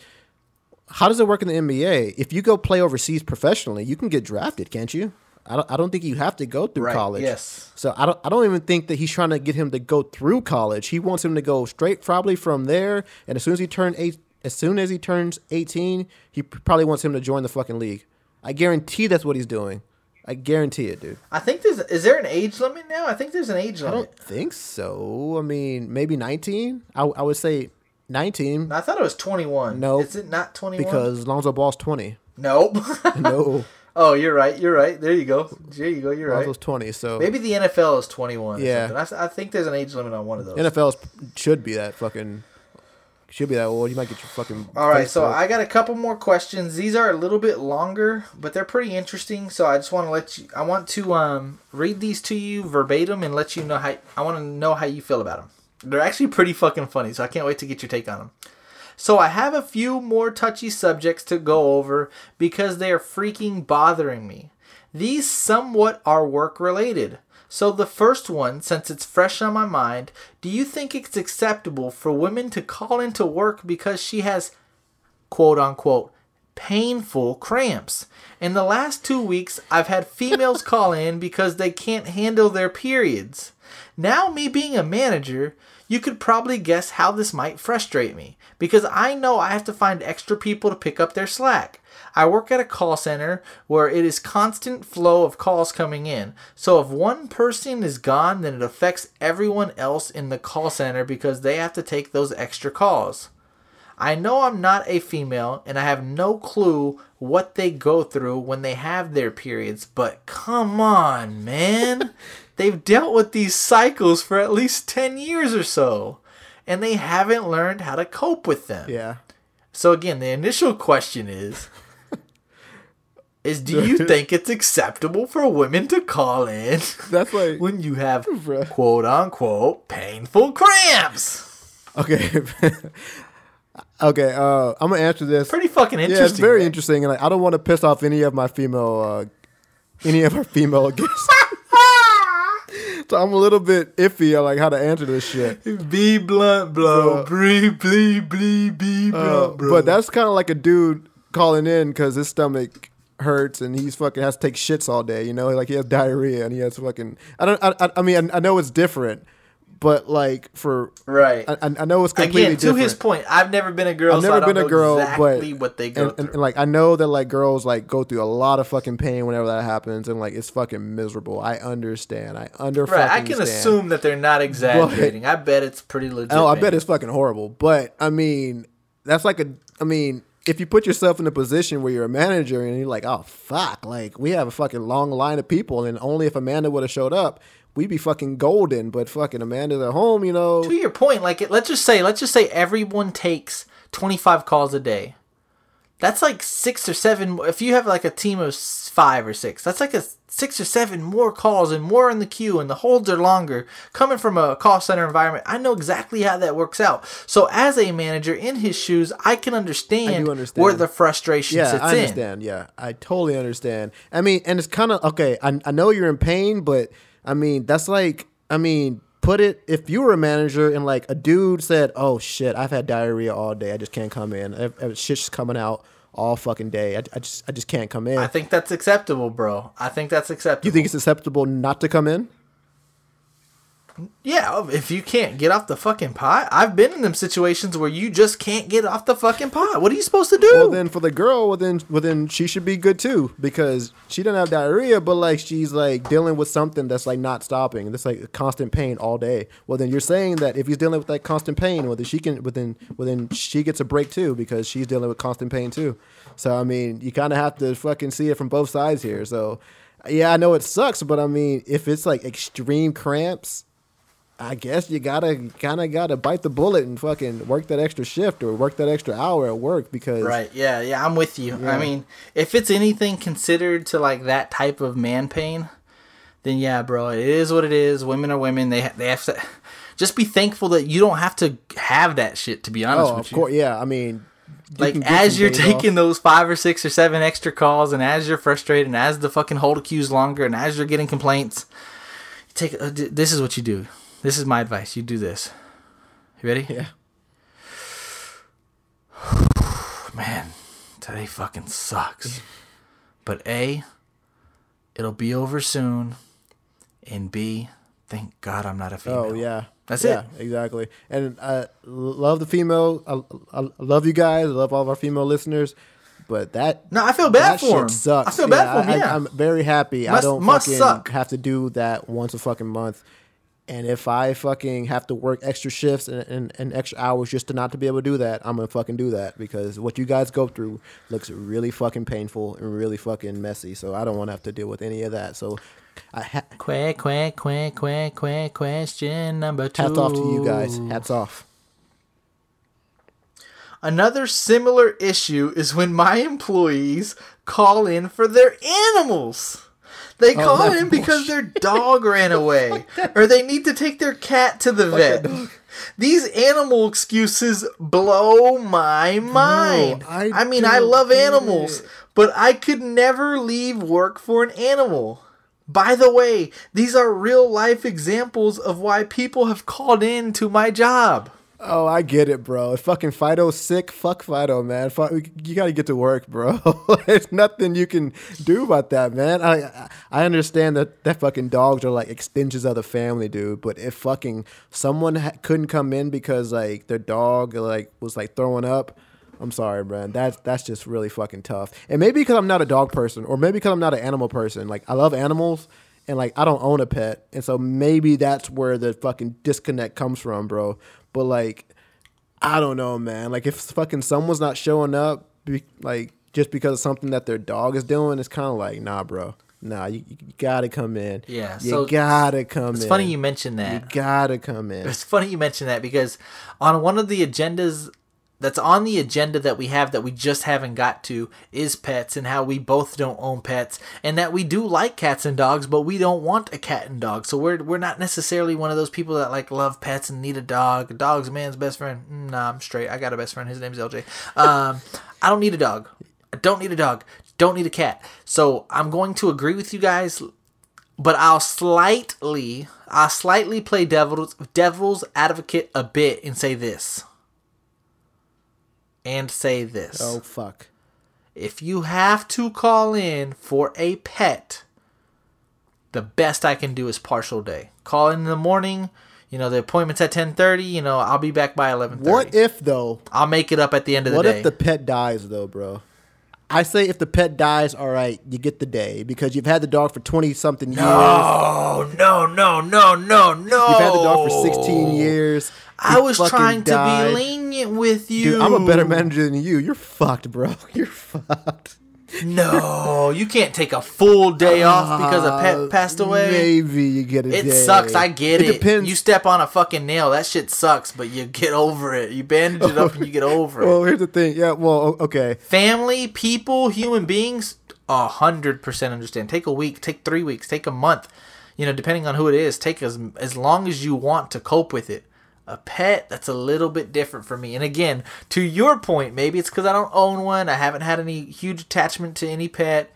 how does it work in the NBA? If you go play overseas professionally, you can get drafted, can't you? I don't. I don't think you have to go through Right, college. yes. So I don't. I don't even think that he's trying to get him to go through college. He wants him to go straight, probably from there. And as soon as he turn eight, as soon as he turns eighteen, he probably wants him to join the fucking league. I guarantee that's what he's doing. I guarantee it, dude. I think there's. Is there an age limit now? I think there's an age limit. I don't think so. I mean, maybe nineteen. I, I would say nineteen. I thought it was 21. No. Is it not 21? Because Lonzo Ball's 20. Nope. No, oh, you're right. You're right. There you go. There you go. You're right. Lonzo's 20. So Maybe the NFL is 21. Yeah. I, I think there's an age limit on one of those. NFL should be that fucking. Should be that old. You might get your fucking. All right, so broke. I got a couple more questions. These are a little bit longer, but they're pretty interesting. So I just want to let you. I want to um, read these to you verbatim and let you know how. I want to know how you feel about them. They're actually pretty fucking funny, so I can't wait to get your take on them. So I have a few more touchy subjects to go over because they are freaking bothering me. These somewhat are work related. So the first one, since it's fresh on my mind, do you think it's acceptable for women to call into work because she has quote unquote painful cramps? In the last 2 weeks, I've had females call in because they can't handle their periods. Now, me being a manager, you could probably guess how this might frustrate me because I know I have to find extra people to pick up their slack. I work at a call center where it is constant flow of calls coming in. So if one person is gone, then it affects everyone else in the call center because they have to take those extra calls. I know I'm not a female and I have no clue what they go through when they have their periods, but come on, man. They've dealt with these cycles for at least 10 years or so, and they haven't learned how to cope with them. Yeah. So again, the initial question is is do you think it's acceptable for women to call in That's like. when you have Bruh. quote unquote painful cramps? Okay. okay. Uh, I'm gonna answer this. Pretty fucking interesting. yeah, it's very right? interesting, and like, I don't want to piss off any of my female, uh, any of our female guests. so I'm a little bit iffy on like how to answer this shit. Be blunt, bro. Bruh. Be, be, be, be Uh, blunt, bro. but that's kind of like a dude calling in because his stomach hurts and he's fucking has to take shits all day. You know, like he has diarrhea and he has fucking. I don't. I, I, mean, I, know it's different, but like for right. I, I know it's completely Again, to different. his point, I've never been a girl. I've so never I don't been a girl, exactly but what they go and, and, through. and, like I know that like girls like go through a lot of fucking pain whenever that happens, and like it's fucking miserable. I understand. I under right. I can stand. assume that they're not exaggerating. I bet it's pretty legit. Oh, I bet it's fucking horrible. But I mean, that's like a. I mean, if you put yourself in a position where you're a manager and you're like, oh fuck, like we have a fucking long line of people, and only if Amanda would have showed up, we'd be fucking golden. But fucking Amanda's at home, you know. to your point, like let's just say, let's just say everyone takes twenty five calls a day. That's like six or seven. If you have like a team of five or six, that's like a six or seven more calls and more in the queue, and the holds are longer. Coming from a call center environment, I know exactly how that works out. So as a manager in his shoes, I can understand, understand. where the frustration Yeah, sits I in. understand. Yeah, I totally understand. I mean, and it's kind of okay. I, I know you're in pain, but I mean, that's like, I mean, put it if you were a manager and like a dude said, "Oh shit, I've had diarrhea all day. I just can't come in. I, I, shit's coming out all fucking day. I, I just, I just can't come in." I think that's acceptable, bro. I think that's acceptable. you think it's acceptable not to come in? Yeah, oh, if you can't get off the fucking pot, I've been in them situations where you just can't get off the fucking pot. What are you supposed to do? Well, then for the girl, well then, well then she should be good too because she doesn't have diarrhea, but like she's like dealing with something that's like not stopping. That's like constant pain all day. Well, then you're saying that if he's dealing with that constant pain, well then she can, well then, well then she gets a break too because she's dealing with constant pain too. So I mean, you kind of have to fucking see it from both sides here. So yeah, I know it sucks, but I mean, if it's like extreme cramps. I guess you gotta kind of gotta bite the bullet and fucking work that extra shift or work that extra hour at work because right? Yeah, yeah, I'm with you. Yeah. I mean, if it's anything considered to like that type of man pain, then yeah, bro, it is what it is. Women are women. They ha- they have to just be thankful that you don't have to have that shit. To be honest Oh, with of you, course, yeah. I mean, like as you're taking off. those five or six or seven extra calls, and as you're frustrated, and as the fucking hold queue's longer, and as you're getting complaints, take. Uh, d- this is what you do. This is my advice. You do this. You ready? Yeah. Man, today fucking sucks. But A, it'll be over soon. And B, thank God I'm not a female. Oh yeah. That's yeah, it. exactly. And I love the female. I, I love you guys. I love all of our female listeners. But that No, I feel bad for him. sucks. I feel bad for him. I, am very happy. I don't must fucking suck. have to do that once a fucking month. And if I fucking have to work extra shifts and, and, and extra hours just to not to be able to do that, I'm gonna fucking do that because what you guys go through looks really fucking painful and really fucking messy. So I don't want to have to deal with any of that. So I ha- Quack, quack, quack, quack, quack, question number two. hats off to you guys. Hats off. Another similar issue is when my employees call in for their animals. They call that's in because their dog ran away or they need to take their cat to the vet. These animal excuses blow my mind. I I, mean, I love animals, it. but I could never leave work for an animal. By the way, these are real life examples of why people have called in to my job. Oh, I get it, bro. If fucking Fido's sick, fuck Fido, man. Fu- You got to get to work, bro. There's nothing you can do about that, man. I I- I understand that that fucking dogs are like extensions of the family, dude. But if fucking someone ha- couldn't come in because like their dog like was like throwing up, I'm sorry, man. That's that's just really fucking tough. And maybe because I'm not a dog person, or maybe because I'm not an animal person. Like I love animals. And like I don't own a pet, and so maybe that's where the fucking disconnect comes from, bro. But like, I don't know, man. Like if fucking someone's not showing up, be, like just because of something that their dog is doing, it's kind of like, nah, bro. Nah, you, you gotta come in. Yeah, you so gotta come It's in. funny you mentioned that. You gotta come in. It's funny you mentioned that because on one of the agendas that's on the agenda that we have that we just haven't got to is pets and how we both don't own pets and that we do like cats and dogs but we don't want a cat and dog. So we're we're not necessarily one of those people that like love pets and need a dog. A dog's man's best friend. Mm, Nah, I'm straight. I got a best friend. His name's LJ. Um, I don't need a dog. I don't need a dog. Don't need a cat. So I'm going to agree with you guys but I'll slightly I'll slightly play devil's devil's advocate a bit and say this. And say this. Oh fuck. If you have to call in for a pet, the best I can do is partial day. Call in in the morning, you know, the appointment's at 10:30, you know, I'll be back by 11:30. What if though? I'll make it up at the end of the What day. What if the pet dies though, bro? I say if the pet dies, all right, you get the day because you've had the dog for twenty something years. No, no, no, no, no, no. You've had the dog for sixteen years. I was trying to be lenient with you. Dude, I'm a better manager than you. You're fucked, bro. You're fucked. No, you can't take a full day ah, off because a pet passed away. Maybe you get a It day. sucks. I get it. It depends. You step on a fucking nail. That shit sucks, but you get over it. You bandage it up and you get over it. well, here's the thing. Yeah, well, okay. Family, people, human beings, a hundred percent understand. Take a week, take three weeks, take a month. You know, depending on who it is, take as as long as you want to cope with it. A pet, that's a little bit different for me. And again, to your point, maybe it's because I don't own one. I haven't had any huge attachment to any pet.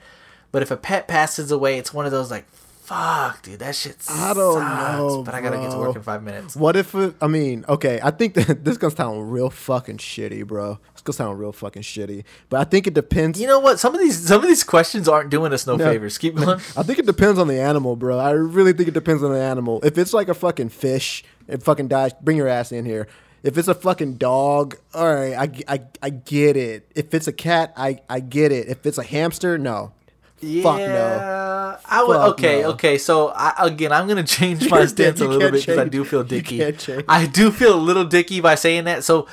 But if a pet passes away, it's one of those like, fuck, dude, that shit sucks. I don't know, But I gotta get to work in five minutes. What if it, I mean, okay, I think that this gonna sound real fucking shitty, bro. It's gonna sound real fucking shitty. But I think it depends. You know what? Some of these some of these questions aren't doing us no, No. favors. Keep going. I think it depends on the animal, bro. I really think it depends on the animal. If it's like a fucking fish, it fucking dies. Bring your ass in here. If it's a fucking dog, all right, I, I, I get it. If it's a cat, I, I get it. If it's a hamster, no. Fuck no. Yeah, I would. Fuck okay, no. okay. So I, again, I'm gonna change my stance a little bit because I do feel dicky. I do feel a little dicky by saying that. So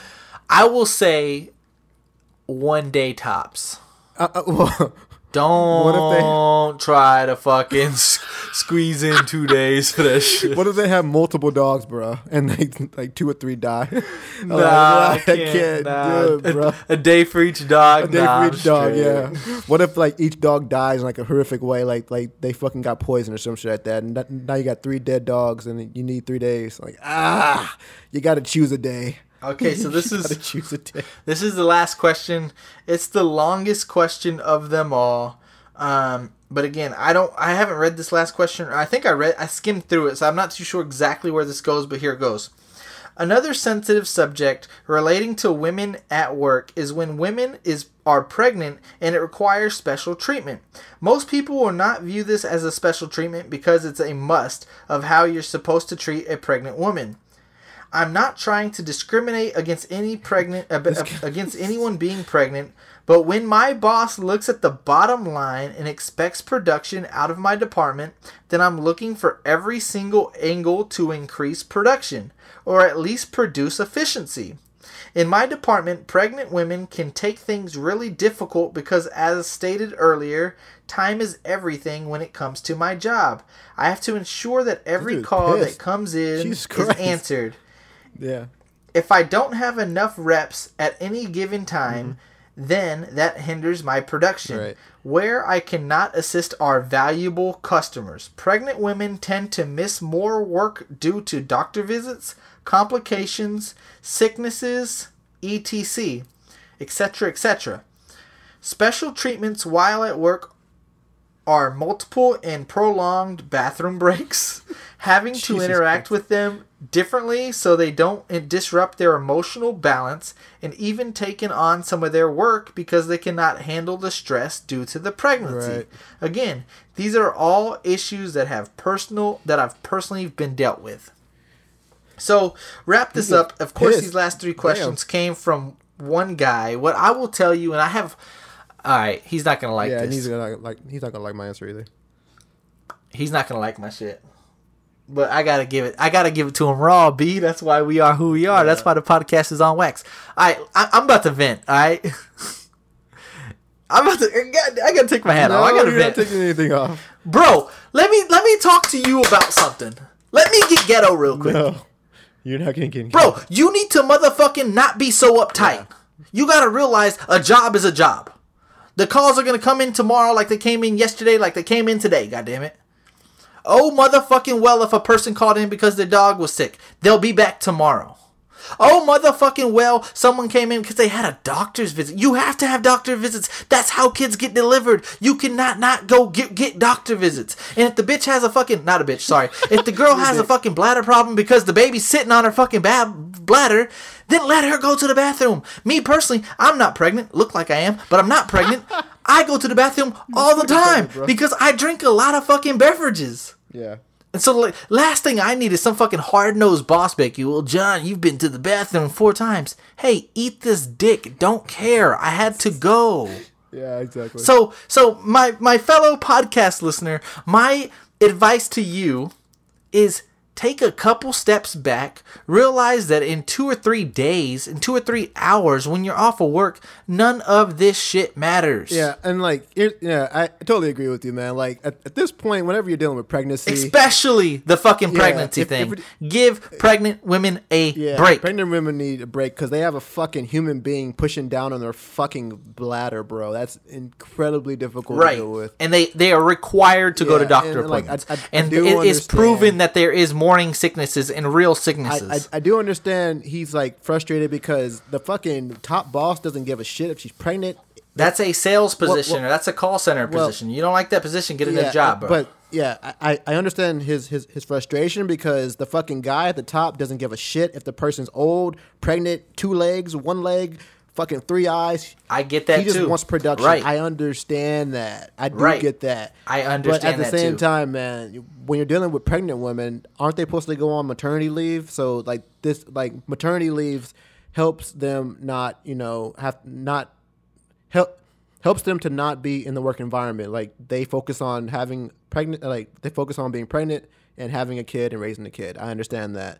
I will say one day tops. Uh, uh, well, Don't if try to fucking squeeze in two days for that shit. what if they have multiple dogs, bro, and like like two or three die? I'm Nah, like, I I can't, nah. do it, bro. A, a day for each dog. A day nah, for I'm each dog, straight. yeah. What if like each dog dies in like a horrific way, like like they fucking got poisoned or some shit like that, and that, now you got three dead dogs and you need three days? Like ah, you got to choose a day. Okay, so this is choose a day. this is the last question. It's the longest question of them all. Um, but again, I don't I haven't read this last question. I think I read I skimmed through it, so I'm not too sure exactly where this goes, but here it goes. Another sensitive subject relating to women at work is when women is are pregnant and it requires special treatment. Most people will not view this as a special treatment because it's a must of how you're supposed to treat a pregnant woman. I'm not trying to discriminate against any pregnant ab- against anyone being pregnant, but when my boss looks at the bottom line and expects production out of my department, then I'm looking for every single angle to increase production or at least produce efficiency. In my department, pregnant women can take things really difficult because, as stated earlier, time is everything when it comes to my job. I have to ensure that every call pissed. that comes in is answered Yeah. if I don't have enough reps at any given time, mm-hmm. then that hinders my production. Right. Where I cannot assist our valuable customers. Pregnant women tend to miss more work due to doctor visits, complications, sicknesses, etc., etc., etc. Special treatments while at work are multiple and prolonged bathroom breaks, having to interact Christ. with them differently so they don't uh, disrupt their emotional balance, and even taking on some of their work because they cannot handle the stress due to the pregnancy. Right. Again, these are all issues that have personal that I've personally been dealt with. So wrap this up. Of course, these last three questions came from one guy. What I will tell you, and I have. All right, he's not gonna like yeah, this. he's gonna like he's not gonna like my answer either. he's not gonna like my shit. But I gotta give it. I gotta give it to him raw, B. That's why we are who we are. That's why the podcast is on wax. All right, I, I'm about to vent. All right, I'm about to. I gotta, I gotta take my hat off. I gotta you're not taking anything off. bro. Let me let me talk to you about something. Let me get ghetto real quick, No, you're not gonna get. bro. You need to motherfucking not be so uptight. You gotta realize a job is a job. The calls are gonna come in tomorrow, like they came in yesterday, like they came in today. God damn it. Oh motherfucking well, if a person called in because their dog was sick, they'll be back tomorrow. Oh motherfucking well, someone came in because they had a doctor's visit. You have to have doctor visits. That's how kids get delivered. You cannot not go get get doctor visits. And if the bitch has a fucking not a bitch, sorry. If the girl has a fucking bladder problem because the baby's sitting on her fucking bad bladder, then let her go to the bathroom. Me personally, I'm not pregnant. Look like I am, but I'm not pregnant. I go to the bathroom all the time because I drink a lot of fucking beverages. Yeah. And so, like, last thing I need is some fucking hard nosed boss back you. Well, John, you've been to the bathroom four times. Hey, eat this dick. Don't care. I had to go. Yeah, exactly. So, so my my fellow podcast listener, my advice to you is take a couple steps back. Realize that in two or three days, in two or three hours, when you're off of work, none of this shit matters. yeah, and like, it, yeah, I totally agree with you, man. Like at, at this point, whenever you're dealing with pregnancy, Especially the fucking Yeah, pregnancy if- thing. if it- Give pregnant women a yeah, break. pregnant women need a break because they have a fucking human being pushing down on their fucking bladder, bro. That's incredibly difficult right to deal with. and they they are required to go to doctor and, appointments I- I- I and it is understand. proven that there is morning sicknesses and real sicknesses I, I do understand he's like frustrated because the fucking top boss doesn't give a shit if she's pregnant. that's a sales position well- or that's a call center well- position. You don't like that position get another Yeah, job bro. But yeah, I, I understand his, his his frustration because the fucking guy at the top doesn't give a shit if the person's old, pregnant, two legs, one leg, fucking three eyes. I get that he just too. wants production. Right. I understand that. I do Right. get that. I understand. But at the same too. time, man, when you're dealing with pregnant women, aren't they supposed to go on maternity leave? So like this, like maternity leaves helps them not, you know, have not help helps them to not be in the work environment. Like they focus on having pregnant, like they focus on being pregnant and having a kid and raising a kid. I understand that.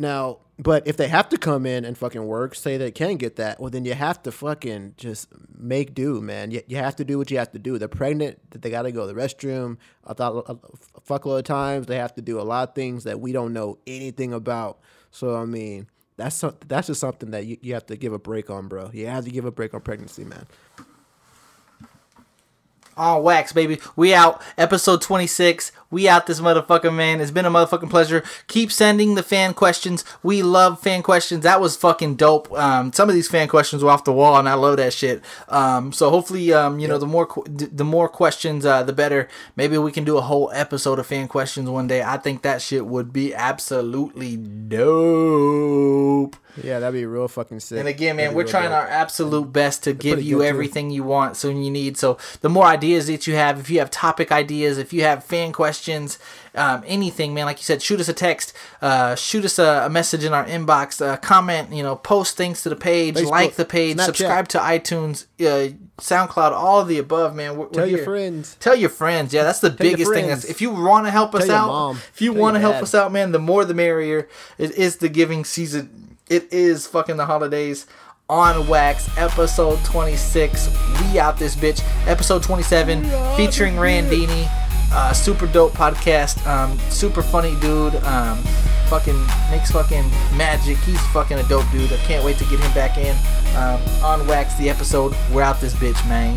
Now, but if they have to come in and fucking work, say they can get that, well, then you have to fucking just make do, man. You, you have to do what you have to do. They're pregnant, they got to go to the restroom a, thought, a fuckload of times. They have to do a lot of things that we don't know anything about. So, I mean, that's that's just something that you, you have to give a break on, bro. You have to give a break on pregnancy, man. On wax, baby. We out. Episode 26. We out this motherfucker, man. It's been a motherfucking pleasure. Keep sending the fan questions. We love fan questions. That was fucking dope. Um, some of these fan questions were off the wall, and I love that shit. Um, so hopefully, um, you know, the more qu- the more questions, uh, the better. Maybe we can do a whole episode of fan questions one day. I think that shit would be absolutely dope. Yeah, that'd be real fucking sick. And again, man, we're trying dope. our absolute best to give you good, too. everything you want, so you need. So the more ideas that you have, if you have topic ideas, if you have fan questions, um, anything, man, like you said, shoot us a text, uh, shoot us a, a message in our inbox, uh, comment, you know, post things to the page, Facebook, like the page, Snapchat. subscribe to iTunes, uh, SoundCloud, all of the above, man. We're, Tell we're your here. friends. Tell your friends. Yeah, that's the your biggest thing. That's, if you want to help us Tell out, if you want to help dad. us out, man, the more the merrier. It is the giving season. It is fucking the holidays. On Wax, episode 26. We out this bitch. Episode 27, featuring Randini. Uh, super dope podcast. Um, super funny dude. Um, fucking makes fucking magic. He's fucking a dope dude. I can't wait to get him back in. Um, on Wax, the episode. We're out this bitch, man.